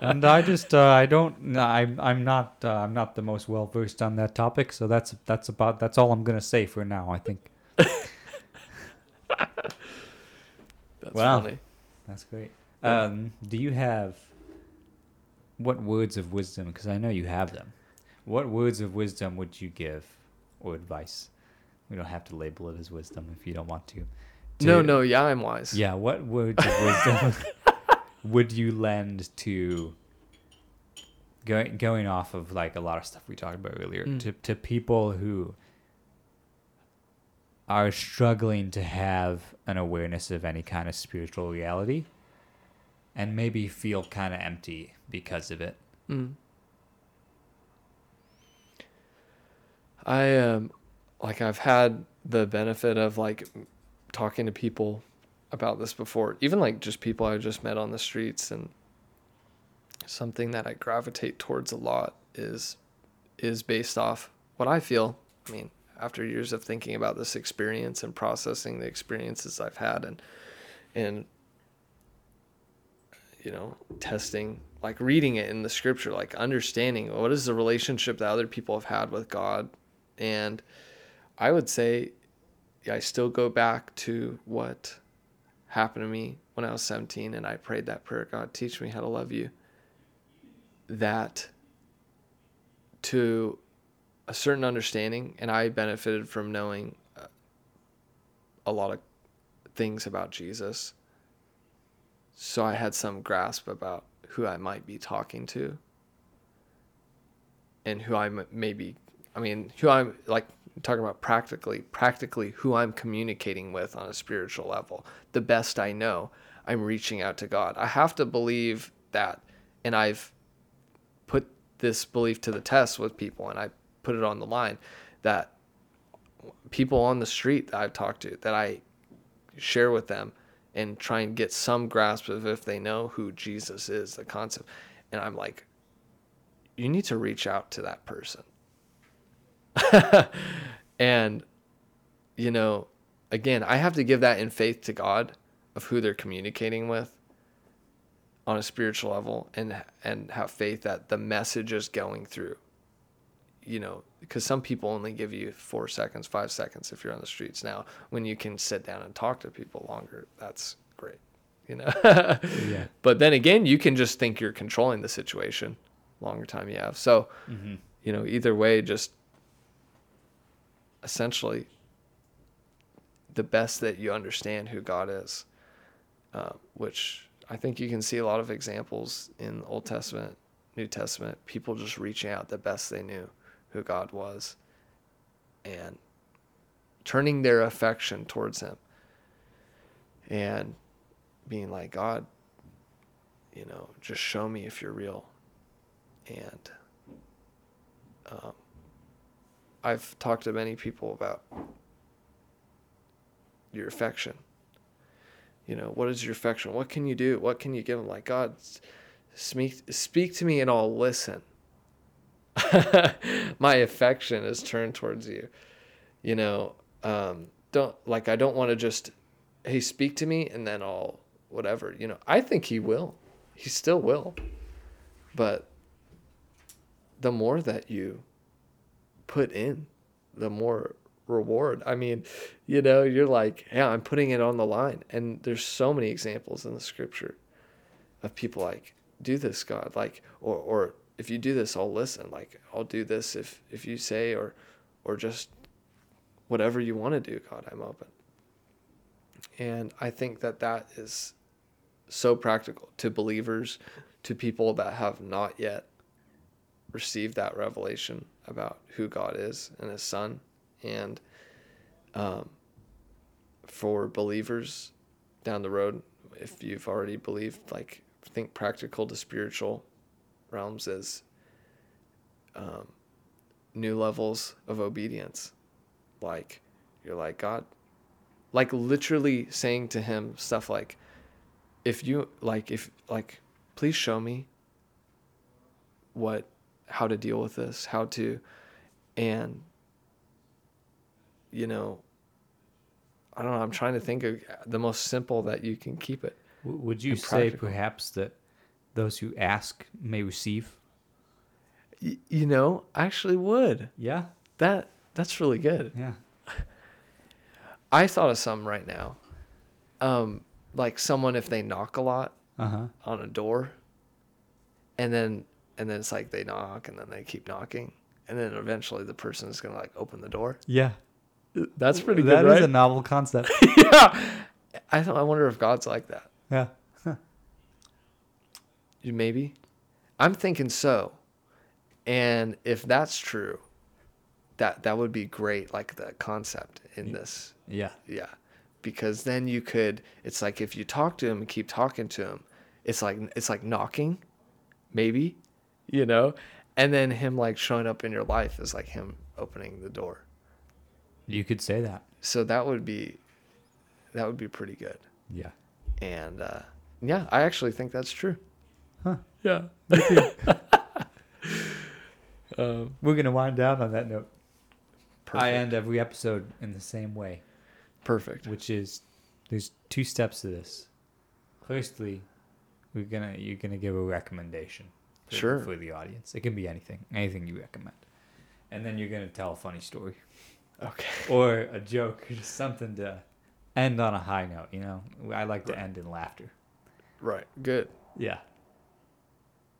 and I just uh, I don't I'm I'm not uh, I'm not the most well versed on that topic, so that's that's about that's all I'm gonna say for now. I think That's Wow. funny. that's great. Um, do you have what words of wisdom? Because I know you have them. What words of wisdom would you give or advice? We don't have to label it as wisdom if you don't want to. No, to- no, yeah, I'm wise. Yeah, what words of wisdom would you lend to going going off of like a lot of stuff we talked about earlier Mm. to to people who are struggling to have an awareness of any kind of spiritual reality and maybe feel kind of empty because of it. Mm. I um like I've had the benefit of like talking to people about this before, even like just people I just met on the streets and something that I gravitate towards a lot is is based off what I feel. I mean, after years of thinking about this experience and processing the experiences I've had and and you know, testing, like reading it in the scripture, like understanding what is the relationship that other people have had with God. And I would say I still go back to what happened to me when I was 17 and I prayed that prayer God, teach me how to love you. That to a certain understanding, and I benefited from knowing uh, a lot of things about Jesus so I had some grasp about who I might be talking to and who I m- maybe I mean, who I'm like talking about practically, practically who I'm communicating with on a spiritual level. The best I know, I'm reaching out to God. I have to believe that, and I've put this belief to the test with people, and I put it on the line that people on the street that I've talked to, that I share with them and try and get some grasp of if they know who Jesus is, the concept. And I'm like, you need to reach out to that person. and, you know, again, I have to give that in faith to God of who they're communicating with on a spiritual level and and have faith that the message is going through you know, because some people only give you four seconds, five seconds if you're on the streets. Now, when you can sit down and talk to people longer, that's great, you know. yeah. But then again, you can just think you're controlling the situation longer time you have. So, mm-hmm. you know, either way, just essentially the best that you understand who God is, uh, which I think you can see a lot of examples in Old Testament, New Testament, people just reaching out the best they knew who God was and turning their affection towards Him and being like, God, you know, just show me if you're real. And um, I've talked to many people about your affection. You know, what is your affection? What can you do? What can you give them? Like, God, speak, speak to me and I'll listen. my affection is turned towards you. You know, um, don't like I don't want to just hey speak to me and then I'll whatever. You know, I think he will. He still will. But the more that you put in, the more reward. I mean, you know, you're like, yeah, I'm putting it on the line. And there's so many examples in the scripture of people like, do this, God, like, or, or if you do this, I'll listen. Like I'll do this if if you say or or just whatever you want to do, God, I'm open. And I think that that is so practical to believers, to people that have not yet received that revelation about who God is and His Son, and um, for believers down the road, if you've already believed, like think practical to spiritual realms as um, new levels of obedience. Like, you're like, God, like literally saying to him stuff like, if you, like, if, like, please show me what, how to deal with this, how to, and, you know, I don't know, I'm trying to think of the most simple that you can keep it. Would you say perhaps that those who ask may receive. Y- you know, I actually would. Yeah. That that's really good. Yeah. I thought of some right now. Um, like someone if they knock a lot uh-huh. on a door, and then and then it's like they knock and then they keep knocking, and then eventually the person is gonna like open the door. Yeah. That's pretty good. That is right? a novel concept. yeah. I I wonder if God's like that. Yeah. Maybe. I'm thinking so. And if that's true, that that would be great like the concept in this. Yeah. Yeah. Because then you could it's like if you talk to him and keep talking to him, it's like it's like knocking, maybe, you know? And then him like showing up in your life is like him opening the door. You could say that. So that would be that would be pretty good. Yeah. And uh yeah, I actually think that's true. Huh. Yeah. um, We're going to wind down on that note. Perfect. I end every episode in the same way. Perfect. Which is there's two steps to this. Firstly, we're gonna you're gonna give a recommendation sure. for the audience. It can be anything, anything you recommend, and then you're gonna tell a funny story, okay, or a joke, or just something to end on a high note. You know, I like to right. end in laughter. Right. Good. Yeah.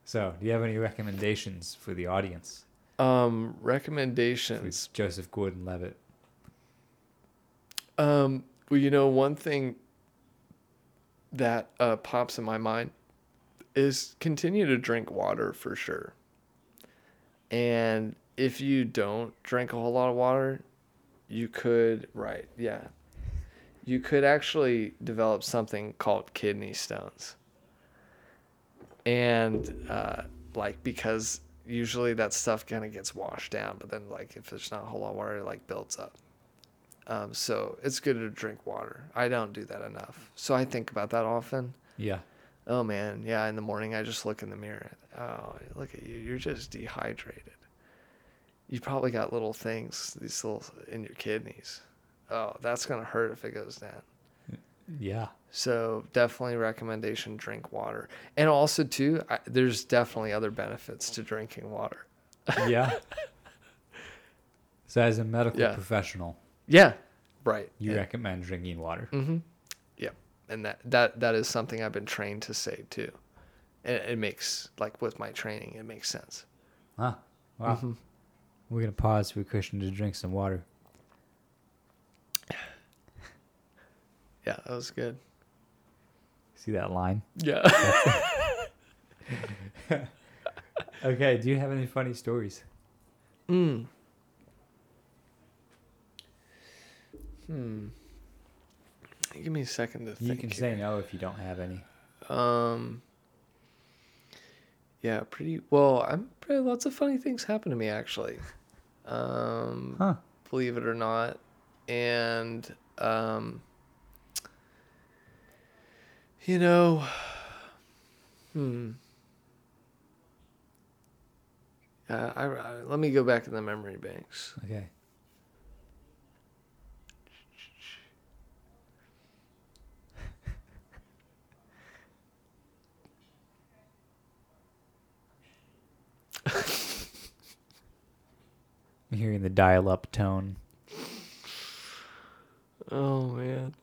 So, do you have any recommendations for the audience? Um, recommendations. For Joseph Gordon-Levitt. Um, well, you know, one thing that uh, pops in my mind is continue to drink water for sure. And if you don't drink a whole lot of water, you could right, yeah. You could actually develop something called kidney stones. And uh, like because usually that stuff kind of gets washed down, but then like if there's not a whole lot of water, it like builds up. Um, so it's good to drink water. I don't do that enough, so I think about that often. Yeah. Oh man, yeah. In the morning, I just look in the mirror. Oh, look at you. You're just dehydrated. You probably got little things, these little in your kidneys. Oh, that's gonna hurt if it goes down. Yeah. So definitely recommendation: drink water, and also too, I, there's definitely other benefits to drinking water. Yeah. so, as a medical Yeah. professional, Yeah, right. you And- recommend drinking water. Mm-hmm. And that, that that is something I've been trained to say too. And it, it makes like with my training, it makes sense. Huh. Wow. Mhm. We're gonna pause for Christian to drink some water. Yeah, that was good. See that line? Yeah. Okay. Do you have any funny stories? mm. Hmm. Give me a second to think. You can here. say no if you don't have any. Um. Yeah, pretty well. I'm pretty, lots of funny things happen to me actually. Um, Huh. believe it or not, and um, you know, hmm. Uh, I, I let me go back in the memory banks. Okay. I'm hearing the dial-up tone. Oh man,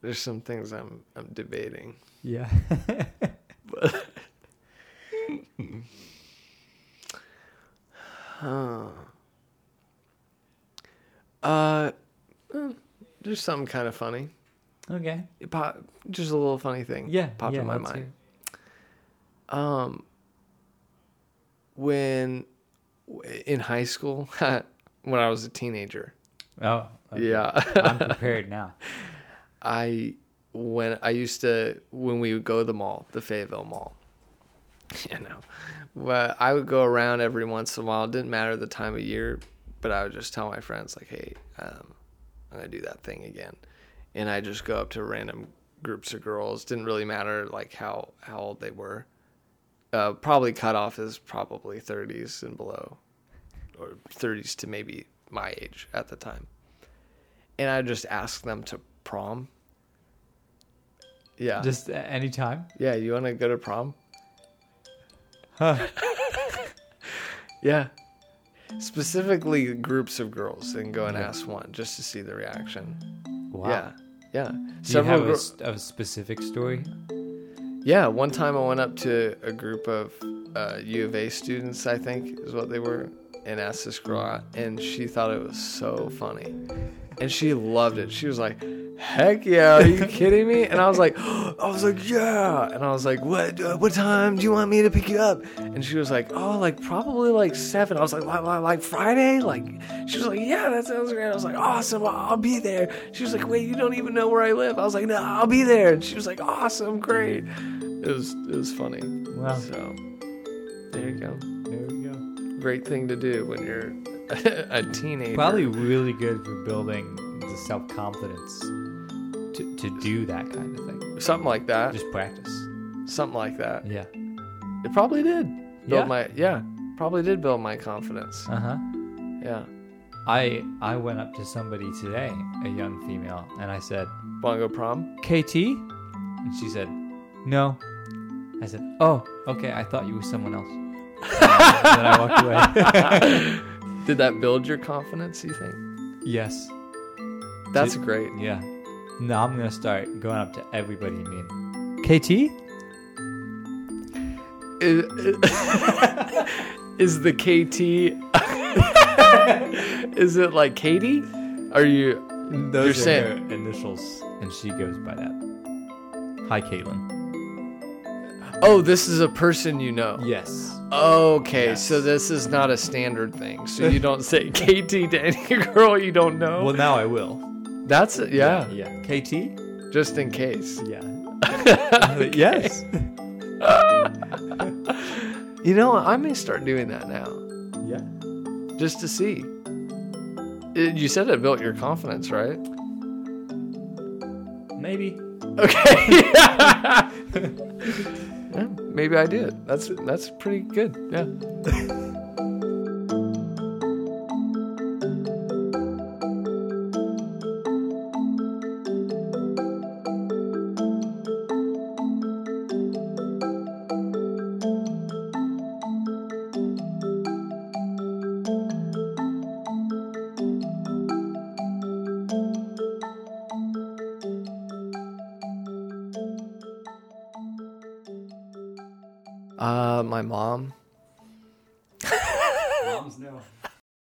there's some things I'm I'm debating. Yeah. Huh. Uh, there's something kind of funny. okay. It pop, just a little funny thing. Yeah. popped yeah, in my mind. Um, when in high school, when I was a teenager. Oh. okay. yeah, I'm prepared now. I when I used to when we would go to the mall, the Fayetteville Mall. You know, well, I would go around every once in a while. It didn't matter the time of year, but I would just tell my friends like, "Hey, um, I'm gonna do that thing again," and I just go up to random groups of girls. Didn't really matter like how how old they were. Uh, probably cut off is probably 30s and below, or 30s to maybe my age at the time. And I just ask them to prom. Yeah. Just a- anytime. yeah, you want to go to prom? Huh. Yeah. Specifically groups of girls and go and ask one just to see the reaction. Wow. Yeah. Yeah. Do you Several have a, gir- s- a specific story? Yeah, one time I went up to a group of uh, U of A students, I think is what they were, and asked this girl out, and she thought it was so funny. And she loved it. She was like, heck yeah, are you kidding me? And I was like, I was like, yeah. And I was like, what, uh, what time do you want me to pick you up? And she was like, oh, like probably like seven. I was like, like, like, Friday? Like, she was like, yeah, that sounds great. I was like, awesome, I'll I'll be there. She was like, wait, you don't even know where I live. I was like, no, I'll be there. And she was like, awesome, great. It was, it was funny. Wow. So there you go. Great thing to do when you're a teenager. Probably really good for building the self confidence to, to do that kind of thing. something like that. Just practice. Something like that. Yeah. It probably did build Yeah. my yeah. Probably did build my confidence. Uh huh. Yeah. I I went up to somebody today, a young female, and I said, Want to go prom? "KT," and she said, "No." I said, "Oh, okay. I thought you were someone else." And then I walked away. Did that build your confidence? You think? yes. That's Did- great. Yeah. Now I'm gonna start going up to everybody and being, "KT." Is, is the KT? is it like Katie? Are you? Those You're are saying- her initials, and she goes by that. Hi, Caitlin. Oh, this is a person you know. Yes. Okay, Yes. so this is not a standard thing. So you don't say KT to any girl you don't know. Well, now I will. That's it. Yeah, Yeah. KT? just in case. Yeah. Uh, yes. You know, I may start doing that now, Yeah. just to see. It- You said it built your confidence, right? Maybe. Okay. Yeah, maybe I did. That's that's pretty good. Yeah. my mom.